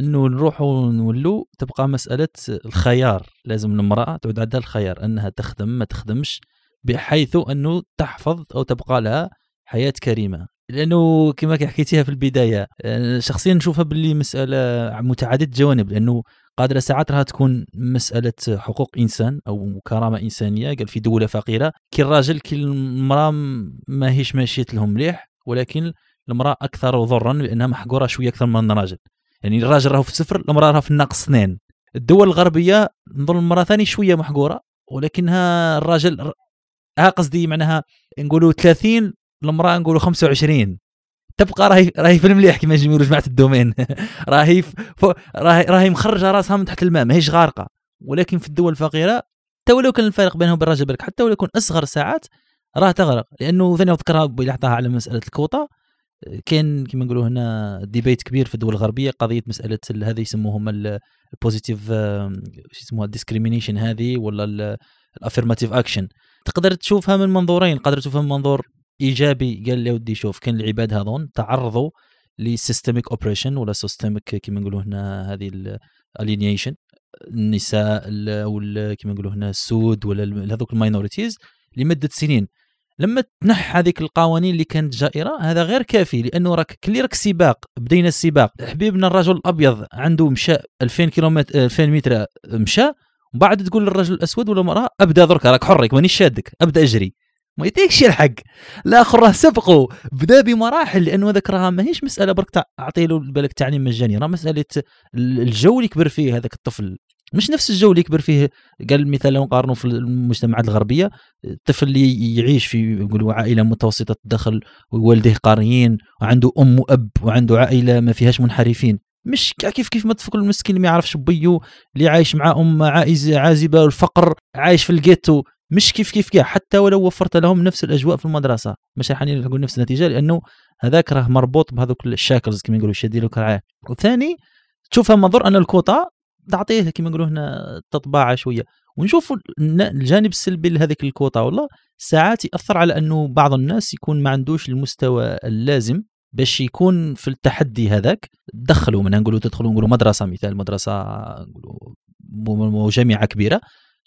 إنه نروحوا نولوا تبقى مسألة الخيار. لازم المرأة تعود عندها الخيار إنها تخدم ما تخدمش بحيث إنه تحفظ أو تبقى لها حياة كريمة. لأنه كما حكيتيها في البداية آه، شخصيا نشوفها باللي مسألة متعددة الجوانب لأنه قادرة ساعات راها تكون مسألة حقوق إنسان أو كرامة إنسانية. قال في دولة فقيرة كي الراجل كي المرأة ما هيش ماشية لهم مليح ولكن المرأة أكثر ضرا لأنها محقورة شوية أكثر من الراجل. يعني الراجل راهو في صفر المرأة راها في الناقص اثنين. الدول الغربية نظن المرأة ثاني شوية محقورة ولكنها الراجل ها قصدي معناها نقولوا 30 المرأة نقولوا 25 تبقى راهي راهي في المليح كما يقولوا جماعة الدومين. راهي راهي راهي مخرجة راسها من تحت الماء ماهيش غارقة. ولكن في الدول الفقيرة حتى ولو كان الفارق بينهم وبين الرجل حتى ولو يكون أصغر ساعات راه تغرق. لأنه ثاني ذكرها بلحظه على مسألة الكوطة. كاين كما نقولوا هنا debate كبير في الدول الغربية قضية مسألة هذا يسموهم ال positive شو يسموها ال discrimination هذه ولا ال affirmative action تقدر تشوفها من منظورين تقدر تشوفها من منظور إيجابي قال لي ودي شوف كان العباد هذون تعرضوا ل systemic oppression ولا systemic كما نقولوا هنا هذه ال alienation النساء أو كما نقولوا هنا السود ولا هذوك ال minorities لمدة سنين. لما تنح هذيك القوانين اللي كانت جائرة هذا غير كافي لأنه راك كلي راك سباق بدينا السباق. حبيبنا الرجل الأبيض عنده مشى 2000 كيلومتر 2000 متر مشى وبعد تقول للرجل الأسود ولا المرأة أبدأ درك راك حرك مانيش شادك أبدأ أجري. ما يديكش الحق. الآخر راه سبقوا. بدا بمراحل لأنه هذاك راه ماهيش مسألة برك اعطي له بالك تعليم مجاني راه مسألة الجو اللي كبر فيه هذاك الطفل. مش نفس الجو اللي يكبر فيه قال المثال لو نقارنوا في المجتمعات الغربية الطفل اللي يعيش في نقولوا عائلة متوسطة الدخل ووالديه قاريين وعنده أم وأب وعنده عائلة ما فيهاش منحرفين. مش كيف كيف ما الطفل المسكين اللي ما يعرفش بيو اللي عايش مع أم عازبة والفقر عايش في الجيتو مش كيف كيف كيف. حتى ولو وفرت لهم نفس الأجواء في المدرسة. مش راح نقول نفس النتيجة لأنه هذاك راه مربوط بهذوك ال shackles كما يقولوا شادين له وثاني تشوفها منظور أن الكوطه تعطيه كما نقولوا هنا تطباعة شوية. ونشوفوا الجانب السلبي لهذيك الكوطة والله ساعات ياثر على أنه بعض الناس يكون ما عندوش المستوى اللازم باش يكون في التحدي هذاك. دخلوا منها نقولوا تدخلوا نقولوا مدرسة مثال مدرسة نقولوا جامعة كبيرة.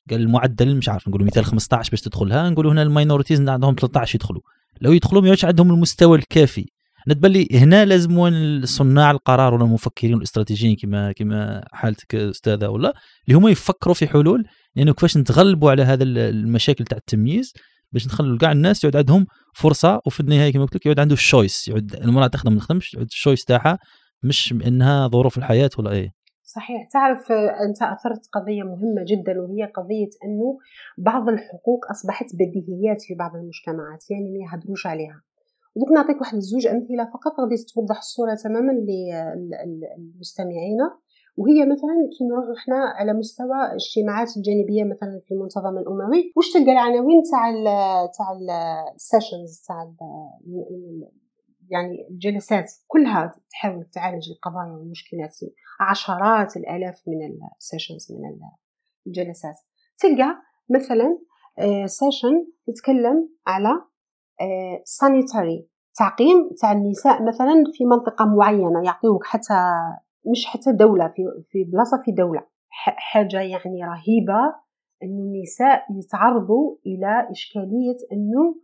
قال المعدل مش عارف نقولوا مثال 15 باش تدخلها نقولوا هنا ال minorities عندهم 13 يدخلوا. لو يدخلوا ما عندهم المستوى الكافي. نتبان لي هنا لازم صناع القرار ولا المفكرين الاستراتيجيين كما كما حالتك أستاذة ولا اللي هما يفكروا في حلول لأنه كيفاش نتغلبوا على هذا المشاكل تاع التمييز باش نخلوا كاع الناس يعود عندهم فرصة وفي النهاية كما قلت لك يعود عنده الشويس يعود المرأة تخدم ما تخدمش يعود الشويس تاعها مش انها ظروف الحياة ولا إيه. صحيح. تعرف أنت أثرت قضية مهمة جدا وهي قضية أنه بعض الحقوق أصبحت بديهيات في بعض المجتمعات يعني ما يهدروش عليها. دوك نعطيك واحد الزوج أمثلة فقط غادي توضح الصورة تماما للمستمعين وهي مثلا كي نروحو حنا على مستوى الاجتماعات الجانبية مثلا في المنتظم الأممي واش تلقى العناوين تاع ال تاع ال sessions تاع يعني الجلسات كلها تحاول تعالج القضايا والمشكلات عشرات الآلاف من ال sessions من الجلسات. تلقى مثلا session آه، يتكلم على sanitary تعقيم تاع النساء مثلا في منطقة معينة يعطيوك حتى مش حتى دولة في في بلاصة في دولة. حاجة يعني رهيبة إنه النساء يتعرضوا إلى إشكالية إنه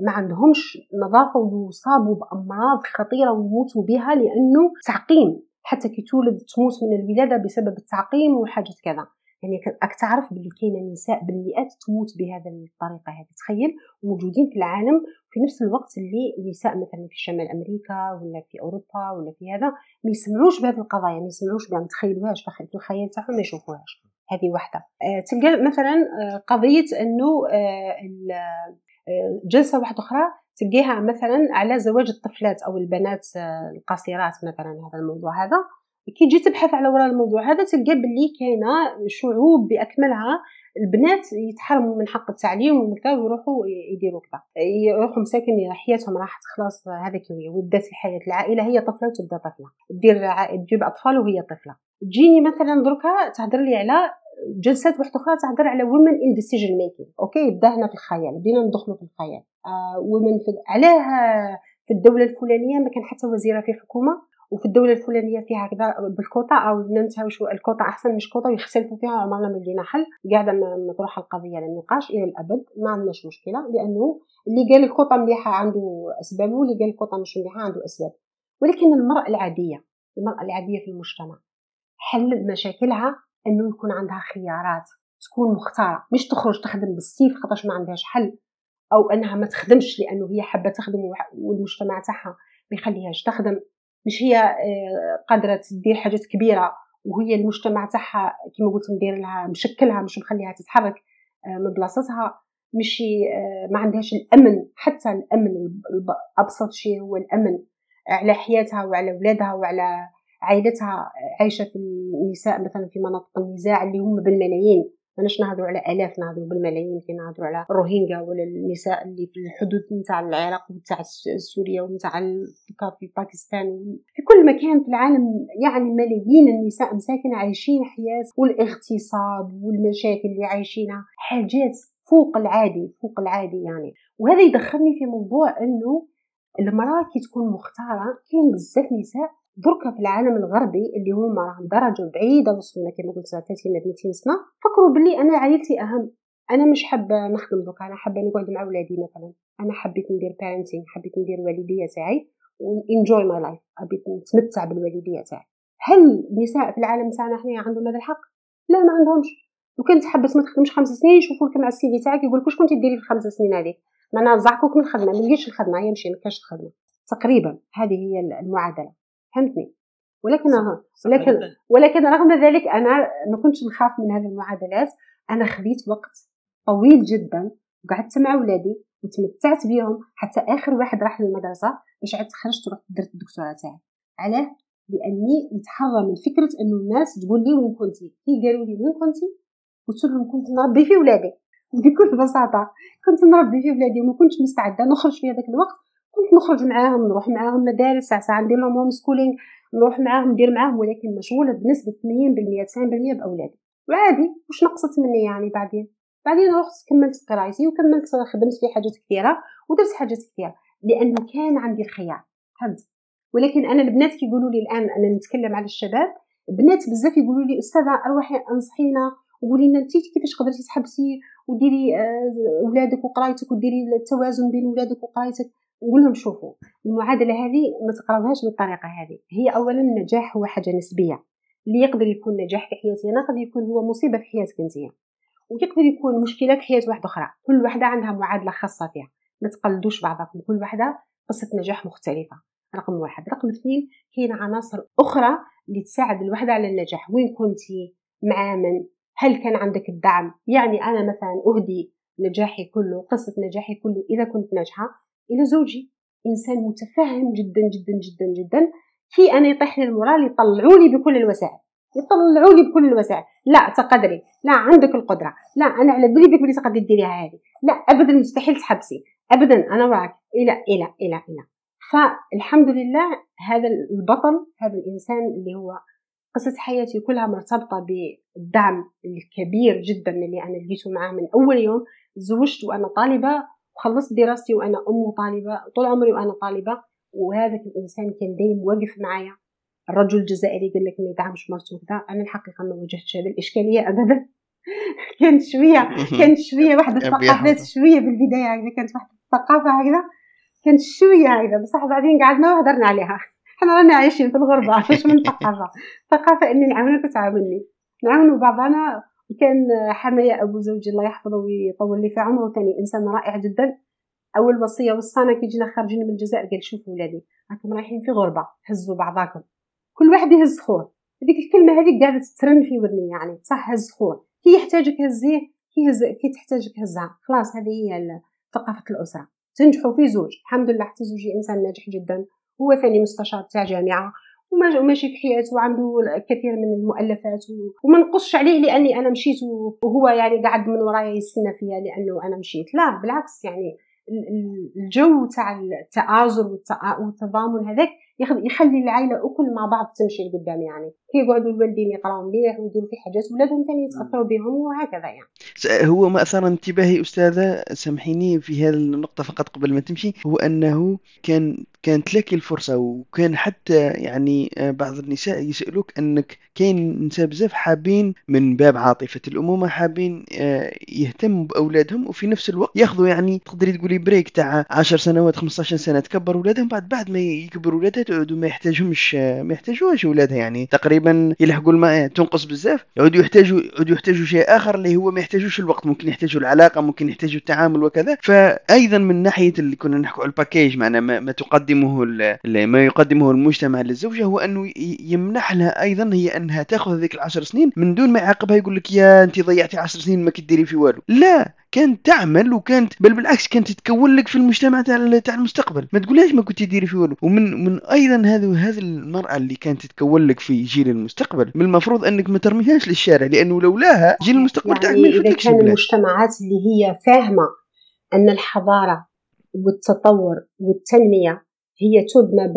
ما عندهمش نظافة ويصابوا بأمراض خطيرة ويموتوا بها لأنه تعقيم. حتى كي تولد تموت من الولادة بسبب التعقيم وحاجة كذا. يعني راك تعرف باللي كاينة نساء بالمئات تموت بهذا الطريقة هذه. تخيل موجودين في العالم في نفس الوقت اللي النساء مثلا في شمال أمريكا ولا في أوروبا ولا في هذا ما يسمعوش بهذه القضايا ما يسمعوش بها ما تخيلوهاش في الخيال تاعهم ما يشوفوهاش. هذه واحدة أه تلقى مثلا آه، قضية إنه أه آه، جلسة واحدة أخرى تلقيها مثلا على زواج الطفلات أو البنات آه، القصيرات مثلا هذا الموضوع هذا. كي تجي تبحث على وراء الموضوع هذا تلقى باللي كاينة شعوب بأكملها البنات يتحرموا من حق التعليم وكذا ويروحوا يديروا كذا يروحوا مساكن حياتهم راحت خلاص هذاك هي وبدات الحياة. العائلة هي طفلة وتبدا طفلة. دير تجيب أطفال وهي طفلة. تجيني مثلا دركا تهضر لي على جلسات واحدة أخرى تهضر على women in decision making okay بدا هنا في الخيال بدينا ندخلوا في الخيال. آه ومن في علاه في الدولة الفلانية ما كان حتى وزيرة في حكومة. وفي الدولة الفلانية فيها كذا بالكوطة أو شو الكوطة أحسن مش كوطة ويختلفوا فيها عمرنا ما لقينا حل. قاعدة مطروح القضية للنقاش إلى الأبد ما عندناش مشكلة لأنه اللي قال الكوطة مليحة عنده اسبابه واللي قال الكوطة مش مليحة عنده أسباب. ولكن المرأة العادية المرأة العادية في المجتمع حل مشاكلها إنه يكون عندها خيارات تكون مختارة. مش تخرج تخدم بالسيف خاطرش ما عندهاش حل أو إنها ما تخدمش لأنه هي حابة تخدم والمجتمع تاعها ما يخليهاش تخدم. مش هي آه، قادرة تدير حاجات كبيرة وهي المجتمع تاعها كما قلت مدير لها مشكلها مش مخليها تتحرك آه، من بلاصتها مش آه، ما عندهاش الأمن حتى الأمن ابسط شيء هو الأمن على حياتها وعلى اولادها وعلى عائلتها عايشة في النساء مثلا في مناطق النزاع اللي هم بالملايين. ماناش نهضروا على آلاف نهضروا بالملايين كي نهضروا على الروهينجا ولا النساء اللي في الحدود نتاع العراق ونتاع سوريا ونتاع باكستان في كل مكان في العالم يعني ملايين النساء مساكن عايشين حياة والاغتصاب والمشاكل اللي عايشينها حاجات فوق العادي فوق العادي يعني. وهذا يدخلني في موضوع إنه المرأة كي تكون مختارة كاين بزاف نساء دركا في العالم الغربي اللي هما راهم درجة بعيدة وصلنا كما قلت 30 200 سنة. فكروا باللي أنا عائلتي أهم. أنا مش حابة نخدم دوكا. أنا حابة نقعد مع ولادي مثلا. أنا حبيت ندير parenting حبيت ندير الوالديه تاعي و enjoy my life حبيت نتمتع بالوالديه تاعي. هل النساء في العالم تاعنا حنا عندهم هذا الحق؟ لا ما عندهمش. وكان تحبس ما تخدمش خمس سنين يشوفوا لك مع ال CV تاعك يقول لك واش كنتي ديري في الخمس سنين هذيك؟ معناها زعقوك من الخدمة. ما لقيتش الخدمه يمشي ما الخدمة. تقريبا. هذه هي المعادلة. فهمتني. ولكن ولكن ولكن رغم ذلك أنا ما كنتش نخاف من هذه المعادلات. أنا خذيت وقت طويل جدا وقعدت مع ولادي وتمتعت بهم حتى آخر واحد راح للمدرسة باش عاد خرجت ورحت درت الدكتوراه تاعي. علاه؟ لأني نتحرى من فكرة إنه الناس تقول لي وين كنتي. كي قالوا لي وين كنتي؟ قلت لهم كنت نربي في ولادي. بكل بساطة. كنت نربي في ولادي وما كنتش مستعدة نخرج في هذاك الوقت كنت نخرج معاهم نروح معاهم مدارس ساعة ساعة ندير لهم هوم سكولينغ نروح معاهم ندير معاهم ولكن مشغولة بنسبة 80% 90% بأولادي. وعادي واش نقصت مني يعني بعدين؟ بعدين رحت كملت قرايتي وكملت خدمت في حاجات كثيرة ودرت حاجات كثيرة لأنه كان عندي الخيار فهمت؟ ولكن أنا البنات كيقولوا لي الآن أنا نتكلم على الشباب بنات بزاف يقولوا لي أستاذة أروحي أنصحينا وقولي لنا انت كيفاش قدرتي تحبسي وديري آه، ولادك وقرايتك وديري التوازن بين ولادك وقرايتك. نقول لهم شوفوا المعادلة هذه ما تقراوهاش بالطريقة هذه. هي اولا النجاح هو حاجة نسبية. اللي يقدر يكون نجاح في حياتي أنا قد يكون هو مصيبة في حياتك أنت. ويقدر يكون مشكلة في حياة واحدة أخرى. كل واحدة عندها معادلة خاصة فيها. ما تقلدوش بعضكم. كل واحدة قصة نجاح مختلفة. رقم واحد. رقم اثنين كاين عناصر أخرى اللي تساعد الوحدة على النجاح. وين كنتي مع من هل كان عندك الدعم؟ يعني أنا مثلا أهدي نجاحي كله قصة نجاحي كله إذا كنت ناجحة. إلى زوجي. إنسان متفهم جدا جدا جدا جدا. كي أنا يطيح لي المورال يطلعوا لي بكل الوسائل. يطلعوا لي بكل الوسائل. لا تقدري. لا عندك القدرة. لا أنا على بالي بك بلي تقدري ديريها هذه. لا ابدا مستحيل تحبسي. ابدا أنا معك إلى إلى إلى إلى. فالحمد لله هذا البطل هذا الإنسان اللي هو قصة حياتي كلها مرتبطة بالدعم الكبير جدا اللي أنا لقيته معاه من أول يوم. تزوجت وأنا طالبة وخلصت دراستي وأنا أم طالبة طول عمري وأنا طالبة وهذا الإنسان كان دايم واقف معايا. الرجل الجزائري قال لك ما يدعمش مرته وكذا أنا الحقيقة ما واجهتش هذه الإشكالية أبدا. كانت شوية كانت شوية واحد الثقافات شوية بالبداية هكذا كانت واحد الثقافة هكذا. كانت شوية هكذا بصح بعدين قعدنا وهدرنا عليها. حنا رانا عايشين في الغربة مش من ثقافة ثقافة إني نعاونك وتعاوني. نعاونوا بعضنا وكان حماية أبو زوجي الله يحفظه ويطول لي في عمره. ثاني إنسان رائع جدا. أول وصية وصانا كي جينا خارجين من الجزائر قال شوفوا ولادي راكم رايحين في غربة هزوا بعضاكم. كل واحد يهز خوه هذيك الكلمة هذيك قاعدة ترن في ودني يعني. صح هز خوه كي يحتاجك هزيه كي, هز... كي تحتاجك هزها. خلاص هذه هي ثقافة الأسرة. تنجحوا في زوج. الحمد لله حتى زوجي إنسان ناجح جدا. هو ثاني مستشار تاع جامعة. وماشي في حياته وعنده الكثير من المؤلفات وما نقصش عليه لأني أنا مشيت وهو يعني قاعد من ورايا يستنى فيا لأنه أنا مشيت. لا بالعكس يعني الجو تاع التآزر والتضامن هذاك يخلي العائله اكل مع بعض تمشي لقدام يعني. كي يقعدوا الوالدين يقراو مليح ويديروا في حاجات ولادهم ثاني يتأثروا بهم وهكذا يعني. هو ما اثار انتباهي أستاذة سامحيني في هذه النقطة فقط قبل ما تمشي. هو أنه كان كانت لك الفرصة وكان حتى يعني آه، بعض النساء يسألوك أنك كاين نساء بزاف حابين من باب عاطفة الأمومة حابين آه، يهتموا بأولادهم وفي نفس الوقت ياخذوا يعني تقدري تقولي break تاع 10 سنوات 15 سنة تكبر أولادهم بعد بعد ما يكبروا أولادها تعودوا ما يحتاجهمش ما يحتاجوهاش أولادها يعني. تقريبا يلحقوا الماما تنقص بزاف يعودوا يحتاجوا يعودوا يحتاجوا شيء آخر اللي هو ما يحتاجوش الوقت. ممكن يحتاجوا العلاقة ممكن يحتاجوا التعامل وكذا. فأيضا من ناحية اللي كنا نحكوا على ال package معنا ما, ما تقدم يقدمه ما يقدمه المجتمع للزوجة هو أنه يمنح لها أيضا هي أنها تأخذ هذيك العشر سنين من دون ما يعاقبها يقول لك يا أنت ضيعتي عشر سنين ما كديري في والو. لا كانت تعمل وكانت بل بالعكس كانت تتكون لك في المجتمع تاع تاع المستقبل. ما تقولهاش ما كنت تديري في والو. ومن من أيضا هذا هذه المرأة اللي كانت تتكون لك في جيل المستقبل من المفروض أنك ما ترميهاش للشارع لأنه لولاها جيل المستقبل يعني تعمل إذا كان المجتمعات اللي هي فاهمة أن الحضارة والتطور والتنمية هي تبنى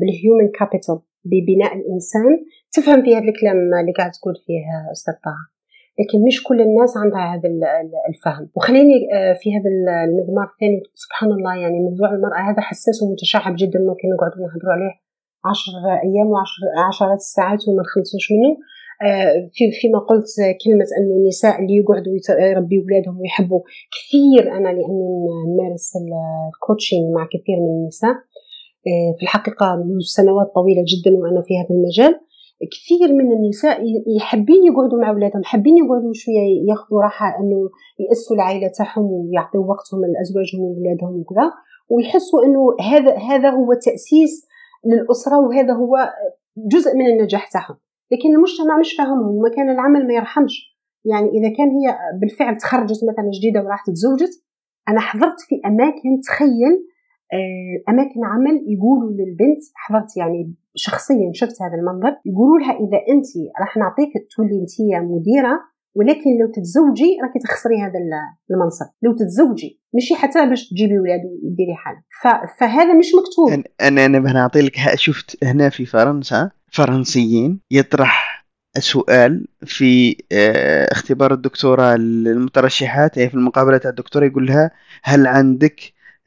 بالهيومن كابيتال ببناء الإنسان تفهم في هذا الكلام اللي قاعد تقول فيه أستاذ طه. لكن مش كل الناس عندها هذا الفهم. وخليني آه، في هذا المضمار الثاني. سبحان الله يعني موضوع المرأة هذا حساس ومتشعب جدا ممكن نقعد نهضروا عليه عشر أيام وعشر عشرات الساعات وما نخلصوش منه. آه، في فيما قلت كلمة أن النساء اللي يقعدوا يربي أولادهم ويحبوا كثير. أنا لأني نمارس الكوتشنج مع كثير من النساء. آه، في الحقيقة منذ سنوات طويلة جدا وأنا في هذا المجال. كثير من النساء يحبين يقعدوا مع اولادهم حابين يقعدوا شوية ياخذوا راحة إنه ياسوا العائلة تاعهم ويعطيوا وقتهم لأزواجهم واولادهم وكذا. ويحسوا إنه هذا هذا هو تأسيس للأسرة وهذا هو جزء من النجاح تاعهم. لكن المجتمع مش فاهمهم ومكان العمل ما يرحمش. يعني إذا كان هي بالفعل تخرجت مثلا جديدة وراحت تزوجت أنا حضرت في أماكن تخيل أماكن عمل يقولوا للبنت حضرت يعني شخصيا شفت هذا المنظر يقولوا لها إذا أنت راح نعطيك تولي أنت مديرة ولكن لو تتزوجي راكي تخسري هذا المنصب. لو تتزوجي ماشي حتى باش تجيبي ولاد وديري حالك فهذا مش مكتوب. أنا أنا بنعطي لك شفت هنا في فرنسا فرنسيين يطرح سؤال في آه، اختبار الدكتوراه للمترشحات في المقابلة تاع الدكتورة يقول لها هل عندك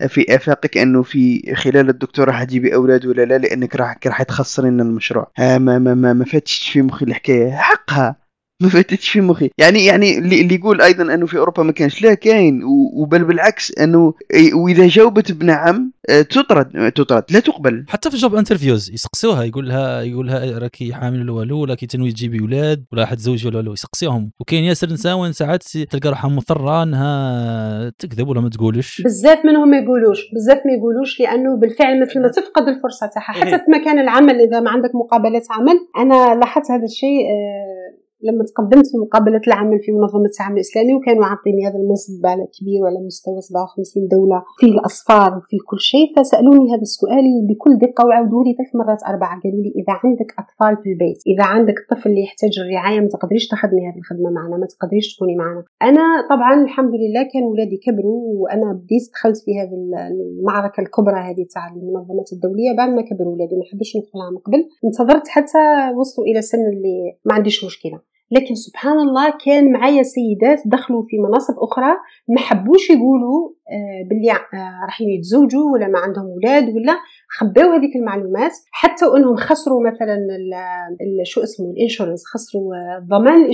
في آفاقك أنه في خلال الدكتوراه حتجيبي أولاد ولا لا؟ لأنك راح راح تخسرين المشروع. ما ما ما, ما فاتش في مخي الحكاية. حقها. ما فاتتش في مخي. يعني يعني اللي يقول أيضا أنه في أوروبا ما كانش. لا كاين. وبل بالعكس أنه واذا جاوبت بنعم آه، تطرد تطرد. لا تقبل. حتى في job interviews يسقسوها يقول لها يقول لها راكي حامل ولا ولا كي تنوي تجيبي أولاد ولا حتزوجي ولا والو يسقسيهم. وكاين ياسر نساء ساعات تلقى روحها مضطره انها تكذب ولا ما تقولش؟ بزاف منهم ما يقولوش. بزاف ما يقولوش لأنه بالفعل مثل ما تفقد الفرصة تاعها. حتى إيه. في مكان العمل إذا ما عندك مقابلات عمل. أنا لاحظت هذا الشيء آه، لما تقدمت في مقابلة العمل في منظمة العمل الإسلامي وكانوا عاطيني هذا المنصب على كبير وعلى مستوى 57 دولة في الأصفار وفي كل شيء فسألوني هذا السؤال بكل دقة وعاودوا لي ثلاث مرات أربعة. قالوا لي إذا عندك أطفال في البيت إذا عندك طفل اللي يحتاج الرعاية ما تقدريش تخدمي هذه الخدمة معنا ما تقدريش تكوني معنا. أنا طبعا الحمد لله كان ولادي كبروا وأنا بديت دخلت في هذه المعركة الكبرى هذه تاع المنظمات الدولية. بعد ما كبروا ولادي ما حبش ندخلها من قبل انتظرت حتى وصلوا إلى سن اللي ما عنديش مشكلة. لكن سبحان الله كان معايا سيدات دخلوا في مناصب أخرى ما حبوش يقولوا آه، باللي آه، راح يتزوجوا ولا ما عندهم أولاد ولا خباو هذيك المعلومات. حتى إنهم خسروا مثلا شو اسمه الإنشورنس خسروا الضمان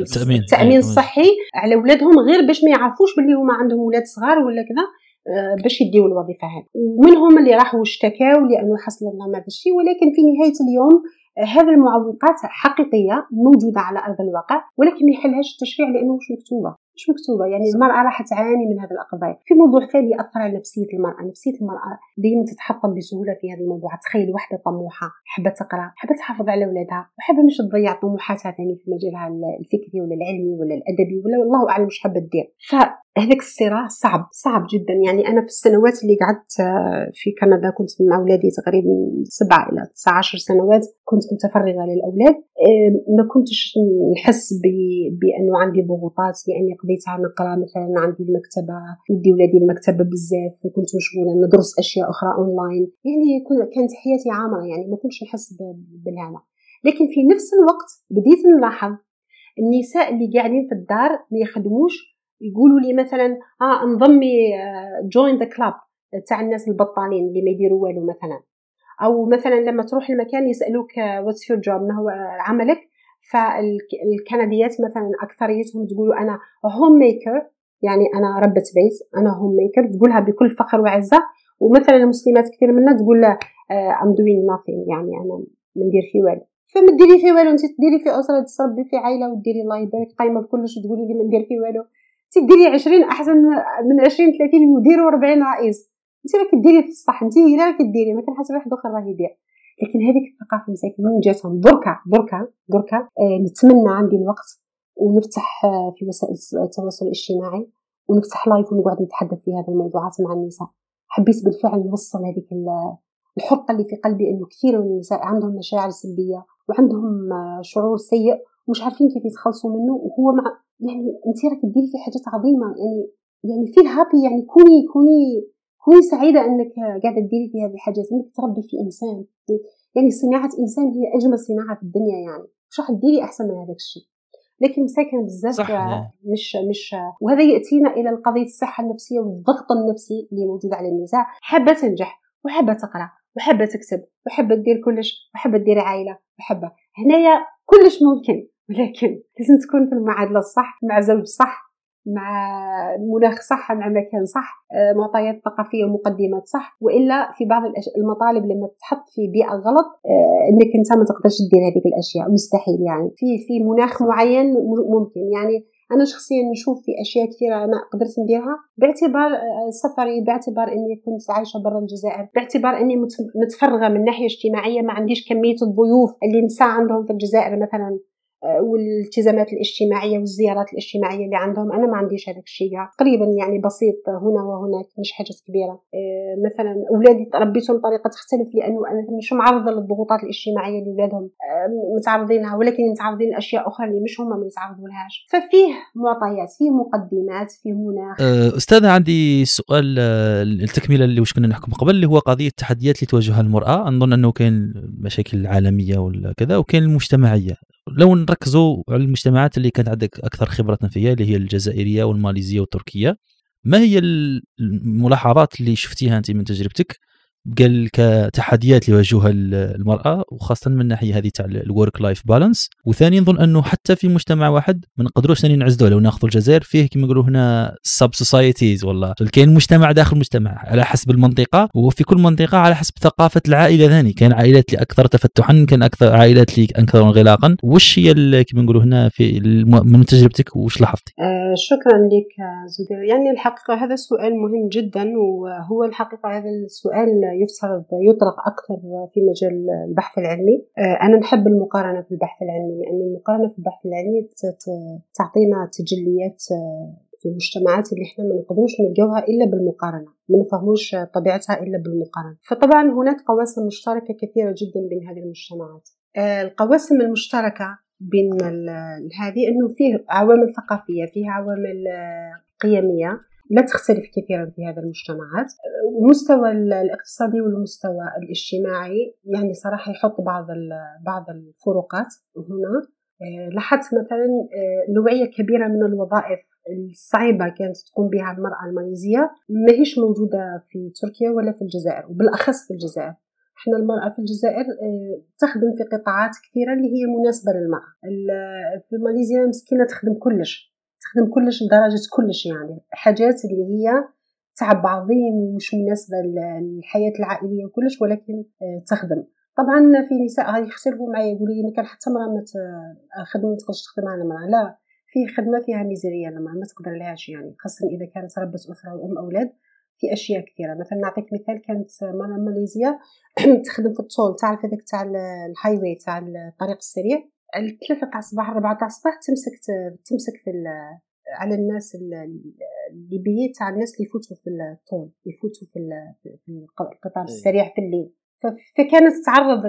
التأمين. التأمين الصحي على اولادهم غير باش ما يعرفوش باللي هما عندهم أولاد صغار ولا كذا آه، باش يديو الوظيفة هذه. ومنهم اللي راحوا اشتكاو لأنه حصل لهم هذا الشيء ولكن في نهاية اليوم هذه المعوقات حقيقية موجودة على أرض الواقع ولكن ما يحلهاش التشريع لأنه مش مكتوبة. مش مكتوبة. يعني المرأة راح تعاني من هذه القضايا في موضوع ثاني يأثر على نفسية المرأة. نفسية المرأة دائما تتحطم بسهولة في هذا الموضوع. تخيل واحدة طموحة حابة تقرأ حابة تحافظ على أولادها وحابة مش تضيع طموحاتها ثاني في مجالها الفكري ولا العلمي ولا الأدبي ولا والله أعلم مش حابة تدير. فهذاك الصراع صعب صعب جدا. يعني أنا في السنوات اللي قعدت آه، في كندا كنت مع أولادي تقريبا سبعة إلى 19 سنوات كنت متفرغة للأولاد. ما كنتش نحس بأنه عندي ضغوطات لأني قضيتها نقرا مثلا عندي المكتبة يدي ولادي المكتبة بزاف وكنت مشغولة ندرس أشياء أخرى أونلاين. يعني كانت حياتي عامره يعني ما كنتش نحس بالهذا لكن في نفس الوقت بديت نلاحظ النساء اللي قاعدين في الدار ما يخدموش يقولوا لي مثلا آه انضمي join the club تاع الناس البطالين اللي ما يديروا والو مثلا. أو مثلا لما تروح المكان يسألوك what's your job ما هو عملك؟ فالكنديات مثلا أكثريتهم تقولوا أنا home maker يعني أنا ربة بيت أنا home maker تقولها بكل فخر وعزة. ومثلا المسلمات كثير منا تقول I'm doing nothing يعني أنا ما ندير في والو. فما ديري في والو أنت تديري في أسرة تربي في عائله وديري الله يبارك قايمة بكلش تقولي لي ما ندير في والو. تديري 20 أحسن من 20 30 مدير و40 رئيس. انت راك ديري في الصح انت هي راك ديري ما كان حتى واحد آخر راه يدير لكن هذيك الثقافة المساكنين جاتهم؟ دركا دركا دركا آه نتمنى عندي الوقت ونفتح آه في وسائل التواصل الاجتماعي ونفتح live ونقعد نتحدث في هذه الموضوعات مع النساء. حبيت بالفعل نوصل هذيك الحرقة اللي في قلبي إنه كثير من النساء عندهم مشاعر سلبية وعندهم آه شعور سيء ومش عارفين كيف يتخلصوا منه وهو مع يعني انت راك ديري في حاجات عظيمة يعني يعني feel happy يعني كوني كوني كوني سعيدة انك قاعدة تديري في هذه الحاجات انك تربي في إنسان. يعني صناعة إنسان هي أجمل صناعة في الدنيا يعني. مش راح تديري أحسن من هذاك الشيء. لكن مساكن بزاف صح مش مش وهذا يأتينا إلى القضية الصحة النفسية والضغط النفسي اللي موجود على النساء حابة تنجح وحابة تقرأ وحابة تكسب وحابة تدير كلش وحابة تدير عائلة وحابة. هنايا كلش ممكن. ولكن لازم تكون في المعادلة الصح مع زوج صح مع مناخ صح مع مكان صح آه، معطيات ثقافية ومقدمات صح. وإلا في بعض المطالب لما تحط في بيئة غلط آه، إنك انت ما تقدرش دير هذيك الأشياء مستحيل يعني. في في مناخ معين ممكن. يعني أنا شخصيا نشوف في أشياء كثيرة أنا قدرت نديرها باعتبار آه، سفري باعتبار إني كنت عايشة برا الجزائر باعتبار إني متفرغة من ناحيه اجتماعيه ما عنديش كمية الضيوف اللي نساء عندهم في الجزائر مثلا. والالتزامات الاجتماعية والزيارات الاجتماعية اللي عندهم. أنا ما عنديش هذاك الشيء. تقريبا يعني بسيط هنا وهناك مش حاجة كبيرة. آه، مثلا أولادي تربيتهم بطريقة تختلف لأنه أنا مش معرضة للضغوطات الاجتماعية اللي اولادهم آه، متعرضين ولكن متعرضين لأشياء أخرى اللي مش هم ما يتعرضوا لهاش ففيه معطيات فيه مقدمات فيه مناخ آه، أستاذة عندي سؤال التكملة اللي وش كنا نحكو قبل اللي هو قضية التحديات اللي تواجهها المرأة. نظن أنه كاين مشاكل عالمية ولا كذا وكاين المجتمعية. لو نركزوا على المجتمعات اللي كانت عندك أكثر خبرة فيها اللي هي الجزائرية والماليزية والتركية ما هي الملاحظات اللي شفتيها أنت من تجربتك؟ قال كتحديات اللي يواجهها المرأة وخاصة من الناحيه هذه تاع ال work life balance وثاني نظن أنه حتى في مجتمع واحد ما نقدروش ثاني نعزلوه لو ناخذ الجزائر فيه كما نقولوا هنا sub societies والله كاين مجتمع داخل مجتمع على حسب المنطقة وفي كل منطقة على حسب ثقافة العائلة ثاني كاين عائلات اللي أكثر تفتحا كان أكثر عائلات اللي أكثر انغلاقا. وش هي كما نقولوا هنا في من تجربتك وش لاحظتي؟ آه شكرا لك زبير. يعني الحقيقة هذا سؤال مهم جدا وهو الحقيقة هذا السؤال يفترض يطرق أكثر في مجال البحث العلمي. آه، أنا نحب المقارنة في البحث العلمي لأن المقارنة في البحث العلمي تعطينا تجليات آه، في المجتمعات اللي إحنا ما نقدروش نلقاوها إلا بالمقارنة ما نفهموش طبيعتها إلا بالمقارنة. فطبعا هناك قواسم مشتركة كثيرة جدا بين هذه المجتمعات. آه، القواسم المشتركة بين هذه إنه فيه عوامل ثقافية فيه عوامل قيمية. لا تختلف كثيرا في هذه المجتمعات. المستوى الاقتصادي والمستوى الاجتماعي يعني صراحة يحط بعض بعض الفروقات هنا. آه، لاحظت مثلا آه، نوعية كبيرة من الوظائف الصعيبة كانت تقوم بها المرأة الماليزية ما هيش موجودة في تركيا ولا في الجزائر وبالأخص في الجزائر. إحنا المرأة في الجزائر آه، تخدم في قطاعات كثيرة اللي هي مناسبة للمرأة. في ماليزيا مسكينة تخدم كلش. تخدم كلش لدرجة كلش يعني. حاجات اللي هي تعب عظيم ومش مناسبة للحياة العائلية وكلش ولكن آه، تخدم. طبعا في نساء غادي يختلفوا معايا يقولوا لي كان حتى مرة ما خدمة ما تقدرش تخدم على مرأة لا. في خدمة فيها ميزانية لما ما تقدر لهاش يعني. خاصة إذا كانت ربة أسرة وأم أولاد في أشياء كثيرة. مثلا نعطيك مثال كانت مرة ماليزيا تخدم في الطول. تعرف هذاك تاع الهاي واي تاع الطريق السريع؟ الثلاثة تاع الصباح الربعة تاع الصباح تمسك تمسك في على الناس الليبيين تاع الناس اللي يفوتوا في الطول يفوتوا في القطار إيه. السريع في الليل. فكانت تتعرض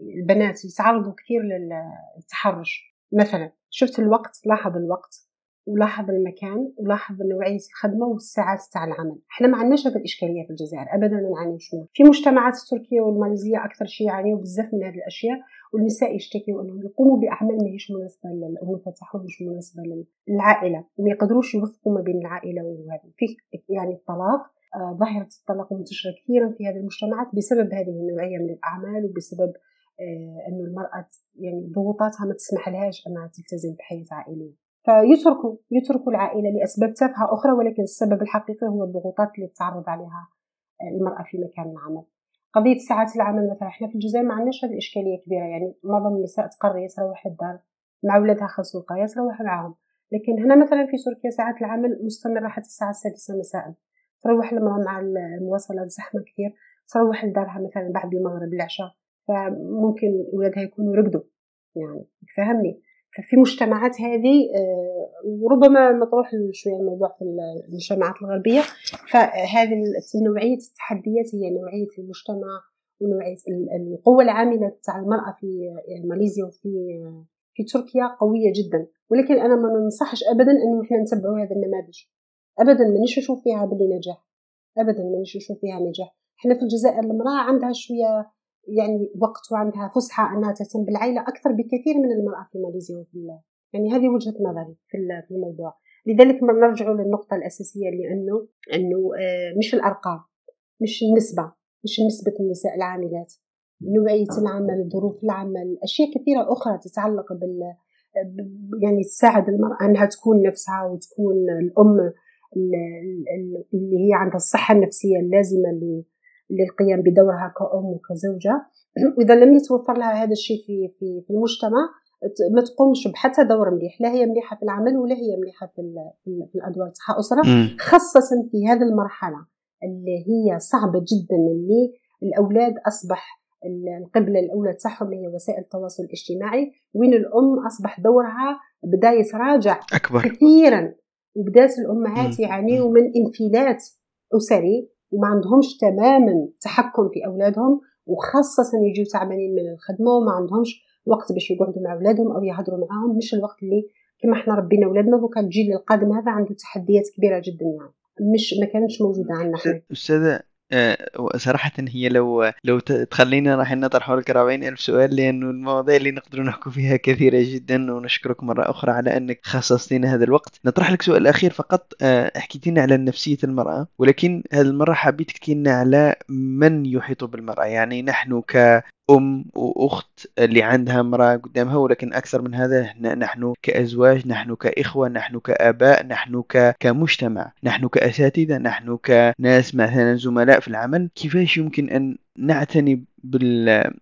البنات يتعرضوا كثير للتحرش. مثلا شفت الوقت؟ لاحظ الوقت. ولاحظ المكان ولاحظ نوعية الخدمة والساعات تاع العمل. إحنا ما عندناش هذه الإشكالية في الجزائر أبدا ما نعانيوش منها في مجتمعات التركية والماليزية أكثر شيء يعانيوا بزاف من هذه الأشياء والنساء يشتكيوا أنهم يقوموا بأعمال ماهيش مناسبة للأنوثة تاعهم مش مناسبة للعائلة وما يقدروش يوفقوا ما بين العائلة وهذه في يعني الطلاق آه، ظاهرة الطلاق منتشرة كثيرا في هذه المجتمعات بسبب هذه النوعية من الأعمال وبسبب آه، أنه المرأة يعني ضغوطاتها ما تسمح لهاش أنها تلتزم بحياة عائلية. فيتركوا يتركوا العائلة لأسباب تافهة أخرى ولكن السبب الحقيقي هو الضغوطات اللي تتعرض عليها المرأة في مكان العمل. قضية ساعات العمل مثلا إحنا في الجزائر ما عندناش هذه إشكالية كبيرة. يعني معظم النساء تقرر تروح الدار مع ولادها خاص القاية تروح معاهم. لكن هنا مثلا في تركيا ساعات العمل مستمرة حتى الساعة السادسة مساء. تروح المرأة مع المواصلات زحمة كثير تروح لدارها مثلا بعد المغرب العشاء. فممكن ولادها يكونوا رقدوا يعني فهمني. في مجتمعات هذه آه، وربما مطروح شوية الموضوع في المجتمعات الغربية. فهذه نوعية التحديات هي نوعية المجتمع ونوعية القوة العاملة تاع المرأة في ماليزيا وفي في تركيا قوية جدا. ولكن أنا ما ننصحش ابدا أنه إحنا نتبعوا هذا النماذج. ابدا مانيش نشوف فيها باللي نجاح. ابدا مانيش نشوف فيها نجاح. إحنا في الجزائر المرأة عندها شوية يعني وقت وعندها فسحة أنها تهتم بالعائلة أكثر بكثير من المرأة في ماليزيا وفي. يعني هذه وجهة نظري في الموضوع لذلك نرجع للنقطة الأساسية لأنه أنه آه، مش الأرقام مش النسبة مش نسبة النساء العاملات نوعية العمل ظروف العمل أشياء كثيرة أخرى تتعلق بال يعني تساعد المرأة أنها تكون نفسها وتكون الأم اللي هي عندها الصحة النفسية اللازمة للقيام بدورها كأم وكزوجة. وإذا لم يتوفر لها هذا الشيء في في في المجتمع ما تقومش بحتى دور مليح. لا هي مليحة في العمل ولا هي مليحة في, في الأدوار تاعها. أسرة خاصة في هذه المرحلة اللي هي صعبة جدا اللي الأولاد أصبح القبلة الأولى تاعهم هي وسائل التواصل الاجتماعي. وين الأم أصبح دورها بدأ يتراجع أكبر. كثيرا. وبدأت الأمهات يعانيوا من انفلات أسري وما عندهمش تماما تحكم في أولادهم وخاصة يجوا تعبانين من الخدمة وما عندهمش وقت باش يقعدوا مع أولادهم أو يهضروا معاهم. مش الوقت اللي كما إحنا ربينا أولادنا وكان الجيل القادم هذا عنده تحديات كبيرة جدا يعني. مش ما كانتش موجوده عندنا أستاذة صراحة هي لو لو تخلينا راح نطرح أربعين ألف سؤال لأنه المواضيع اللي نقدر نحكي فيها كثيرة جدا ونشكرك مرة أخرى على أنك خصصتينا هذا الوقت. نطرح لك سؤال أخير فقط آه، حكيتينا على نفسية المرأة ولكن هذه المرة حبيت تحكي لنا على من يحيط بالمرأة؟ يعني نحن ك أم وأخت اللي عندها امرأة قدامها ولكن أكثر من هذا نحن كأزواج نحن كإخوة نحن كآباء نحن كمجتمع نحن كأساتذة نحن كناس مثلا زملاء في العمل. كيفاش يمكن أن نعتني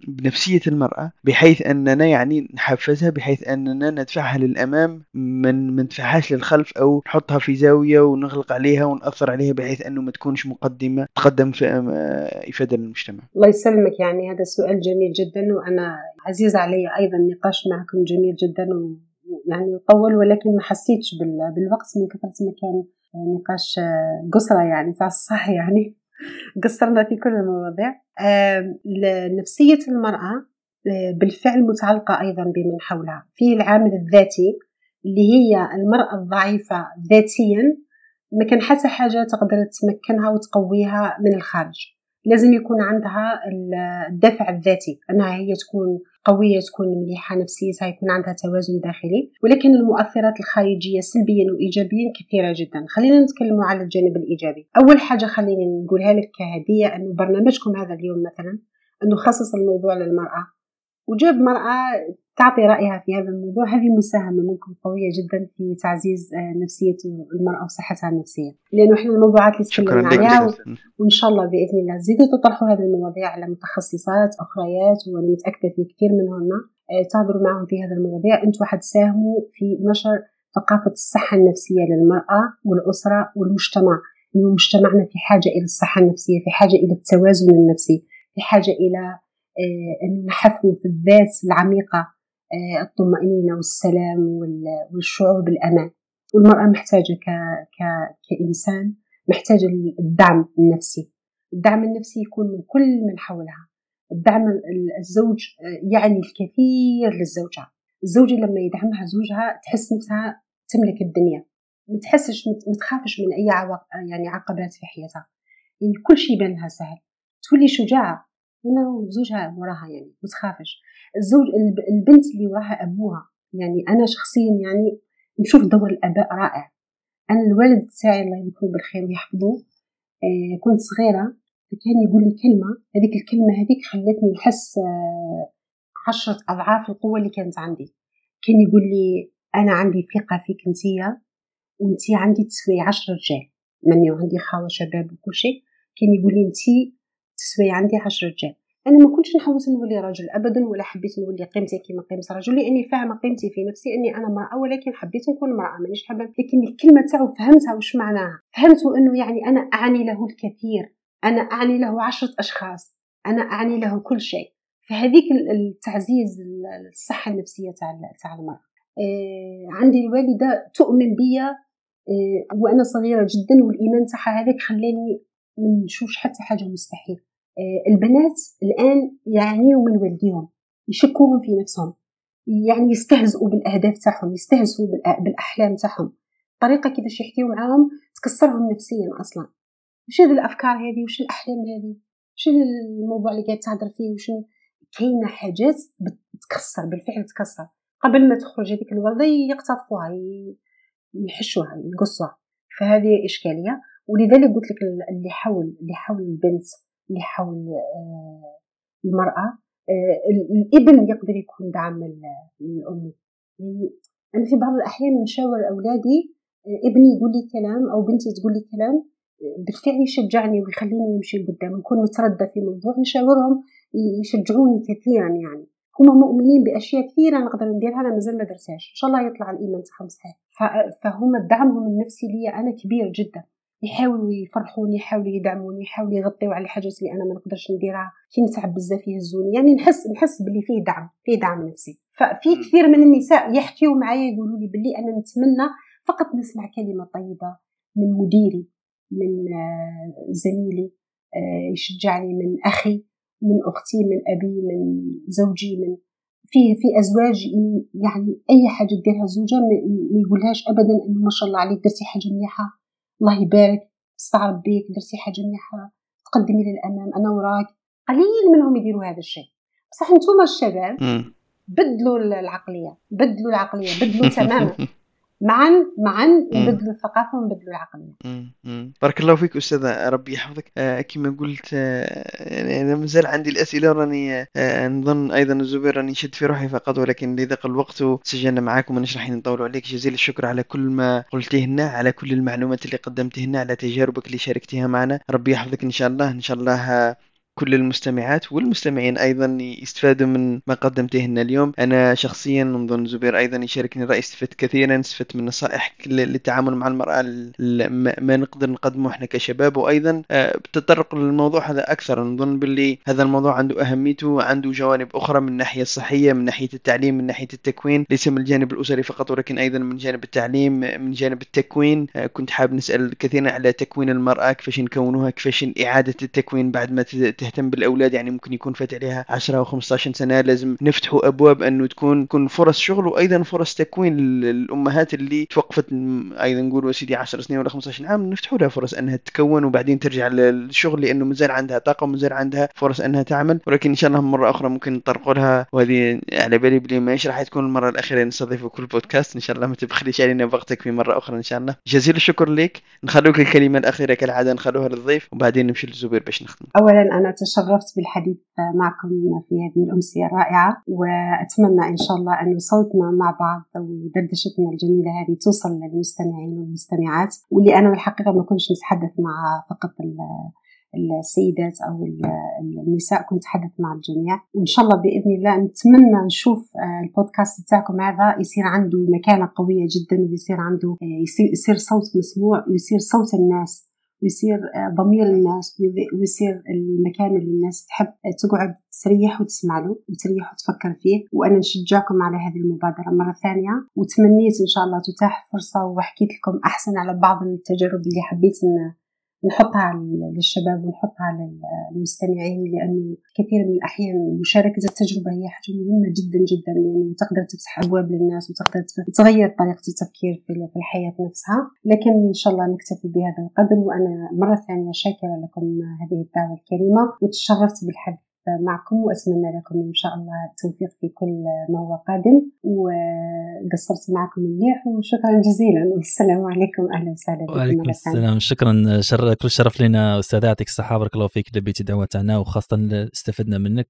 بنفسية المرأة بحيث أننا يعني نحفزها بحيث أننا ندفعها للأمام من ما ندفعهاش للخلف أو نحطها في زاوية ونغلق عليها ونأثر عليها بحيث أنه ما تكونش مقدمة تقدم في إفادة للمجتمع. الله يسلمك يعني هذا سؤال جميل جدا وأنا عزيز علي أيضا النقاش معكم جميل جدا يعني طول ولكن ما حسيتش بالوقت من كثرة ما كان نقاش قصرة يعني تاع الصح يعني. قصرنا في كل المواضيع. نفسية المرأة آه، بالفعل متعلقة أيضا بمن حولها. في العامل الذاتي اللي هي المرأة الضعيفة ذاتيا ما كان حتى حاجة تقدر تمكنها وتقويها من الخارج. لازم يكون عندها الدافع الذاتي أنها هي تكون قوية تكون مليحة نفسيتها يكون عندها توازن داخلي. ولكن المؤثرات الخارجية سلبيا وايجابيا كثيرة جدا. خلينا نتكلم على الجانب الإيجابي. أول حاجة خليني نقولها لك كهدية انه برنامجكم هذا اليوم مثلا انه خصص الموضوع للمرأة. وجاب مرأة تعطي رأيها في هذا الموضوع. هذه مساهمة منكم قوية جدا في تعزيز آه، نفسية المرأة وصحتها النفسية. لأنه إحنا الموضوعات اللي تكلمنا عليها وإن شاء الله بإذن الله زيدوا تطرحوا هذه المواضيع على متخصصات أخريات وأنا متأكدة في كثير منهن. آه، تهضروا معهم في هذه المواضيع. أنتم حتساهموا في نشر ثقافة الصحة النفسية للمرأة والأسرة والمجتمع. إنه مجتمعنا في حاجة إلى الصحة النفسية في حاجة إلى التوازن النفسي في حاجة إلى آه، نحثوا في الذات العميقة آه، الطمأنينة والسلام والشعور بالأمان. والمرأة محتاجة ك... ك... كإنسان محتاجة الدعم النفسي. الدعم النفسي يكون من كل من حولها. الدعم الزوج يعني الكثير للزوجة. الزوجة لما يدعمها زوجها تحس نفسها تملك الدنيا. ما تحسش ما تخافش من عوق يعني عقبات في حياتها. يعني كل شيء يبان لها سهل. تولي شجاعة. هنا وزوجها وراها يعني ما تخافش. الزوج البنت اللي وراها أبوها يعني أنا شخصيا يعني نشوف دور الأباء رائع. أنا الوالد تاعي الله يذكره بالخير ويحفظه آه كنت صغيرة كان يقول لي كلمة هذيك الكلمة هذيك خلتني نحس آه عشرة أضعاف القوة اللي كانت عندي. كان يقول لي أنا عندي ثقة فيك انتيا وأنتي عندي تسوي عشر رجال مني وعندي خاوة شباب وكل شيء. كان يقول لي أنتي تسوي عندي عشر رجال أنا ما كنتش نحوس نولي راجل ابدا ولا حبيت نولي قيمتي كيما قيمة رجل لأني فاهمة قيمتي في نفسي أني أنا امراه ولكن حبيت نكون امراه مانيش حابه لكن الكلمة تاعو فهمتها وش معناها؟ فهمت أنه يعني أنا أعني له الكثير. أنا أعني له عشرة أشخاص. أنا أعني له كل شيء. فهذيك التعزيز الصحة النفسية تاع تاع المرأة. آه عندي الوالدة تؤمن بيا آه وأنا صغيرة جدا والإيمان تاعها هذاك خلاني ما نشوفش حتى حاجة مستحيل آه، البنات الآن يعانيوا من والديهم يشكوهم في نفسهم يعني يستهزئوا بالأهداف تاعهم يستهزئوا بالأحلام تاعهم. طريقه كيفاش يحكيوا معاهم تكسرهم نفسيا أصلا. وش هذه الأفكار هذه وش الأحلام هذه وش الموضوع اللي قاعد تهضر فيه؟ وش كاينة حاجات بتكسر بالفعل تكسر. قبل ما تخرج هذيك الورده يقتطفوها يحشوها يقصوها. فهذه إشكالية. ولذلك قلت لك اللي حول اللي حول البنت اللي حول آه، المرأة الإبن يقدر يكون دعم للام يعني أنا في بعض الأحيان نشاور أولادي إبني يقول لي كلام أو بنتي تقول لي كلام بالفعل يشجعني ويخليني نمشي لقدام نكون متردة في موضوع نشاورهم يشجعوني كثيرا يعني. هم مؤمنين بأشياء كثيرة نقدر نديرها أنا مازال ما درسهاش إن شاء الله يطلع الإيمان تاعهم صحيح. فهم دعمهم النفسي لي أنا كبير جدا. يحاولوا يفرحوني يحاولوا يدعموني يحاولوا يغطيوا على الحاجات اللي أنا ما نقدرش نديرها. كي نتعب بزاف يهزوني. يعني نحس نحس باللي فيه دعم فيه دعم نفسي. ففي كثير من النساء يحكيوا معايا يقولوا لي باللي أنا نتمنى فقط نسمع كلمة طيبة من مديري من آه، زميلي آه، يشجعني من أخي من أختي من أبي من زوجي من في في أزواج يعني أي حاجة ديرها زوجها ما يقولهاش ابدا إنه ما شاء الله عليك درتي حاجة مليحة. الله يبارك استعرض بيك درتي حاجة مليحة تقدمي للامام أنا وراك. قليل منهم يديروا هذا الشيء. بصح أنتم الشباب بدلوا العقلية بدلوا العقلية بدلوا تماما. معا معا نبدلوا الثقافة ونبدلوا العقليه بارك الله فيك أستاذة ربي يحفظك. آه كما قلت آه يعني أنا مازال عندي الأسئلة راني آه نظن أيضا الزبير راني شد في روحي فقط ولكن لضيق الوقت سجلنا معاكم ونش راح نطول عليك. جزيل الشكر على كل ما قلتيه لنا على كل المعلومات اللي قدمتيه لنا على تجاربك اللي شاركتيها معنا. ربي يحفظك إن شاء الله. إن شاء الله كل المستمعات والمستمعين أيضا يستفادوا من ما قدمته لنا اليوم. أنا شخصيا نظن زبير أيضا يشاركني الرأي استفدت كثيرا استفدت من نصائح للتعامل مع المرأة ما نقدر نقدمه إحنا كشباب. وأيضا آه، بتطرق للموضوع هذا أكثر. نظن باللي هذا الموضوع عنده أهميته عنده جوانب أخرى من الناحية الصحية من ناحية التعليم من ناحية التكوين. ليس من الجانب الأسري فقط ولكن أيضا من جانب التعليم من جانب التكوين. آه، كنت حاب نسأل كثيرا على تكوين المرأة كيفاش نكونوها كيفاش إعادة التكوين بعد ما تهتم بالأولاد يعني ممكن يكون فات عليها 10 أو 15 سنة لازم نفتحوا أبواب أنه تكون تكون فرص شغل وأيضا فرص تكوين للأمهات اللي توقفت أيضا نقول سيدي 10 سنين ولا 15 عام نفتحوا لها فرص أنها تتكون وبعدين ترجع للشغل لأنه مازال عندها طاقة ومازال عندها فرص أنها تعمل. ولكن إن شاء الله مرة أخرى ممكن نطرقوا لها وهذه على بالي بلي ماهيش راح تكون المرة الأخيرة نستضيف كل بودكاست. إن شاء الله ما تبخليش علينا وقتك في مرة أخرى إن شاء الله. جزيل الشكر لك. نخلوك الكلمة الأخيرة كالعادة نخلوها للضيف وبعدين نمشي للزبير باش نختم. اولا أنا تشرفت بالحديث معكم في هذه الأمسية الرائعة وأتمنى إن شاء الله أن صوتنا مع بعض ودردشتنا الجميلة هذه توصل للمستمعين والمستمعات. واللي أنا بالحقيقة ما كنتش نتحدث مع فقط السيدات أو النساء كنت أتحدث مع الجميع. وإن شاء الله بإذن الله نتمنى نشوف البودكاست بتاعكم هذا يصير عنده مكانة قوية جدا ويصير عنده يصير صوت مسموع ويصير صوت الناس ويصير آه، ضمير الناس ويصير المكان اللي الناس تحب تقعد تريح وتسمع له وتريح وتفكر فيه. وأنا نشجعكم على هذه المبادرة مرة ثانية. وتمنيت إن شاء الله تتاح فرصة وحكيت لكم أحسن على بعض التجارب اللي حبيت نحطها للشباب ونحطها للمستمعين لأنه كثير من الأحيان مشاركة التجربة هي حاجة مهمة جدا جدا لأنه تقدر تفتح أبواب للناس وتقدر تغير طريقة التفكير في الحياة نفسها. لكن إن شاء الله نكتفي بهذا القدر وأنا مرة ثانية شاكرة لكم هذه الدعوة الكريمة وتشرفت بالحديث. معكم وأتمنى لكم إن شاء الله التوفيق في كل ما هو قادم. وقصرت معكم مليح وشكرا جزيلا. والسلام عليكم. أهلا وسهلا بكم وعليكم السلام. شكرا. شر كل شرف لنا أستاذ يعطيك الصحة. بارك الله فيك. لبيتي دعوة تاعنا وخاصة استفدنا منك.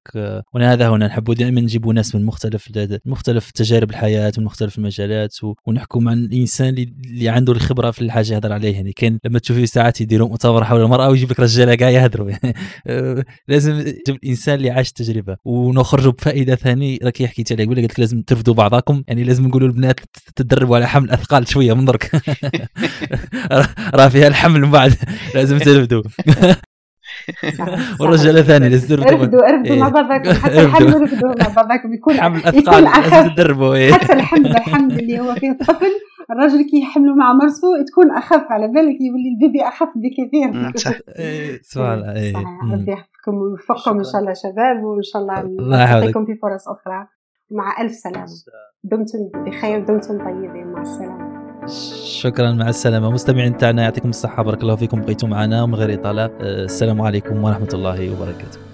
هذا هنا نحب دائما نجيبوا ناس من مختلف مختلف تجارب الحياة من مختلف المجالات ونحكوا مع الإنسان اللي عنده الخبرة في الحاجة يهضر عليها يعني كان لما تشوفي ساعات يديروا مؤتمر حول المرأة ويجيب لك رجالة كاع يهضروا لازم تجيب الإنسان الإنسان اللي عاش التجربه ونخرجوا بفائدة ثاني راك حكيت عليه يقول لك لازم ترفدوا بعضكم يعني لازم نقولوا للبنات تدربوا على حمل اثقال شوية من درك. راه فيها الحمل من بعد. لازم ترفدوا والرجاله ثاني لازم ترفدوا ارفدوا ارفدوا مع بعضكم حتى الحمل ارفدوا مع بعضكم يكون حمل اثقال لازم تدربوا. إيه. حتى الحمل الحمل اللي هو فيه الطفل الراجل كي يحملوا مع مرسو تكون أخف. على بالك يولي البيبي أخف بكثير. صح. سبحان الله. ربي يحفظكم ويوفقكم ان شاء الله شباب وان شاء الله نعطيكم في فرص أخرى. مع ألف سلامة. دمتم بخير دمتم طيبين. مع السلامة. شكرا مع السلامة. مستمعين تاعنا يعطيكم الصحة بارك الله فيكم بقيتوا معنا ومن غير إطالة. السلام عليكم ورحمة الله وبركاته.